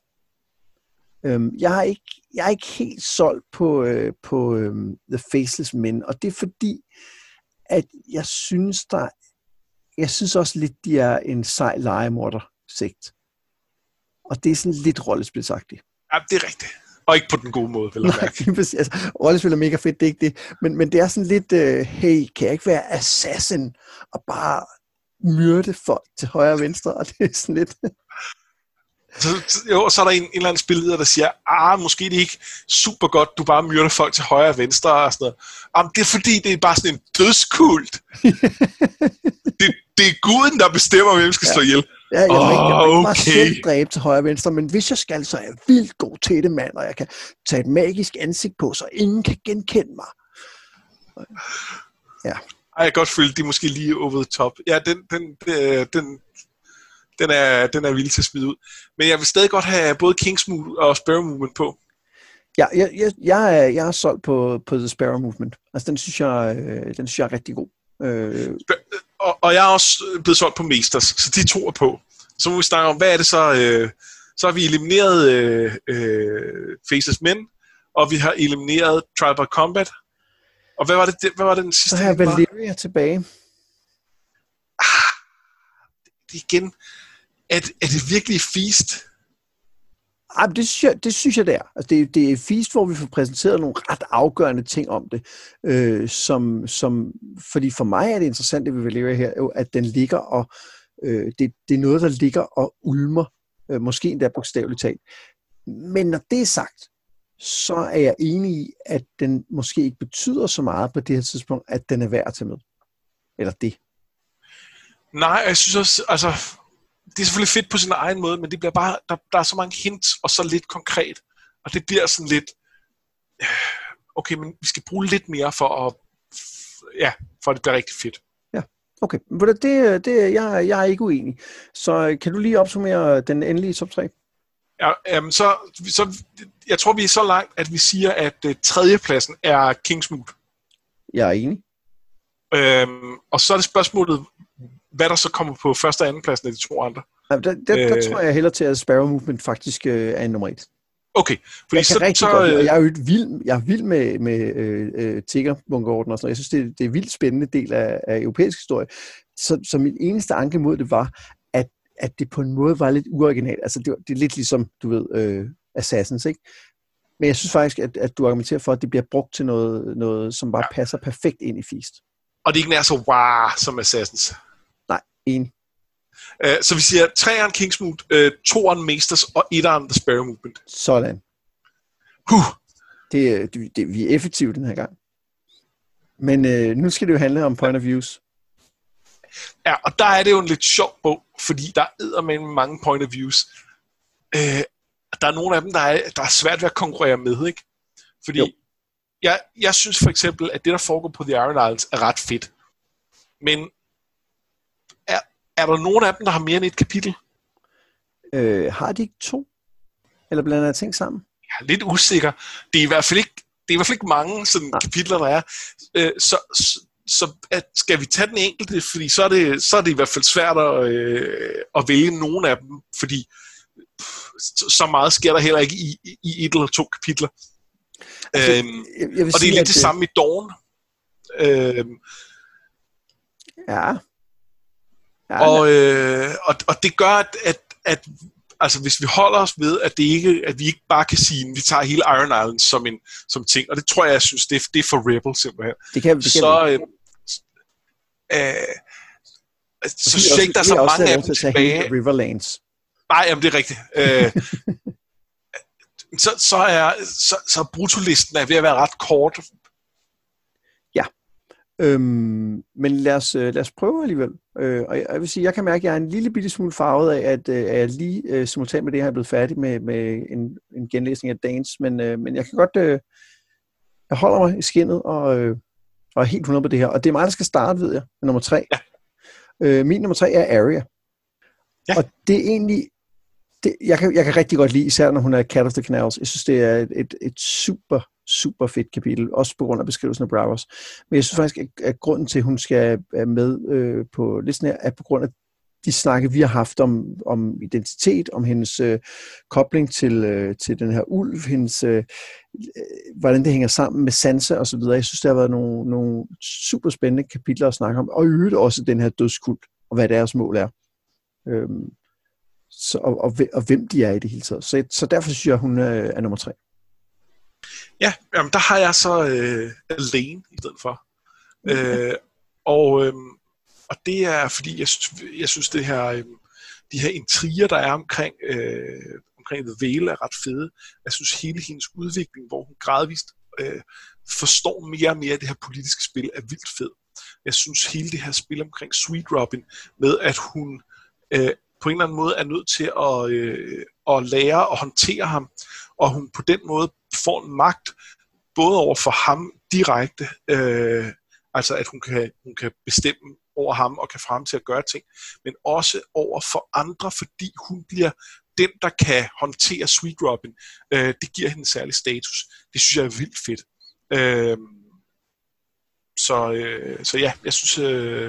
Øhm, jeg, har ikke, jeg er ikke helt solgt på, øh, på øh, The Faceless Men, og det er fordi, at jeg synes, der, jeg synes også lidt, de er en sej legemorder sigt. Og det er sådan lidt rollespilsagtigt. Ja, det er rigtigt. Og ikke på den gode måde, jeg Nej, altså, rollespil er mega fedt, det er ikke det. Men, men det er sådan lidt, uh, hey, kan jeg ikke være assassin og bare myrde folk til højre og venstre, og det er sådan lidt... Så, jo, så er der en, en eller anden spilleder, der siger, ah, måske det er ikke super godt, du bare myrder folk til højre og venstre og sådan noget. Jamen, det er fordi, det er bare sådan en dødskult. det, det er guden, der bestemmer, hvem skal ja. slå ihjel. Ja, jeg må ikke, jeg må ikke bare selv dræbe til højre og venstre, men hvis jeg skal, så er jeg vildt god til det, mand, og jeg kan tage et magisk ansigt på, så ingen kan genkende mig. Ja. Ej, jeg kan godt føle, de er måske lige over the top. Ja, den, den, den, den den er, den er villig til at smide ud. Men jeg vil stadig godt have både Kingsmood og Sparrow Movement på. Ja, jeg, jeg, jeg, er, jeg er solgt på, på The Sparrow Movement. Altså, den synes jeg, øh, den synes jeg er rigtig god. Øh, og, og jeg er også blevet solgt på Masters, så de to er på. Så må vi snakke om, hvad er det så... Øh, så har vi elimineret øh, øh, Faces Men, og vi har elimineret Tribal Combat. Og hvad var det, hvad var det den sidste? Så har Valeria tilbage. Ah, det igen, er, er det virkelig Feast? Ej, det, synes jeg, det synes jeg, det er. Altså, det, det er Feast, hvor vi får præsenteret nogle ret afgørende ting om det. Øh, som, som, fordi for mig er det interessant, interessante vi lever her, jo, at den ligger og... Øh, det, det er noget, der ligger og ulmer. Øh, måske endda bogstaveligt talt. Men når det er sagt, så er jeg enig i, at den måske ikke betyder så meget på det her tidspunkt, at den er værd at tage med. Eller det. Nej, jeg synes også, altså, det er selvfølgelig fedt på sin egen måde, men det bliver bare, der, der er så mange hints, og så lidt konkret. Og det bliver sådan lidt, øh, okay, men vi skal bruge lidt mere for at, ja, for at det bliver rigtig fedt. Ja, okay. Det, det, jeg, jeg er ikke uenig. Så kan du lige opsummere den endelige top 3? Ja, jamen så, så, jeg tror, vi er så langt, at vi siger, at uh, tredjepladsen er Kingsmood. Jeg er enig. Øhm, og så er det spørgsmålet, hvad der så kommer på første og anden pladsen af de to andre. Ja, der, der, der øh, tror jeg heller til, at Sparrow Movement faktisk øh, er nummer et. Okay. Fordi jeg så, rigtig så, godt, øh, jeg er jo vild, jeg er vild med, med øh, øh, tiggerbunkerorden og sådan noget. Jeg synes, det, det er en vildt spændende del af, af europæisk historie. Så, så min eneste anke mod det var, at, at det på en måde var lidt uoriginalt. Altså, det, det er lidt ligesom, du ved, øh, Assassins, ikke? Men jeg synes faktisk, at, at du argumenterer for, at det bliver brugt til noget, noget som bare ja. passer perfekt ind i Feast. Og det ikke er så wow som Assassins. En. Uh, så vi siger 3'eren Kingsmood, uh, 2'eren Masters og 1'eren The Sparrow Movement. Sådan. Huh. Det, det, det, vi er effektive den her gang. Men uh, nu skal det jo handle om point of views. Ja, og der er det jo en lidt sjov bog, fordi der er med mange point of views. Uh, der er nogle af dem, der er, der er svært ved at konkurrere med, ikke? Fordi jo. jeg, jeg synes for eksempel, at det, der foregår på The Iron Islands, er ret fedt. Men er der nogen af dem, der har mere end et kapitel? Øh, har de ikke to? Eller blander jeg ting sammen? Jeg er lidt usikker. Det er i hvert fald ikke, det er i hvert fald ikke mange sådan, ja. kapitler, der er. Øh, så, så, så at, skal vi tage den enkelte, fordi så er det, så er det i hvert fald svært at, øh, at vælge nogen af dem, fordi pff, så meget sker der heller ikke i, i et eller to kapitler. Altså, øhm, jeg, jeg og det er lidt det samme i Dawn. Øhm, ja. Ja, og, øh, og, og det gør, at, at, at altså, hvis vi holder os ved, at, det ikke, at vi ikke bare kan sige, at vi tager hele Iron Island som en som ting, og det tror jeg, jeg synes, det er, det er for Rebel simpelthen. Det kan, det kan så, øh, øh, så synes jeg ikke, der er så mange af dem tilbage. Riverlands. Nej, jamen det er rigtigt. Øh, så, så, er, så, så brutolisten er ved at være ret kort Øhm, men lad os, øh, lad os prøve alligevel. Øh, og jeg, vil sige, jeg kan mærke, at jeg er en lille bitte smule farvet af, at, øh, at jeg lige øh, simultant med det her er blevet færdig med, med en, en genlæsning af Danes, men, øh, men jeg kan godt, øh, jeg holder mig i skinnet og, øh, og er helt 100 på det her. Og det er mig, der skal starte, ved jeg, med nummer tre. Ja. Øh, min nummer tre er Arya. Ja. Og det er egentlig, det, jeg, kan, jeg kan rigtig godt lide, især når hun er Cat of the Canals. Jeg synes, det er et, et, et super super fedt kapitel, også på grund af beskrivelsen af Browers. Men jeg synes faktisk, at, at grunden til, at hun skal være med øh, på listen her, er på grund af de snakke, vi har haft om, om identitet, om hendes øh, kobling til, øh, til den her ulv, hendes, øh, hvordan det hænger sammen med Sansa og så videre. Jeg synes, der har været nogle, nogle super spændende kapitler at snakke om, og i øvrigt også den her dødskult, og hvad deres mål er. Øhm, så, og, og, og hvem de er i det hele taget. Så, så derfor synes jeg, hun er, er nummer tre. Ja, jamen, der har jeg så øh, alene i stedet for. øh, og, øh, og det er, fordi jeg, jeg synes, det her, øh, de her intriger, der er omkring, øh, omkring The Vale, er ret fede. Jeg synes, hele hendes udvikling, hvor hun gradvist øh, forstår mere og mere af det her politiske spil, er vildt fed. Jeg synes, hele det her spil omkring Sweet Robin, med at hun øh, på en eller anden måde er nødt til at, øh, at lære at håndtere ham, og hun på den måde får en magt, både over for ham direkte, øh, altså at hun kan, hun kan bestemme over ham og kan frem til at gøre ting, men også over for andre, fordi hun bliver den, der kan håndtere Sweet Robin. Øh, det giver hende en særlig status. Det synes jeg er vildt fedt. Øh, så, øh, så ja, jeg synes, øh,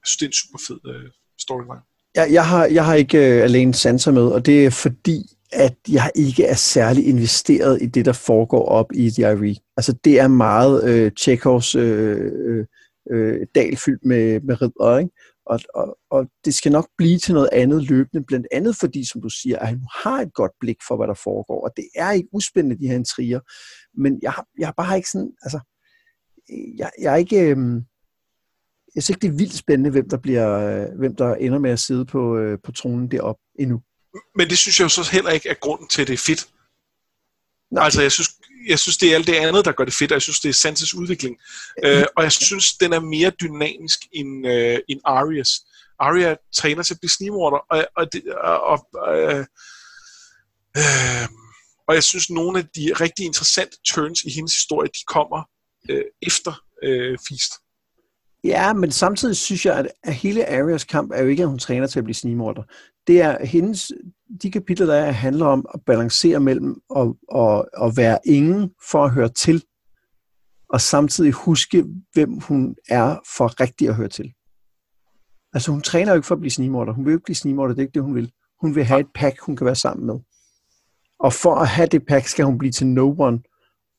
jeg synes, det er en super fed øh, storyline. Jeg, jeg, har, jeg har ikke øh, alene sanser med, og det er fordi, at jeg ikke er særlig investeret i det, der foregår op i DIRE. Altså, det er meget øh, Chekhovs øh, øh, øh, dal fyldt med, med ridder, ikke? Og, og, og det skal nok blive til noget andet løbende, blandt andet fordi, som du siger, at han har et godt blik for, hvad der foregår, og det er ikke uspændende, de her intriger, men jeg, jeg har bare ikke sådan, altså, jeg, jeg er ikke, øh, jeg synes ikke, det er vildt spændende, hvem der, bliver, hvem der ender med at sidde på, øh, på tronen deroppe endnu. Men det synes jeg jo så heller ikke er grunden til, at det er fedt. Nej. Altså, jeg synes, jeg synes, det er alt det andet, der gør det fedt, og jeg synes, det er Sanses udvikling. Øh, og jeg synes, den er mere dynamisk end, øh, end Arias. Arya træner til at blive snimorder, og, og, det, og, og, øh, øh, og jeg synes, nogle af de rigtig interessante turns i hendes historie, de kommer øh, efter øh, Feast. Ja, men samtidig synes jeg, at, hele Arias kamp er jo ikke, at hun træner til at blive snimorder. Det er hendes, de kapitler, der er, handler om at balancere mellem at, at, at være ingen for at høre til, og samtidig huske, hvem hun er for rigtig at høre til. Altså hun træner jo ikke for at blive snimorder. Hun vil jo ikke blive snimorder, det er ikke det, hun vil. Hun vil have et pack, hun kan være sammen med. Og for at have det pack, skal hun blive til no one.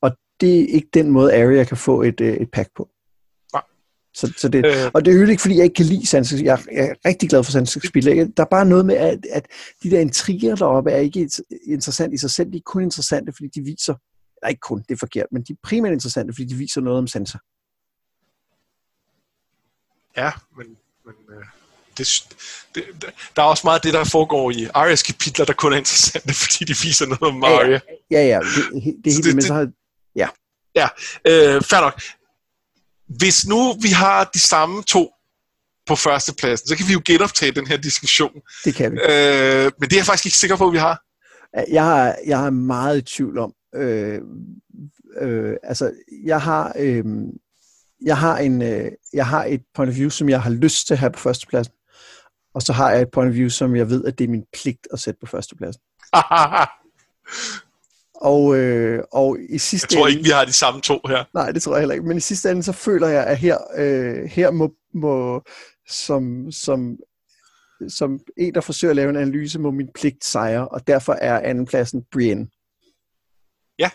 Og det er ikke den måde, Arya kan få et, øh, et pack på. Så, så det, øh. Og det er jo ikke, fordi jeg ikke kan lide Sansa. Jeg, jeg er rigtig glad for Sansa spil. Der er bare noget med, at, at de der intriger deroppe er ikke interessant i sig selv. De er kun interessante, fordi de viser, eller ikke kun, det er forkert, men de er primært interessante, fordi de viser noget om Sansa. Ja, men, men øh, det, det, der er også meget af det, der foregår i Arias kapitler, der kun er interessante, fordi de viser noget om Arya. Ja, ja, ja, det, det, det, det, det, så har, ja. Ja, øh, fair nok hvis nu vi har de samme to på førstepladsen, så kan vi jo genoptage den her diskussion. Det kan vi. Øh, men det er jeg faktisk ikke sikker på, at vi har. Jeg er, jeg er meget i tvivl om. Øh, øh, altså, jeg har, øh, jeg har en, øh, jeg har et point of view, som jeg har lyst til at have på førstepladsen. Og så har jeg et point of view, som jeg ved, at det er min pligt at sætte på førstepladsen. Og, øh, og i sidste Jeg tror ikke, vi har de samme to her. Nej, det tror jeg heller ikke. Men i sidste ende, så føler jeg, at her, øh, her må, må som, som, som en, der forsøger at lave en analyse, må min pligt sejre, og derfor er andenpladsen Brienne. Ja.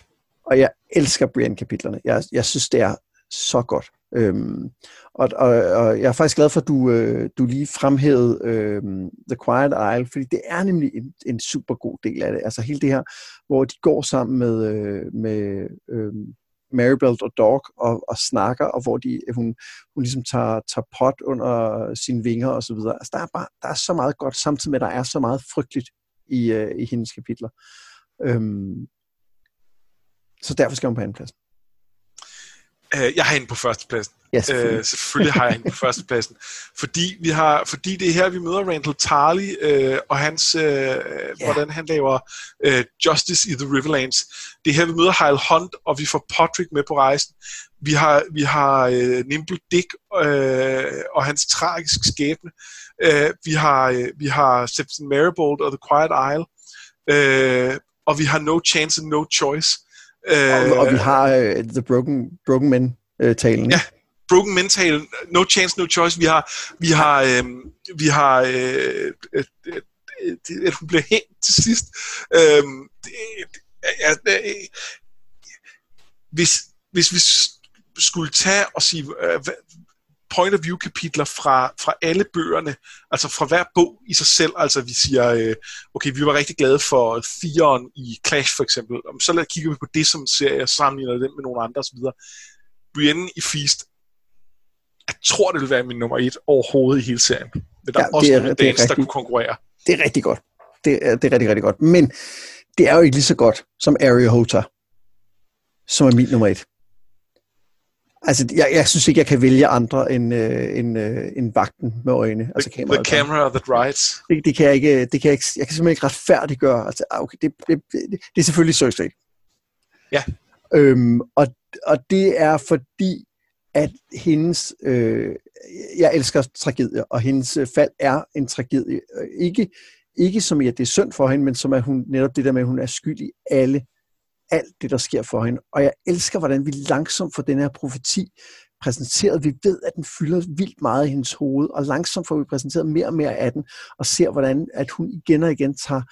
Og jeg elsker Brienne-kapitlerne. Jeg, jeg synes, det er så godt. Øhm, og, og, og jeg er faktisk glad for, at du, øh, du lige fremhævede øh, The Quiet Isle, fordi det er nemlig en, en super god del af det. Altså hele det her, hvor de går sammen med, øh, med øh, Maribel og Dog og, og snakker, og hvor de, hun, hun ligesom tager, tager pot under sine vinger og så videre. Altså der er, bare, der er så meget godt, samtidig med, at der er så meget frygteligt i, øh, i hendes kapitler. Øhm, så derfor skal hun på andenpladsen. Øh, jeg har hende på førstepladsen. Selvfølgelig. Øh, selvfølgelig har jeg hende på førstepladsen. Fordi, vi har, fordi det er her, vi møder Randall Tarley øh, og hans, øh, yeah. hvordan han laver øh, Justice i The Riverlands. Det er her, vi møder Heil Hunt, og vi får Patrick med på rejsen. Vi har, vi har øh, Nimble Dick øh, og hans tragiske skæbne. Øh, vi har, øh, vi har Septon Maribold og The Quiet Isle. Øh, og vi har No Chance and No Choice. Øh, og, og vi har uh, The Broken, Broken Men-talen. Uh, ja, Broken Men-talen. No Chance, No Choice. Vi har, vi har, øh, vi har øh, øh, øh, at hun bliver hængt til sidst. Øh, øh, øh, hvis, hvis vi skulle tage og sige, øh, point of view kapitler fra, fra alle bøgerne, altså fra hver bog i sig selv, altså vi siger, øh, okay, vi var rigtig glade for firen i Clash for eksempel, så lad, kigger vi på det som serie, og sammenligner den med nogle andre osv. Brienne i Feast, jeg tror, det vil være min nummer et overhovedet i hele serien. Men der ja, er også det er, nogle det er rigtig, der kunne konkurrere. Det er rigtig godt. Det er, det er rigtig, rigtig godt. Men det er jo ikke lige så godt som Arya Hota, som er min nummer et. Altså, jeg, jeg synes ikke, jeg kan vælge andre end, øh, end, øh, end vagten med øjne. Altså the, the camera that writes. Det, det, kan jeg ikke, det kan jeg, ikke, jeg kan simpelthen ikke retfærdiggøre. Altså, ah, okay, det, det, det, det er selvfølgelig Cersei. Ja. Øhm, og, og det er fordi, at hendes, øh, jeg elsker tragedier, og hendes fald er en tragedie. Øh, ikke, ikke som i, at det er synd for hende, men som at hun netop det der med, at hun er skyld i alle, alt det, der sker for hende. Og jeg elsker, hvordan vi langsomt får den her profeti præsenteret. Vi ved, at den fylder vildt meget i hendes hoved, og langsomt får vi præsenteret mere og mere af den, og ser, hvordan at hun igen og igen tager,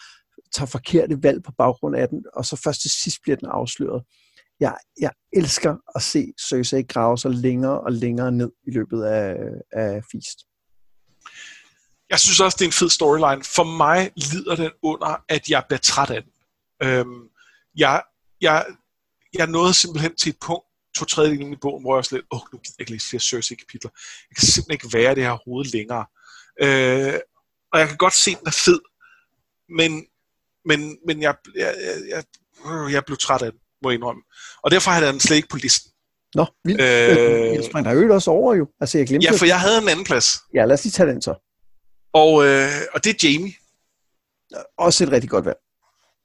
tager forkerte valg på baggrund af den, og så først til sidst bliver den afsløret. Jeg, jeg elsker at se Cersei grave sig længere og længere ned i løbet af, af Feast. Jeg synes også, det er en fed storyline. For mig lider den under, at jeg bliver træt af den. Øhm, jeg, jeg, jeg nåede simpelthen til et punkt, to tredjedel i bogen, hvor jeg lidt, åh, oh, nu gider jeg ikke læse flere Cersei-kapitler. Jeg kan simpelthen ikke være det her hoved længere. Øh, og jeg kan godt se, at den er fed, men, men, men jeg, jeg, jeg, jeg, jeg blev træt af den, må jeg indrømme. Og derfor har jeg den slet ikke på listen. Nå, vildt. Øh, jeg sprang der også over jo. Altså, jeg glemte ja, for jeg havde en anden plads. Ja, lad os lige tage den så. Og, øh, og det er Jamie. Også et rigtig godt valg.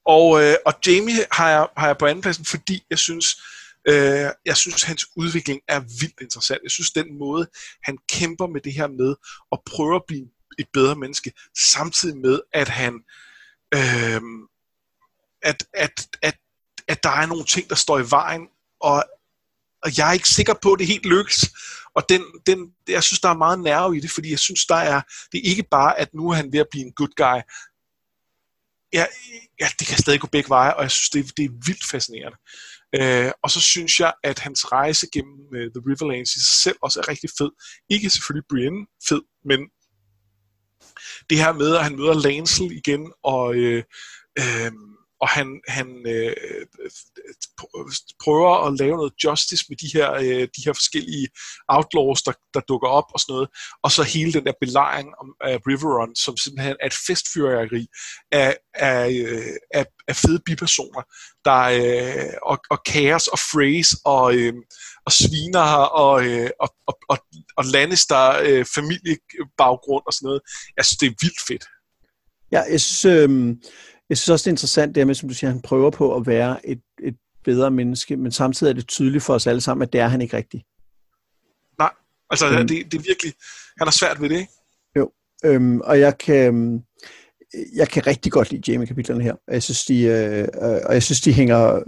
Og, øh, og Jamie har jeg, har jeg på anden pladsen, fordi jeg synes, øh, jeg synes, hans udvikling er vildt interessant. Jeg synes, den måde, han kæmper med det her med at prøve at blive et bedre menneske, samtidig med, at han øh, at, at, at, at der er nogle ting, der står i vejen, og, og jeg er ikke sikker på, at det helt lykkes. Og den, den, jeg synes, der er meget nerve i det, fordi jeg synes, der er, det er ikke bare, at nu er han ved at blive en good guy. Ja, ja det kan stadig gå begge veje, og jeg synes, det, det er vildt fascinerende. Øh, og så synes jeg, at hans rejse gennem uh, The Riverlands i sig selv også er rigtig fed. Ikke selvfølgelig Brienne fed, men det her med, at han møder Lancel igen, og øh, øh, og han, han øh, prøver at lave noget justice med de her, øh, de her forskellige outlaws, der, der dukker op og sådan noget, og så hele den der belejring af Riverrun, som simpelthen er et festfyrværkeri af, af, øh, af, af fede bipersoner, der, øh, og, og kaos og phrase og, øh, og sviner og, øh, og, og, og, og Lannister øh, familiebaggrund og sådan noget. Jeg synes, det er vildt fedt. Ja, jeg synes, øh, jeg synes også, det er interessant det med, som du siger, han prøver på at være et, et bedre menneske, men samtidig er det tydeligt for os alle sammen, at det er han ikke rigtigt. Nej, altså øhm, det, det er virkelig, han har svært ved det, ikke? Jo, øhm, og jeg kan, øhm, jeg kan rigtig godt lide Jamie-kapitlerne her. Jeg synes, de, øh, og jeg synes, de hænger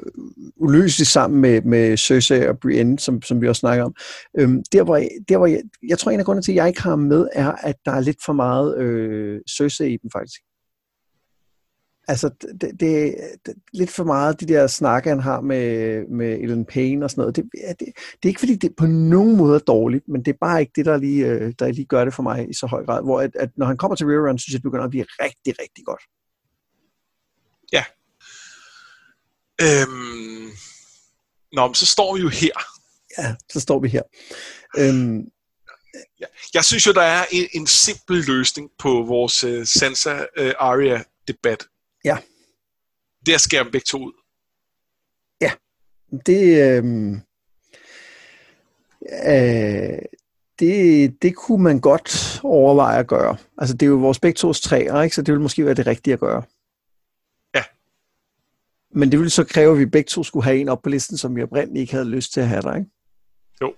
uløseligt sammen med, med Cersei og Brienne, som, som vi også snakker om. Øhm, der, hvor, jeg, der, hvor jeg, jeg tror, en af grundene til, at jeg ikke har med, er, at der er lidt for meget øh, Cersei i dem, faktisk altså, det, det, det, lidt for meget de der snakke, han har med, med Ellen Payne og sådan noget. Det, det, det er ikke, fordi det på nogen måde er dårligt, men det er bare ikke det, der lige, øh, der lige gør det for mig i så høj grad. Hvor at, at når han kommer til Rear Run, synes jeg, det begynder at blive rigtig, rigtig godt. Ja. Øhm... Nå, men så står vi jo her. Ja, så står vi her. Øhm, ja. Jeg synes jo, der er en, en simpel løsning på vores uh, Sansa-Aria-debat. Ja. Det er at skære dem begge to ud. Ja. Det, øh, øh, det, det kunne man godt overveje at gøre. Altså, det er jo vores begge tos træer, ikke? så det ville måske være det rigtige at gøre. Ja. Men det ville så kræve, at vi begge to skulle have en op på listen, som vi oprindeligt ikke havde lyst til at have der, ikke? Jo.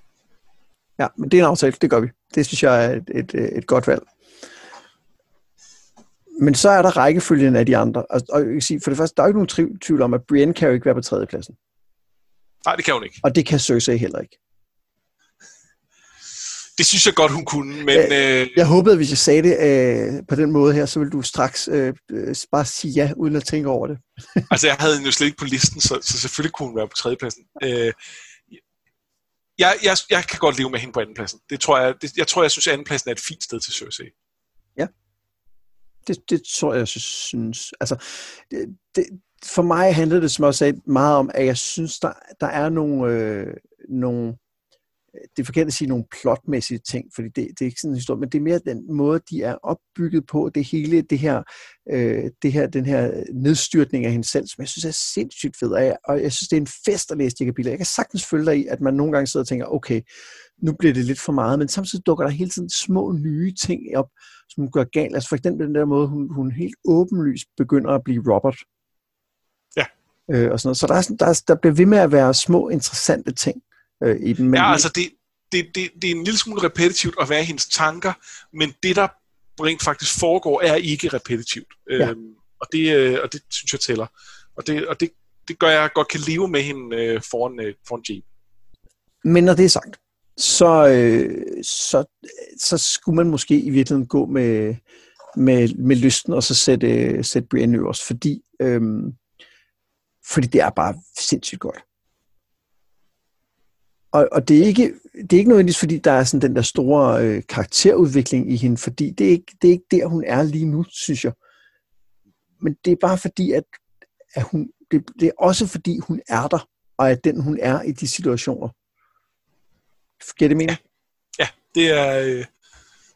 Ja, men det er en aftale, det gør vi. Det synes jeg er et, et, et godt valg men så er der rækkefølgen af de andre. Og, og jeg kan sige, for det første, der er ikke nogen tvivl om, at Brienne kan jo ikke være på tredjepladsen. Nej, det kan hun ikke. Og det kan Cersei heller ikke. Det synes jeg godt, hun kunne, men... Øh, jeg håbede, at hvis jeg sagde det øh, på den måde her, så ville du straks øh, øh bare sige ja, uden at tænke over det. altså, jeg havde hende jo slet ikke på listen, så, så selvfølgelig kunne hun være på tredjepladsen. Øh, jeg, jeg, jeg kan godt leve med hende på andenpladsen. Det tror jeg, det, jeg tror, jeg synes, at andenpladsen er et fint sted til Cersei. Det, det tror jeg, jeg synes. Altså, det, det, for mig handlede det, som jeg sagde, meget om, at jeg synes, der, der er nogle, øh, nogle det er forkert at sige nogle plotmæssige ting, fordi det, det er ikke sådan en historie, men det er mere den måde, de er opbygget på, det hele, det her, øh, det her, den her nedstyrtning af hende selv, som jeg synes er sindssygt fed, jeg, og jeg synes, det er en fest at læse de kapitler. Jeg kan sagtens følge dig i, at man nogle gange sidder og tænker, okay, nu bliver det lidt for meget, men samtidig dukker der hele tiden små nye ting op, som gør galt. Altså for eksempel den der måde, hun, hun helt åbenlyst begynder at blive Robert. Ja. Øh, og sådan noget. Så der, er, der, der bliver ved med at være små interessante ting øh, i dem. Men, ja, altså det, det, det, det er en lille smule repetitivt at være i hendes tanker, men det, der rent faktisk foregår, er ikke repetitivt. Ja. Øhm, og, det, øh, og det synes jeg tæller. Og det, og det, det gør jeg godt kan leve med hende øh, foran, øh, foran Jeep. Men når det er sagt, så, øh, så, så skulle man måske i virkeligheden gå med, med, med lysten og så sætte, sætte Brienne øverst, fordi, øh, fordi det er bare sindssygt godt. Og, og det, er ikke, det er ikke nødvendigvis, fordi der er sådan den der store øh, karakterudvikling i hende, fordi det er, ikke, det er ikke der, hun er lige nu, synes jeg. Men det er bare fordi, at, at hun, det, det er også fordi, hun er der, og at den, hun er i de situationer. Giver det mening? Ja, ja det er... Øh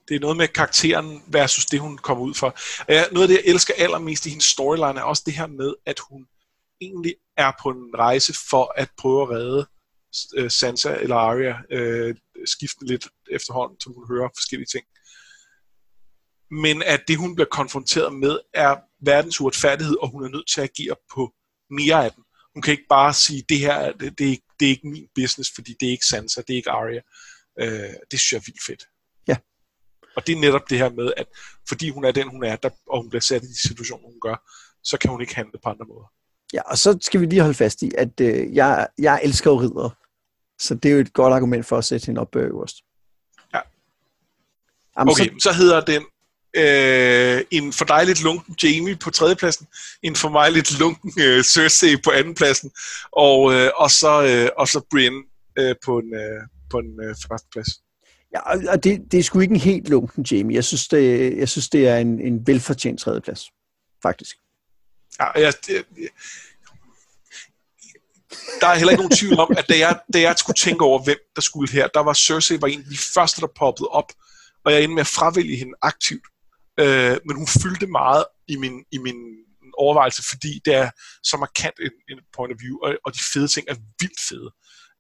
det er noget med karakteren versus det, hun kommer ud for. Ja, noget af det, jeg elsker allermest i hendes storyline, er også det her med, at hun egentlig er på en rejse for at prøve at redde uh, Sansa eller Arya, uh, skifte lidt efterhånden, som hun hører forskellige ting. Men at det, hun bliver konfronteret med, er verdens uretfærdighed, og hun er nødt til at agere på mere af den. Hun kan ikke bare sige, det her det, det, er, det er ikke min business, fordi det er ikke Sansa, det er ikke Arya. Uh, det synes jeg er vildt fedt. Ja. Og det er netop det her med, at fordi hun er den, hun er, der, og hun bliver sat i de situationer, hun gør, så kan hun ikke handle på andre måder. Ja, og så skal vi lige holde fast i, at øh, jeg, jeg elsker jo ridder. Så det er jo et godt argument for at sætte hende op øverst. Ja. Jamen, okay, så... så hedder den øh, en for dig lidt lunken Jamie på tredjepladsen, en for mig lidt lunken øh, Cersei på andenpladsen, og, øh, og, så, øh, og så Brienne øh, på en, øh, på en øh, førsteplads. Ja, og det, det er sgu ikke en helt lunken Jamie. Jeg synes, det, jeg synes, det er en, en velfortjent tredjeplads, faktisk. Ja, jeg, jeg, der er heller ikke nogen tvivl om, at da jeg, da jeg skulle tænke over, hvem der skulle her, der var Cersei var en af de første, der poppede op, og jeg endte med at fravælge hende aktivt. Øh, men hun fyldte meget i min, i min overvejelse, fordi det er så markant en, en point of view, og, og de fede ting er vildt fede.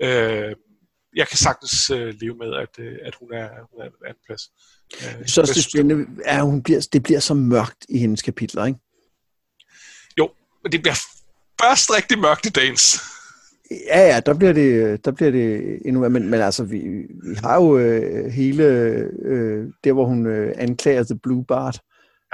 Øh, jeg kan sagtens øh, leve med, at, øh, at hun er, hun er en anden plads. Øh, så det spændende er, at hun bliver, det bliver så mørkt i hendes kapitler, ikke? Jo, men det bliver først rigtig mørkt i dagens. Ja, ja, der bliver det, der bliver det endnu men, men altså, vi, vi har jo øh, hele, øh, der hvor hun øh, anklager The Blue Bart.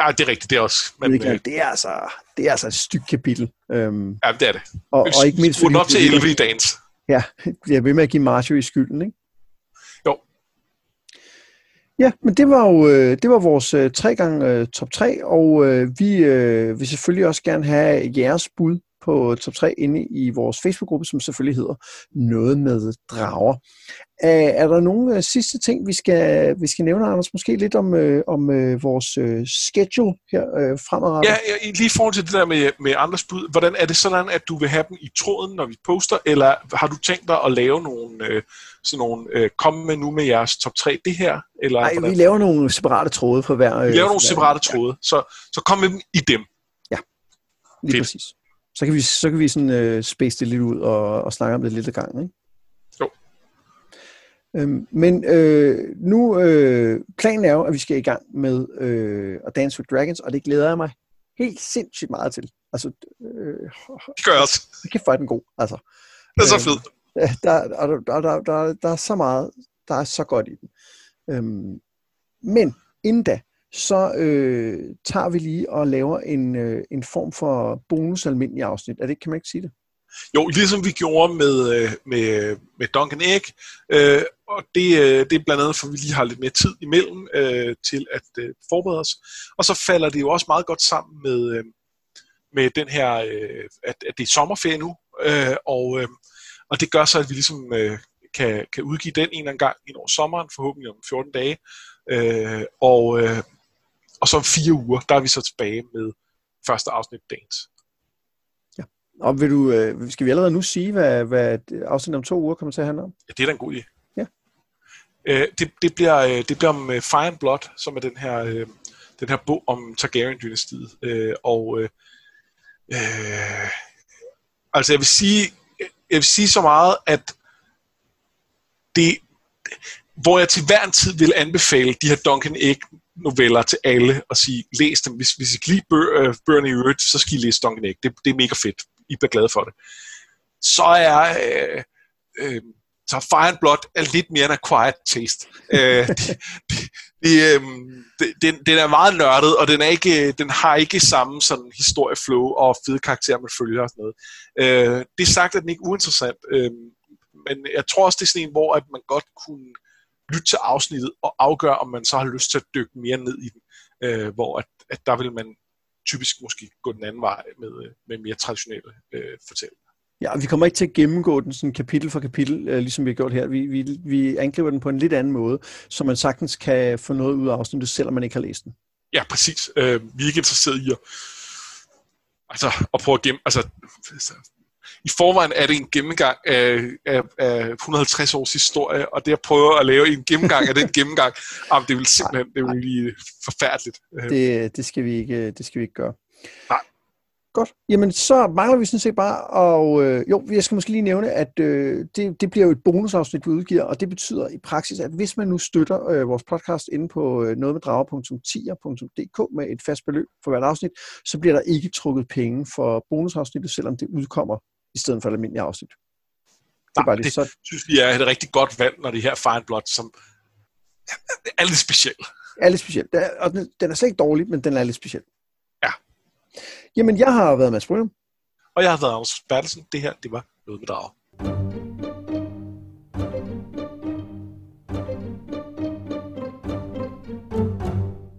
Ja, det er rigtigt, det er også. Men, det, det, er altså, det er altså et stykke kapitel. Øhm, ja, det er det. Og, og ikke mindst fordi... op til 11 i dagens. Ja, jeg vil med at give Marjorie skylden, ikke? Jo. Ja, men det var jo øh, det var vores øh, tre gange øh, top 3, og øh, vi øh, vil selvfølgelig også gerne have jeres bud på top 3 inde i vores Facebook-gruppe, som selvfølgelig hedder Noget med Drager. Er der nogle uh, sidste ting, vi skal, vi skal nævne, Anders? Måske lidt om, uh, om uh, vores schedule her fremadrettet? Ja, lige i forhold til det der med, med andres bud. Hvordan er det sådan, at du vil have dem i tråden, når vi poster, eller har du tænkt dig at lave nogle, sådan nogle uh, komme med nu med jeres top 3 det her? Eller Nej, hvordan? vi laver nogle separate tråde for hver... Vi laver nogle separate tråde, ja. så, så kom med dem i dem. Ja, lige Fedt. præcis. Så kan vi, så kan vi sådan øh, space det lidt ud og, og snakke om det lidt ad gangen, ikke? Jo. Øhm, men øh, nu, øh, planen er jo, at vi skal i gang med øh, at Dance with Dragons, og det glæder jeg mig helt sindssygt meget til. Altså, øh, det gør jeg også. Det kan få den god, altså. Det er så fedt. Øh, der, der, der, der, der, der er så meget, der er så godt i den. Øhm, men inden da, så øh, tager vi lige og laver en, øh, en form for bonus almindelig afsnit. Er det, kan man ikke sige det? Jo, ligesom vi gjorde med, øh, med, med Duncan Egg, øh, og det, øh, det er blandt andet, for vi lige har lidt mere tid imellem øh, til at øh, forberede os. Og så falder det jo også meget godt sammen med, øh, med den her, øh, at, at det er sommerferie nu, øh, og, øh, og det gør så, at vi ligesom øh, kan, kan udgive den en eller anden gang ind over sommeren, forhåbentlig om 14 dage. Øh, og, øh, og så om fire uger, der er vi så tilbage med første afsnit dagens. Ja. Og vil du, øh, skal vi allerede nu sige, hvad, hvad afsnit om to uger kommer til at handle om? Ja, det er da en god idé. Ja. Øh, det, det, bliver, øh, det bliver om uh, Fire and Blood, som er den her, øh, den her bog om Targaryen-dynastiet. Øh, og øh, øh, altså jeg vil sige, jeg vil sige så meget, at det, hvor jeg til hver en tid vil anbefale de her Duncan Egg noveller til alle og sige, læs dem. Hvis, hvis I kan lide bøger, øh, bøgerne i øvrigt, så skal I læse Duncan Egg. Det, det er mega fedt. I bliver glade for det. Så er øh, øh, så Fire and Blood er lidt mere en acquired taste. øh, det, det, øh, den, den er meget nørdet, og den, er ikke, den har ikke samme sådan historieflow og fede karakterer, man følger og sådan noget. Øh, det er sagt, at den ikke er uinteressant, øh, men jeg tror også, det er sådan en, hvor at man godt kunne lytte til afsnittet og afgøre, om man så har lyst til at dykke mere ned i den, øh, hvor at, at der vil man typisk måske gå den anden vej med, med mere traditionelle øh, fortællinger. Ja, vi kommer ikke til at gennemgå den sådan kapitel for kapitel, øh, ligesom vi har gjort her. Vi, vi, vi angriber den på en lidt anden måde, så man sagtens kan få noget ud af afsnittet, selvom man ikke har læst den. Ja, præcis. Øh, vi er ikke interesseret i at, altså, at prøve at gemme... Altså, i forvejen er det en gennemgang af, af, af 150 års historie, og det at prøve at lave en gennemgang af den gennemgang, jamen, det vil simpelthen det vil blive forfærdeligt. Det, det, skal vi ikke, det skal vi ikke gøre. Nej. Godt. Jamen, så mangler vi sådan set bare, og øh, jo, jeg skal måske lige nævne, at øh, det, det bliver jo et bonusafsnit, vi udgiver, og det betyder i praksis, at hvis man nu støtter øh, vores podcast inde på øh, nogetmeddrager.10.dk med et fast beløb for hvert afsnit, så bliver der ikke trukket penge for bonusafsnittet, selvom det udkommer i stedet for et almindeligt afsnit. Det, er bare det, det så... synes vi er et rigtig godt valg, når det her Fine Blood, som er lidt speciel. Er lidt speciel. Og den, den er slet ikke dårlig, men den er lidt speciel. Ja. Jamen, jeg har været Mads Brynum. Og jeg har været Anders Bertelsen. Det her, det var Noget med Drager.